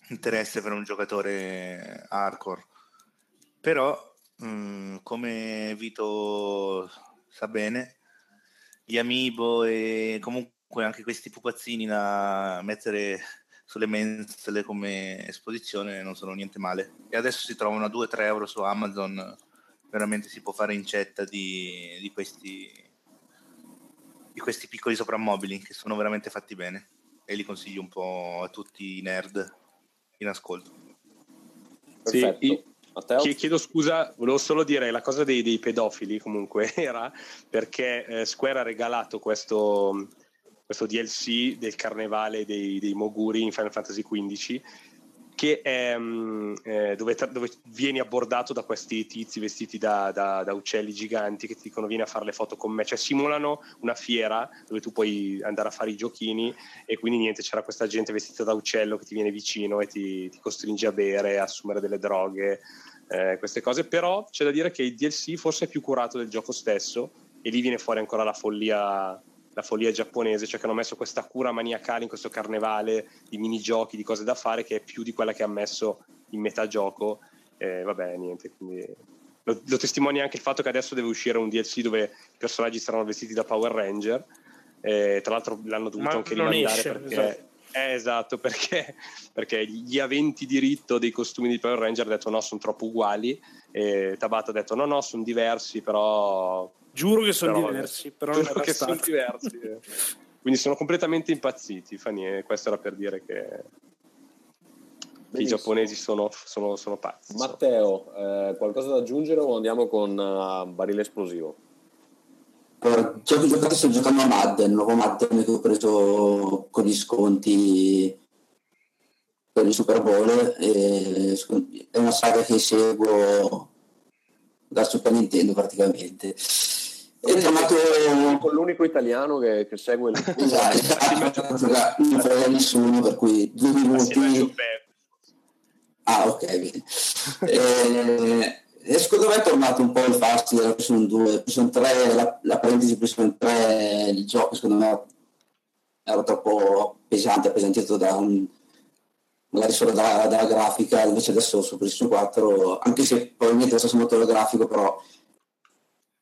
interesse per un giocatore hardcore. Però, mh, come Vito sa bene, gli amiibo e comunque anche questi pupazzini da mettere sulle mensole come esposizione non sono niente male. E adesso si trovano a 2-3 euro su Amazon, veramente si può fare incetta di, di questi di questi piccoli soprammobili che sono veramente fatti bene e li consiglio un po' a tutti i nerd in ascolto. Sì, Perfetto. io- Matteo? Chie- Chiedo scusa, volevo solo dire la cosa dei, dei pedofili comunque (laughs) era perché eh, Square ha regalato questo, questo DLC del carnevale dei, dei Moguri in Final Fantasy XV che è mm, eh, dove, dove vieni abbordato da questi tizi vestiti da, da- da uccelli giganti che ti dicono vieni a fare le foto con me, cioè simulano una fiera dove tu puoi andare a fare i giochini e quindi niente, c'era questa gente vestita da uccello che ti viene vicino e ti, ti costringe a bere, a assumere delle droghe, eh, queste cose, però c'è da dire che il DLC forse è più curato del gioco stesso e lì viene fuori ancora la follia, la follia giapponese, cioè che hanno messo questa cura maniacale in questo carnevale di minigiochi, di cose da fare che è più di quella che ha messo in metà gioco. Eh, vabbè, niente, quindi lo, lo testimonia anche il fatto che adesso deve uscire un DLC dove i personaggi saranno vestiti da Power Ranger. Eh, tra l'altro l'hanno dovuto Ma anche rimandare esce, perché esatto. Eh, esatto, perché, (laughs) perché gli aventi diritto dei costumi di Power Ranger hanno detto no, sono troppo uguali. E Tabata ha detto no, no, sono diversi, però. Giuro che sono però- diversi, però Giuro che sono diversi. eh. (laughs) Quindi sono completamente impazziti. Fa niente, questo era per dire che, i giapponesi sono, sono, sono pazzi. Matteo, eh, qualcosa da aggiungere o andiamo con eh, barile esplosivo? Allora, giochi giocati sto giocando a Madden, nuovo Madden che ho preso con gli sconti per il Super Bowl e è una saga che seguo dal Super Nintendo praticamente. È tornato con l'unico italiano che, che segue il (laughs) esatto, non frega nessuno per cui due minuti. ah ok bene. Eh, e secondo me è tornato un po' il fast della PlayStation 2 PlayStation 3 la, la parentesi PlayStation 3 il gioco secondo me era troppo pesante appesantito da un magari solo dalla, dalla, grafica, invece adesso su PlayStation 4, anche se probabilmente lo stesso motore grafico, però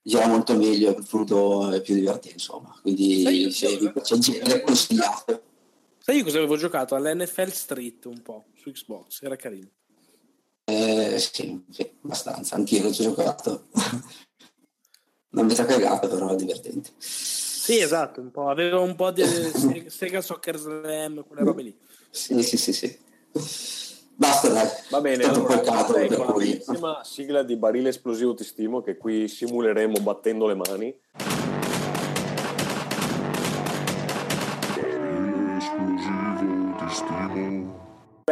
gira molto meglio, è più divertente, insomma. Quindi se vi piace il genere consigliato. Sai io cosa avevo giocato? All'NFL Street un po' su Xbox, era carino. Eh, sì, sì, abbastanza, anch'io l'ho giocato. non mi sa cagato, però è divertente. Sì, esatto, un po'. aveva un po' di Sega Soccer Slam, quelle robe lì. Sì, sì, sì, sì. Basta dai. Va bene, allora, peccato, per con cui... la sigla di barile esplosivo ti stimo che qui simuleremo battendo le mani.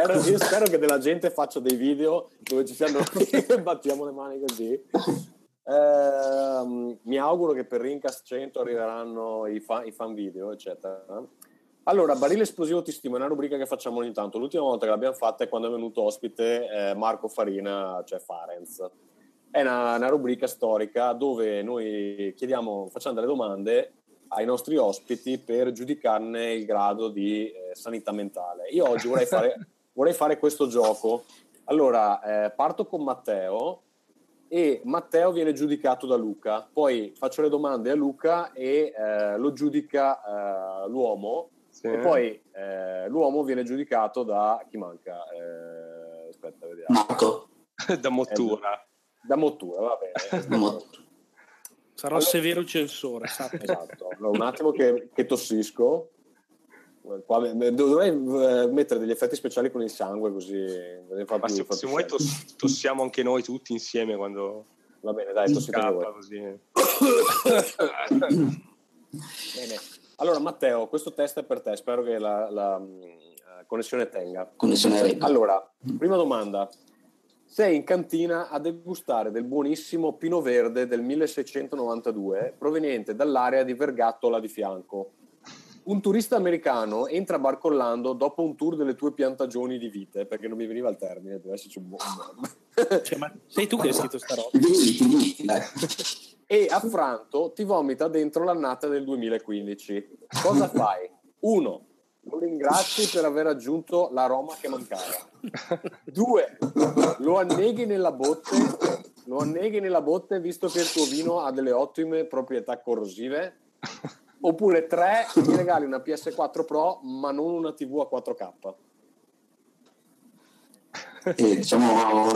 Spero, io spero che della gente faccia dei video dove ci siano (laughs) e battiamo le mani così. Eh, mi auguro che per Rincast 100 arriveranno i fan, i fan video, eccetera. Allora, Barile Esplosivo Ti Stimo è una rubrica che facciamo ogni tanto. L'ultima volta che l'abbiamo fatta è quando è venuto ospite eh, Marco Farina, cioè Farenz. È una, una, rubrica storica dove noi chiediamo, facciamo delle domande ai nostri ospiti per giudicarne il grado di eh, sanità mentale. Io oggi vorrei fare, (laughs) vorrei fare questo gioco. Allora, eh, parto con Matteo e Matteo viene giudicato da Luca. Poi faccio le domande a Luca e eh, lo giudica eh, l'uomo sì. E poi eh, l'uomo viene giudicato da chi manca? Eh, aspetta, vediamo. Marco. (laughs) da Mottura. da Mottura, va bene. (laughs) Sarò allora, severo censore. Esatto. Allora, un attimo che, che tossisco. Qua, dovrei eh, mettere degli effetti speciali con il sangue così fa più, se, se vuoi toss- tossiamo anche noi tutti insieme quando va bene dai tossite voi così. bene allora, Matteo, questo test è per te, spero che la, la, la eh, connessione tenga. Connessione regga. Allora, prima domanda. Sei in cantina a degustare del buonissimo Pino Verde del 1692 proveniente dall'area di Vergattola di fianco. Un turista americano entra barcollando dopo un tour delle tue piantagioni di vite, perché non mi veniva il termine, deve esserci un buon... cioè, ma sei tu che hai scritto sta roba? e affranto ti vomita dentro l'annata del 2015. Cosa fai? Uno, lo ringrazi per aver aggiunto l'aroma che mancava. Due, lo anneghi nella botte, lo anneghi nella botte visto che il tuo vino ha delle ottime proprietà corrosive. Oppure tre, ti regali una PS4 Pro ma non una TV a 4K. E diciamo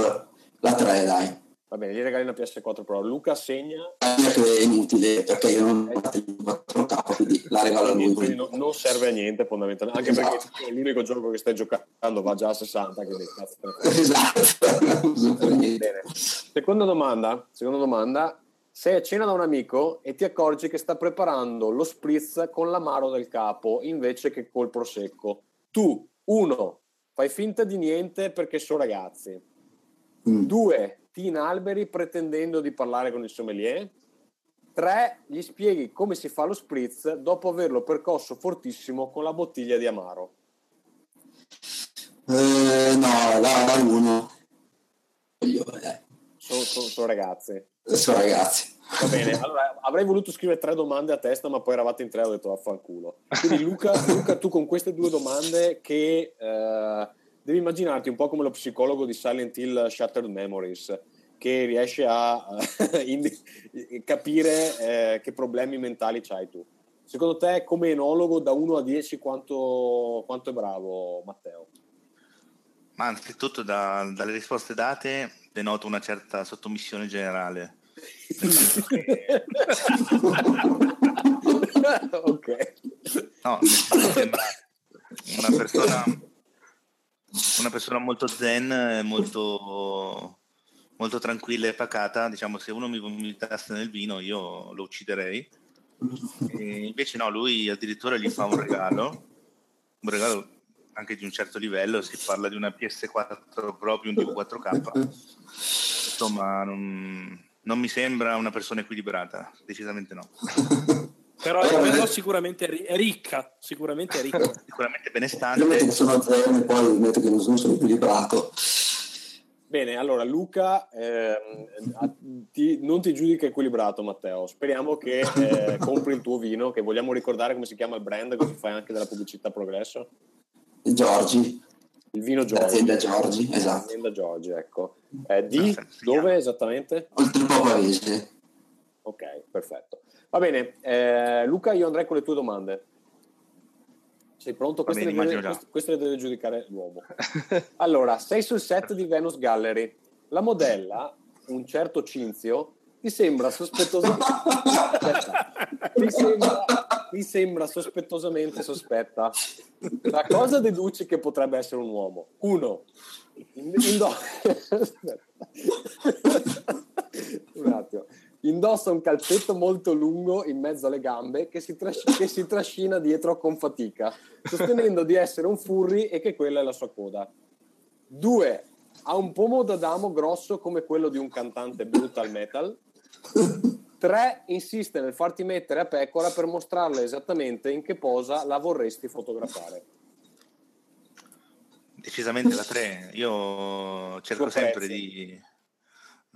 la 3 dai. Va bene, gli regali una PS4 Pro. Luca segna. È inutile perché io non ho la 4K, quindi la regalo a lui. Quindi non, non serve a niente fondamentalmente, anche esatto. perché l'unico gioco che stai giocando va già a 60, quindi cazzo. Esatto. (laughs) bene. Seconda domanda, seconda domanda. Sei a cena da un amico e ti accorgi che sta preparando lo spritz con l'amaro del capo invece che col prosecco. Tu, uno, fai finta di niente perché sono ragazzi. Mm. Due, ti inalberi pretendendo di parlare con il sommelier. Tre, gli spieghi come si fa lo spritz dopo averlo percosso fortissimo con la bottiglia di Amaro. Eh, no, la, la uno. Eh. Sono, sono, sono ragazzi. Sono ragazzi. Va bene, (laughs) allora avrei voluto scrivere tre domande a testa, ma poi eravate in tre e ho detto vaffanculo. Quindi (laughs) Luca, Luca, tu con queste due domande che... Eh, devi immaginarti un po' come lo psicologo di Silent Hill Shattered Memories, che riesce a (laughs) capire eh, che problemi mentali c'hai tu. Secondo te, come enologo, da 1 a 10, quanto, quanto è bravo Matteo? Ma anzitutto da, dalle risposte date denoto una certa sottomissione generale. (laughs) ok. No, sembra una persona una persona molto zen, molto, molto tranquilla e pacata. Diciamo, se uno mi vomitasse nel vino, io lo ucciderei. E invece no, lui addirittura gli fa un regalo, un regalo anche di un certo livello, si parla di una PS4 Pro più un TV 4K. Insomma, non, non mi sembra una persona equilibrata, decisamente no. Però, però sicuramente è ri- è ricca, sicuramente è ricca. Sicuramente Io benestante. che sono e poi metto che non sono equilibrato. Bene, allora Luca, a- ti- non ti giudica equilibrato Matteo, speriamo che eh, compri il tuo vino, che vogliamo ricordare come si chiama il brand, così fai anche della pubblicità progresso. Giorgi, Il vino Giorgi. l'azienda Giorgi, esatto. L'azienda Giorgi, ecco. Eh, di dove esattamente? Oltre un po' pavese. Ok, perfetto. Va bene, eh, Luca, io andrei con le tue domande. Sei pronto? Queste, bene, le, deve, queste- queste le deve giudicare l'uomo. (laughs) Allora, sei sul set di Venus Gallery. La modella, un certo Cinzio, ti sembra sospettosamente... (laughs) Aspetta. ti, sembra, ti sembra sospettosamente sospetta. Da (laughs) cosa deduci che potrebbe essere un uomo? Uno, ind- indo- (laughs) un attimo. Indossa un calzetto molto lungo in mezzo alle gambe che si, tras- che si trascina dietro con fatica, sostenendo di essere un furry e che quella è la sua coda. Due, ha un pomo d'Adamo grosso come quello di un cantante brutal metal. Tre, insiste nel farti mettere a pecora per mostrarle esattamente in che posa la vorresti fotografare. Decisamente la 3. Io cerco sempre di,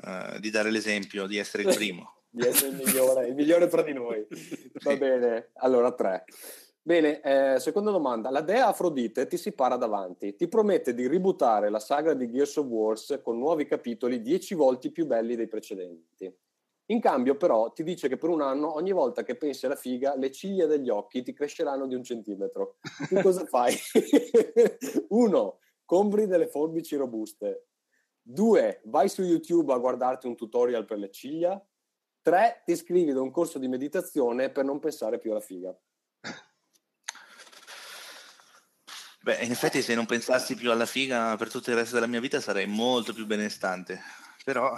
eh, di dare l'esempio, di essere il primo. (laughs) di essere il migliore, il migliore fra di noi. Va Sì. bene, allora tre. Bene, eh, seconda domanda. La dea Afrodite ti si para davanti, ti promette di ributtare la saga di Gears of Wars con nuovi capitoli dieci volte più belli dei precedenti. In cambio, però, ti dice che per un anno, ogni volta che pensi alla figa, le ciglia degli occhi ti cresceranno di un centimetro. Tu (laughs) cosa fai? (laughs) Uno, compri delle forbici robuste. Due, vai su YouTube a guardarti un tutorial per le ciglia. Tre, ti iscrivi da un corso di meditazione per non pensare più alla figa. Beh, in effetti se non pensassi più alla figa per tutto il resto della mia vita sarei molto più benestante. Però,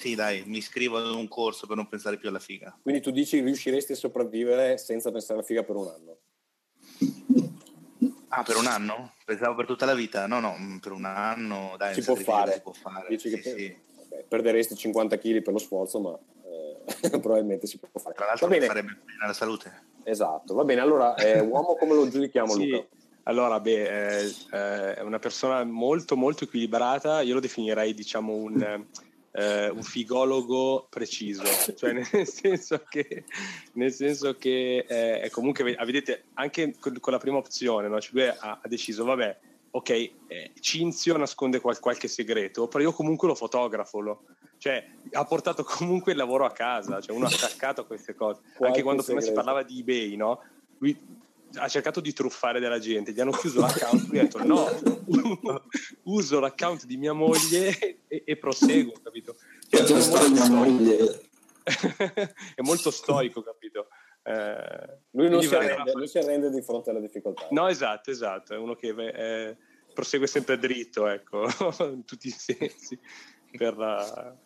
sì dai, mi iscrivo ad un corso per non pensare più alla figa. Quindi tu dici riusciresti a sopravvivere senza pensare alla figa per un anno. Ah, per un anno? Pensavo per tutta la vita. No, no, mm, per un anno, dai, Si può fare. Si può fare. Dici sì, che per- sì. vabbè, perderesti 50 kg per lo sforzo, ma eh, (laughs) probabilmente si può fare. Tra Va l'altro bene, farebbe bene alla salute. esatto. Va bene, allora, eh, uomo come lo giudichiamo, (laughs) Sì, Luca? allora, beh, eh, eh, è una persona molto, molto equilibrata. Io lo definirei, diciamo, un, eh, un figologo preciso, cioè nel (laughs) senso che, nel senso che eh, è comunque, ah, vedete, anche con, con la prima opzione, no? Cioè lui ha, ha deciso, vabbè, ok, eh, Cinzio nasconde qual- qualche segreto, però io comunque lo fotografo, lo- cioè ha portato comunque il lavoro a casa, cioè uno ha attaccato a queste cose. Anche quando prima si segreto. parlava di eBay, no? Lui ha cercato di truffare della gente, gli hanno chiuso (laughs) l'account, lui ha detto no, (laughs) uso l'account di mia moglie e, e proseguo, capito? Cioè, è molto (laughs) è molto stoico, capito? Eh, Lui non si, arrende, non si arrende di fronte alle difficoltà. No, esatto, esatto, è uno che eh, prosegue sempre dritto, ecco, in tutti i sensi. Per, la-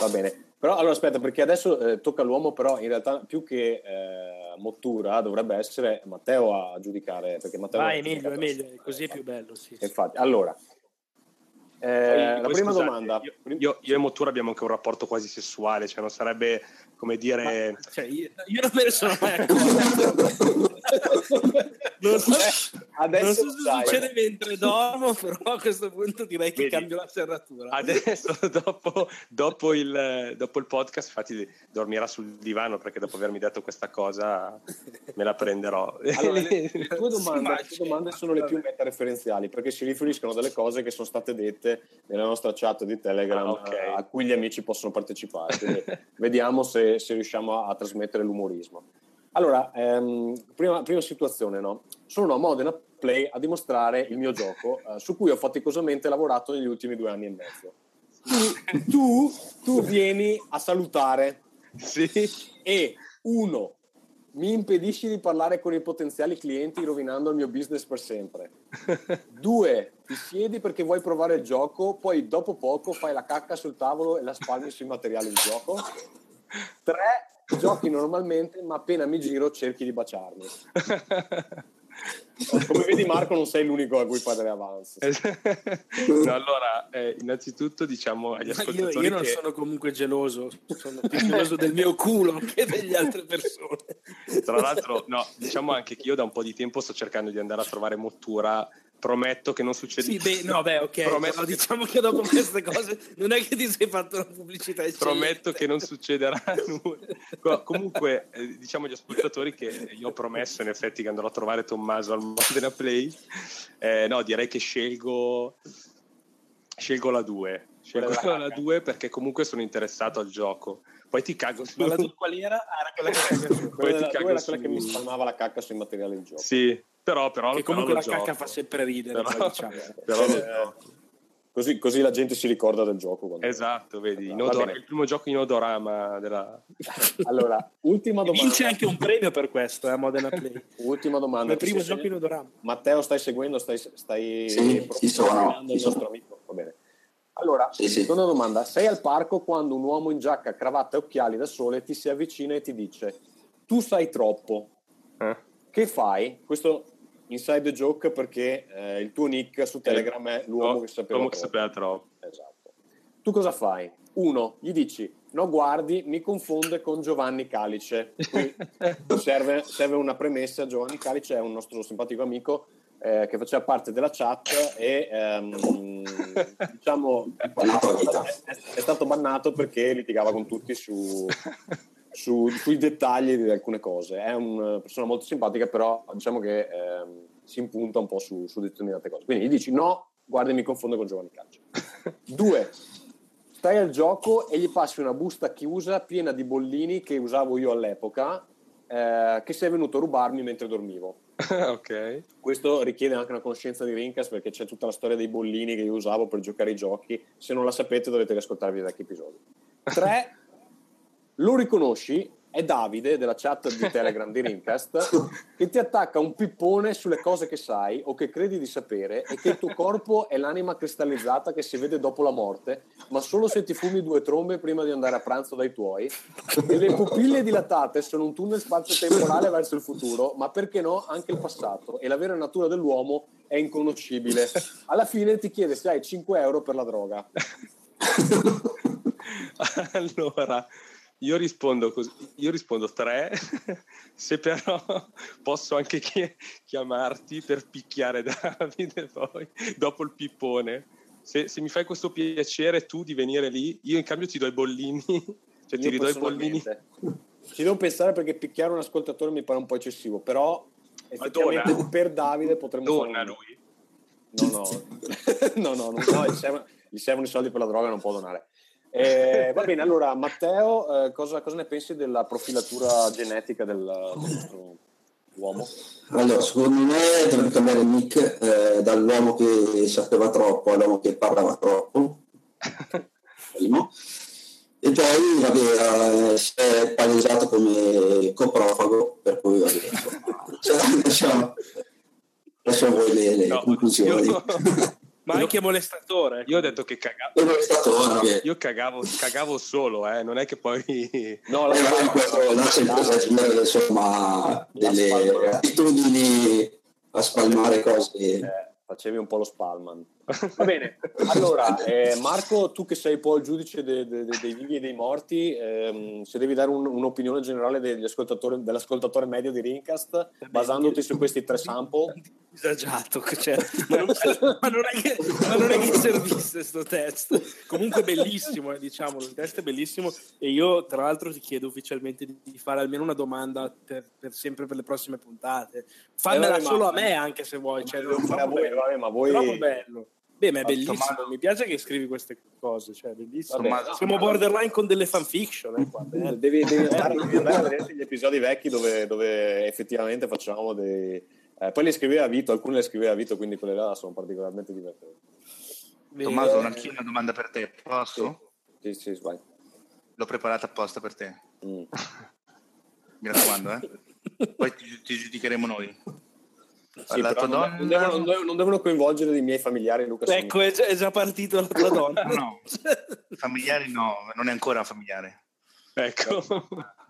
Va bene. Però allora aspetta, perché adesso eh, tocca all'uomo, però in realtà più che eh, Mottura dovrebbe essere Matteo a giudicare. Perché Matteo Vai, è meglio, è meglio, così è più bello. Sì. Infatti, allora, eh, Poi- la poi, prima scusate, domanda. Io, io- io e Mottura abbiamo anche un rapporto quasi sessuale, cioè non sarebbe come dire. Cioè, io, io non me ne sono mai accorto. (laughs) non so, Adesso non so se sai. succede mentre dormo, però a questo punto direi che Vedi? cambio la serratura. Adesso, (laughs) dopo, dopo il, dopo il podcast, infatti dormirà sul divano perché dopo avermi detto questa cosa me la prenderò. Allora, le, (laughs) le tue domande, ma le tue domande sono le più metareferenziali perché si riferiscono a delle cose che sono state dette nella nostra chat di Telegram Ah, ok. eh, a cui gli amici possono partecipare. Quindi vediamo se, se riusciamo a, a trasmettere l'umorismo. Allora, ehm, prima, prima situazione, no? Sono a Modena Play a dimostrare il mio gioco eh, su cui ho faticosamente lavorato negli ultimi due anni e mezzo. Tu, tu, tu vieni a salutare sì. e uno mi impedisci di parlare con i potenziali clienti rovinando il mio business per sempre. Due, ti siedi perché vuoi provare il gioco, poi dopo poco fai la cacca sul tavolo e la spalmi sui materiali di gioco. Tre, giochi normalmente, ma appena mi giro cerchi di baciarmi. (laughs) Come vedi Marco non sei l'unico a cui fare avance. no, allora, eh, innanzitutto diciamo agli ascoltatori Io, io non che... sono comunque geloso, sono più geloso del mio culo che delle altre persone. Tra l'altro, no, diciamo anche che io da un po' di tempo sto cercando di andare a trovare Mottura. Prometto che non succede. Sì, beh, no, beh, ok. Prometto però che- diciamo che dopo queste cose non è che ti sei fatto una pubblicità eccellente. Prometto che non (laughs) succederà nulla. Co- Comunque, eh, diciamo agli ascoltatori che io ho promesso in effetti che andrò a trovare Tommaso al Modena Play. Eh, no, direi che scelgo, scelgo la 2. Scelgo la cacca. 2 perché comunque sono interessato al gioco. Poi ti cago su. Ma la qual era? Ah, era quella che (laughs) Poi Quella, ti della- cago era quella su- che mi spalmava la cacca sui materiali di gioco. Sì, però, però, che però comunque lo la cacca gioco. fa sempre ridere, Però- poi, diciamo. (laughs) però lo Eh, gioco. Così, così la gente si ricorda del gioco. quando- Esatto, vedi, bene. il primo gioco in odorama della... (laughs) Allora, ultima domanda. Vince anche un premio per questo, eh, Modena Play. Ultima domanda. Il primo gioco in odorama. Matteo, stai seguendo? Stai, stai Sì, ci sono, il nostro sono. amico? Va bene. Allora, Sì, sì. seconda domanda. Sei al parco quando un uomo in giacca, cravatta e occhiali da sole ti si avvicina e ti dice tu sai troppo. Eh? Che fai? Questo inside joke perché eh, il tuo nick su Telegram è l'uomo che sapeva L'uomo che troppo. sapeva troppo. Esatto. Tu cosa fai? Uno, gli dici no guardi, mi confonde con Giovanni Calice. Qui (laughs) serve, serve una premessa, Giovanni Calice è un nostro simpatico amico eh, che faceva parte della chat e ehm, (laughs) diciamo vita. è, è stato bannato perché litigava con tutti su, (laughs) su- sui dettagli di alcune cose. È una persona molto simpatica, però diciamo che ehm, si impunta un po' su, su determinate cose. Quindi gli dici no, guardi, mi confondo con Giovanni Calcio. (laughs) Due, stai al gioco e gli passi una busta chiusa piena di bollini che usavo io all'epoca, eh, che sei venuto a rubarmi mentre dormivo. (laughs) ok. Questo richiede anche una conoscenza di Rincas perché c'è tutta la storia dei bollini che io usavo per giocare ai giochi. Se non la sapete dovete riascoltarvi i vecchi episodi. (laughs) Tre, lo riconosci, è Davide della chat di (laughs) Telegram di Rincast che ti attacca un pippone sulle cose che sai o che credi di sapere e che il tuo corpo è l'anima cristallizzata che si vede dopo la morte, ma solo se ti fumi due trombe prima di andare a pranzo dai tuoi e le pupille dilatate sono un tunnel spazio-temporale verso il futuro, ma perché no anche il passato e la vera natura dell'uomo è inconoscibile. Alla fine ti chiede se hai 5 euro per la droga. (laughs) allora, io rispondo così, io rispondo tre, (laughs) se però posso anche chi- chiamarti per picchiare (laughs) Davide poi, dopo il pippone. Se, se mi fai questo piacere tu di venire lì, io in cambio ti do i bollini, (laughs) cioè ti ridò i bollini. Ci devo pensare perché picchiare un ascoltatore mi pare un po' eccessivo, però effettivamente dona. per Davide potremmo Donna fare lui. No, no, no, no, no, no, servono, gli servono i soldi per la droga, non può donare. Eh, va bene, (laughs) allora Matteo, eh, cosa, cosa ne pensi della profilatura genetica del, del nostro uomo? Allora, secondo me dovrebbe cambiare il nick eh, dall'uomo che sapeva troppo all'uomo che parlava troppo. (laughs) Primo. E poi vabbè, eh, si è palesato come coprofago, per cui vabbè, (laughs) cioè, lasciamo, lasciamo voi le, le No, conclusioni. io- Ma anche molestatore. Io ho detto che cagavo, io cagavo, cagavo solo, eh, non è che poi... (laughs) No, Eh, ma questo là c'è bisogno, insomma delle attitudini a spalmare cose. Eh, facevi un po' lo spalman. Va bene, allora eh, Marco, tu che sei un po' il giudice de- de- de- dei vivi e dei morti, ehm, se devi dare un- un'opinione generale degli ascoltatori, dell'ascoltatore medio di Rincast, basandoti su questi tre sample, Disagiato, cioè, ma, non, ma non è che, ma non è che servisse sto test. Comunque bellissimo, eh, diciamo, il test è bellissimo e io tra l'altro ti chiedo ufficialmente di, di fare almeno una domanda per, per sempre per le prossime puntate. Fammela Eh, vabbè, ma- solo a me anche se vuoi, cioè, bello. vabbè, ma voi... Troppo bello. Beh, ma è bellissimo, Tommaso. mi piace che scrivi queste cose, cioè, bellissimo. Vabbè, Tommaso, Siamo borderline con delle fanfiction, eh, qua. Devi, devi andare, devi andare a vedere gli episodi vecchi dove, dove effettivamente facciamo dei... eh, poi le scriveva Vito, alcune le scriveva Vito, quindi quelle là sono particolarmente divertenti. Tommaso, anch'io una domanda per te, posso? Sì, sì, sì, vai. L'ho preparata apposta per te. Mm. (laughs) Mi raccomando, eh. (laughs) Poi ti, ti giudicheremo noi. Sì, donna... non devono, non devono- non devono coinvolgere i miei familiari, Luca. Ecco, è già, è già partito la tua (laughs) donna. No, familiari no, non è ancora familiare. Ecco.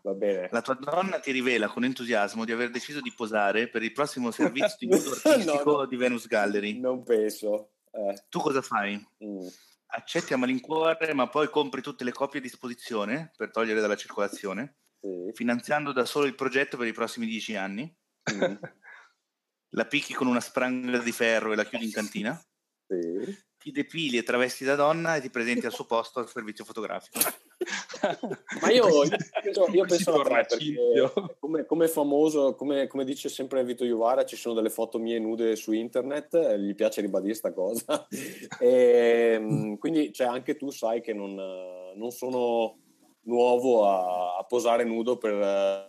Va bene. La tua donna ti rivela con entusiasmo di aver deciso di posare per il prossimo servizio di nudo (laughs) artistico No, no. di Venus Gallery. Non penso. Eh, Tu cosa fai? mm. Accetti a malincuore, ma poi compri tutte le copie a disposizione per togliere dalla circolazione, Sì. finanziando da solo il progetto per i prossimi dieci anni. Mm. La picchi con una spranga di ferro e la chiudi in cantina. Sì. Ti depili e travesti da donna e ti presenti al suo posto al servizio fotografico. (laughs) Ma io, (laughs) io penso, io penso alla tre, perché come, come famoso, come, come dice sempre Vito Iuvara, ci sono delle foto mie nude su internet, gli piace ribadire sta cosa. (laughs) E, mm, quindi cioè, anche tu sai che non, non sono nuovo a, a posare nudo per, eh,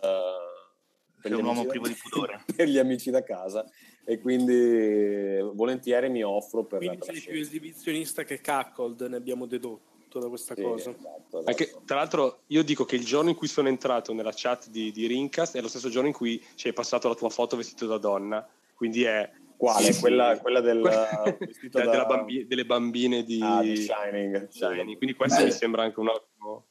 gli un uomo amici privo da- di pudore. (laughs) per gli amici da casa e quindi volentieri mi offro per Quindi la sei più esibizionista che Caccold, ne abbiamo dedotto da questa Sì, cosa. esatto, Anche- esatto. tra l'altro, io dico che il giorno in cui sono entrato nella chat di, di Rincast è lo stesso giorno in cui ci hai passato la tua foto vestito da donna. Quindi è Quale? Sì, sì. quella, quella del vestito (laughs) della da- bambi- delle bambine di, Ah, di Shining. Shining. Quindi questo Beh. mi sembra anche un ottimo.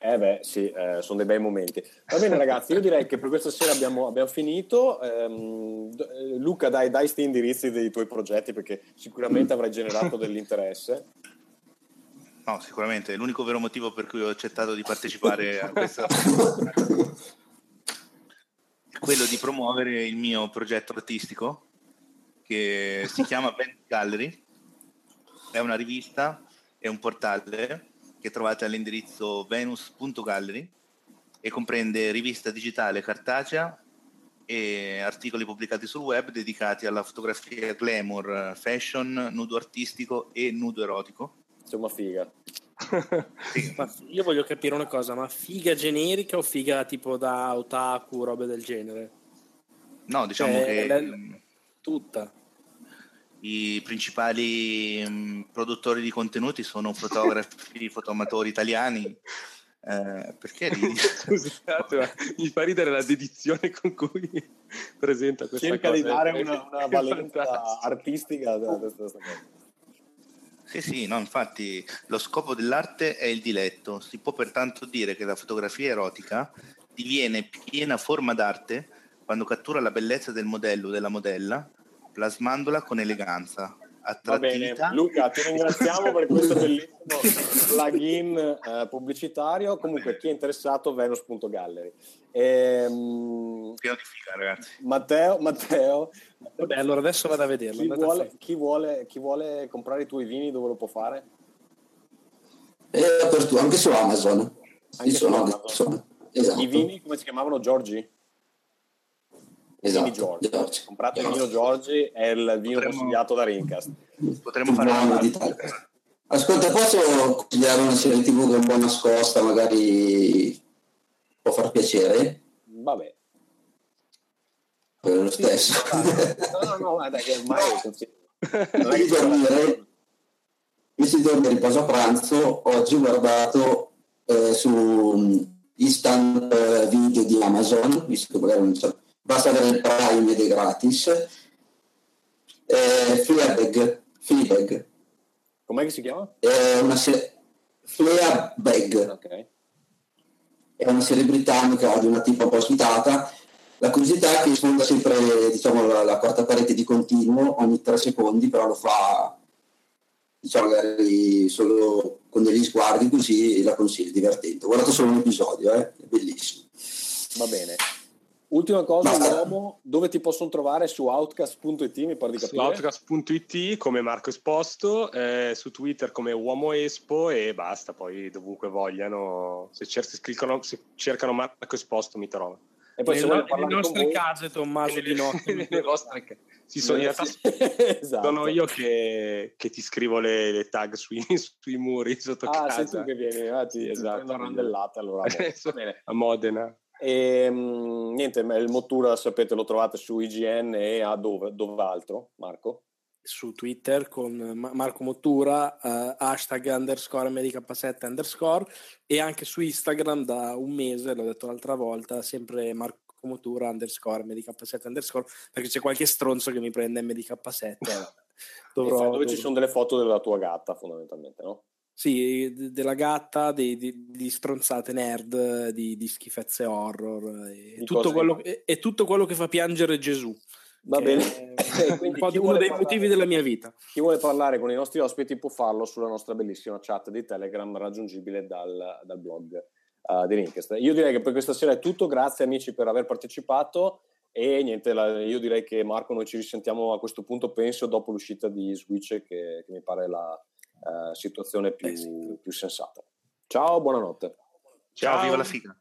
Eh beh, sì, eh, sono dei bei momenti. Va bene ragazzi, io direi che per questa sera abbiamo, abbiamo finito. Ehm, eh, Luca, dai, dai sti indirizzi dei tuoi progetti perché sicuramente avrai generato (laughs) dell'interesse. No, sicuramente. È l'unico vero motivo per cui ho accettato di partecipare a (laughs) questa è quello di promuovere il mio progetto artistico che si chiama Band Gallery. È una rivista e un portale che trovate all'indirizzo venus.gallery e comprende rivista digitale cartacea e articoli pubblicati sul web dedicati alla fotografia glamour, fashion, nudo artistico e nudo erotico. Insomma, figa. Sì, (laughs) Ma io voglio capire una cosa, ma figa generica o figa tipo da otaku, robe del genere? No, diciamo Cioè, che la- Tutta. I principali mh, produttori di contenuti sono fotografi, (laughs) fotoamatori italiani. Eh, perché? (laughs) Scusate, ma mi fa ridere la dedizione con cui (laughs) presenta questa Cerca cosa. di dare È- una, una valenza artistica a questa cosa. Sì, sì, no, infatti lo scopo dell'arte è il diletto. Si può pertanto dire che la fotografia erotica diviene piena forma d'arte quando cattura la bellezza del modello o della modella, plasmandola con eleganza, Va bene, attrattività. Luca, ti ringraziamo per questo (laughs) bellissimo plugin eh, pubblicitario. Comunque, chi è interessato, venus.gallery. Ehm, Pieno di figa, ragazzi. Matteo, Matteo Vabbè, allora adesso vado a vederlo. chi vuole, chi, vuole, chi vuole comprare i tuoi vini dove lo può fare? E apertura anche su Amazon. Anche su sono, Amazon. sono. Esatto. I vini, come si chiamavano? Giorgi? Esatto. Vini Giorgi. Giorgi. Comprate il vino Giorgi, è il vino Potremmo- consigliato da Rincast. Potremmo fare una. Ascolta, posso consigliare una serie tv che è un po' nascosta, magari può far piacere? Vabbè. Per lo stesso. No, no, no, guarda che ormai consiglio. Non è che dormire, invece di dormire riposo a pranzo, oggi ho guardato eh, su mm, instant eh, video di Amazon, visto che magari non c'è, basta avere il Prime ed è gratis, eh, Fleabag, Fleabag, Com'è che si chiama? è una serie Fleabag, Ok. è una serie britannica di una tipa un po' ospitata. La curiosità è che sfonda sempre diciamo, la, la quarta parete di continuo ogni tre secondi, però lo fa diciamo, magari solo con degli sguardi così la consiglio, è divertente. Ho guardato solo un episodio, eh, è bellissimo. Va bene. Ultima cosa, Basta. uomo, dove ti possono trovare su outcast.it, mi pare di Su capire. outcast.it come Marco Esposto, eh, su Twitter come Uomo Espo e basta, poi dovunque vogliano, se, cer- se cliccano- se cercano Marco Esposto mi trovano. E poi se nelle, vuole nelle nostre voi... case, Tommaso Di Notte. (laughs) Nelle vostre ca- Sì, sono, in realtà (laughs) esatto. sono io che, che ti scrivo le, le tag sui, (laughs) sui muri sotto Ah, sei casa tu che vieni, ah, ti, Sì, esatto. prendo a randellate allora. a Modena. E, mm, niente, il Mottura sapete lo trovate su IGN e a dove, dove altro, Marco? su Twitter con Ma- Marco Mottura, eh, hashtag underscore MDK7 underscore e anche su Instagram da un mese, l'ho detto l'altra volta, sempre Marco Mottura underscore MDK7 underscore perché c'è qualche stronzo che mi prende MDK7. eh. Dove, (laughs) Dovrò, dove ci sono delle foto della tua gatta fondamentalmente, no? Sì, de- della gatta, di, di- di stronzate nerd, di, di schifezze horror e tutto, quello, e, e tutto quello che fa piangere Gesù. Va bene. è (laughs) un po' uno dei parlare- motivi della mia vita. Chi vuole parlare con i nostri ospiti può farlo sulla nostra bellissima chat di Telegram raggiungibile dal, dal blog eh, di Rinkest. Io direi che per questa sera è tutto, grazie amici per aver partecipato e niente, la- io direi che Marco noi ci risentiamo a questo punto penso dopo l'uscita di Switch che, che mi pare la eh, situazione più, Eh sì. più sensata. Ciao, buonanotte. Ciao, viva la figa.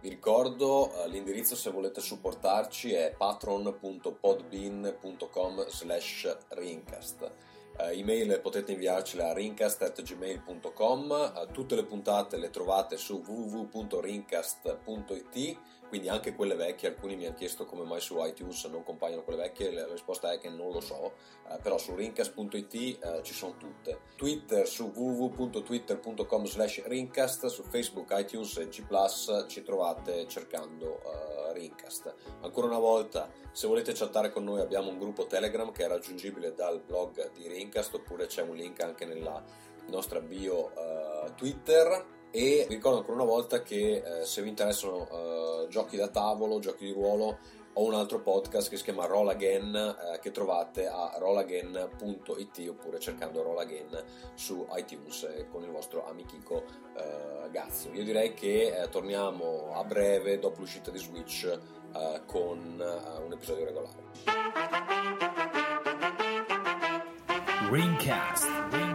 Vi ricordo eh, l'indirizzo se volete supportarci è patron.podbean.com slash rincast. Eh, email potete inviarcela a rincast.gmail.com. Eh, tutte le puntate le trovate su www.rincast.it quindi anche quelle vecchie, alcuni mi hanno chiesto come mai su iTunes non compaiono quelle vecchie, la risposta è che non lo so, eh, però su rincast.it eh, ci sono tutte. Twitter su www.twitter.com slash rincast, su Facebook, iTunes e G+, ci trovate cercando eh, Rincast. Ancora una volta, se volete chattare con noi abbiamo un gruppo Telegram che è raggiungibile dal blog di Rincast oppure c'è un link anche nella nostra bio eh, Twitter e vi ricordo ancora una volta che eh, se vi interessano eh, giochi da tavolo, giochi di ruolo, ho un altro podcast che si chiama Roll Again eh, che trovate a rollagain.it oppure cercando Roll Again su iTunes eh, con il vostro amichico eh, Gazzo. Io direi che eh, torniamo a breve dopo l'uscita di Switch eh, con eh, un episodio regolare. Ringcast.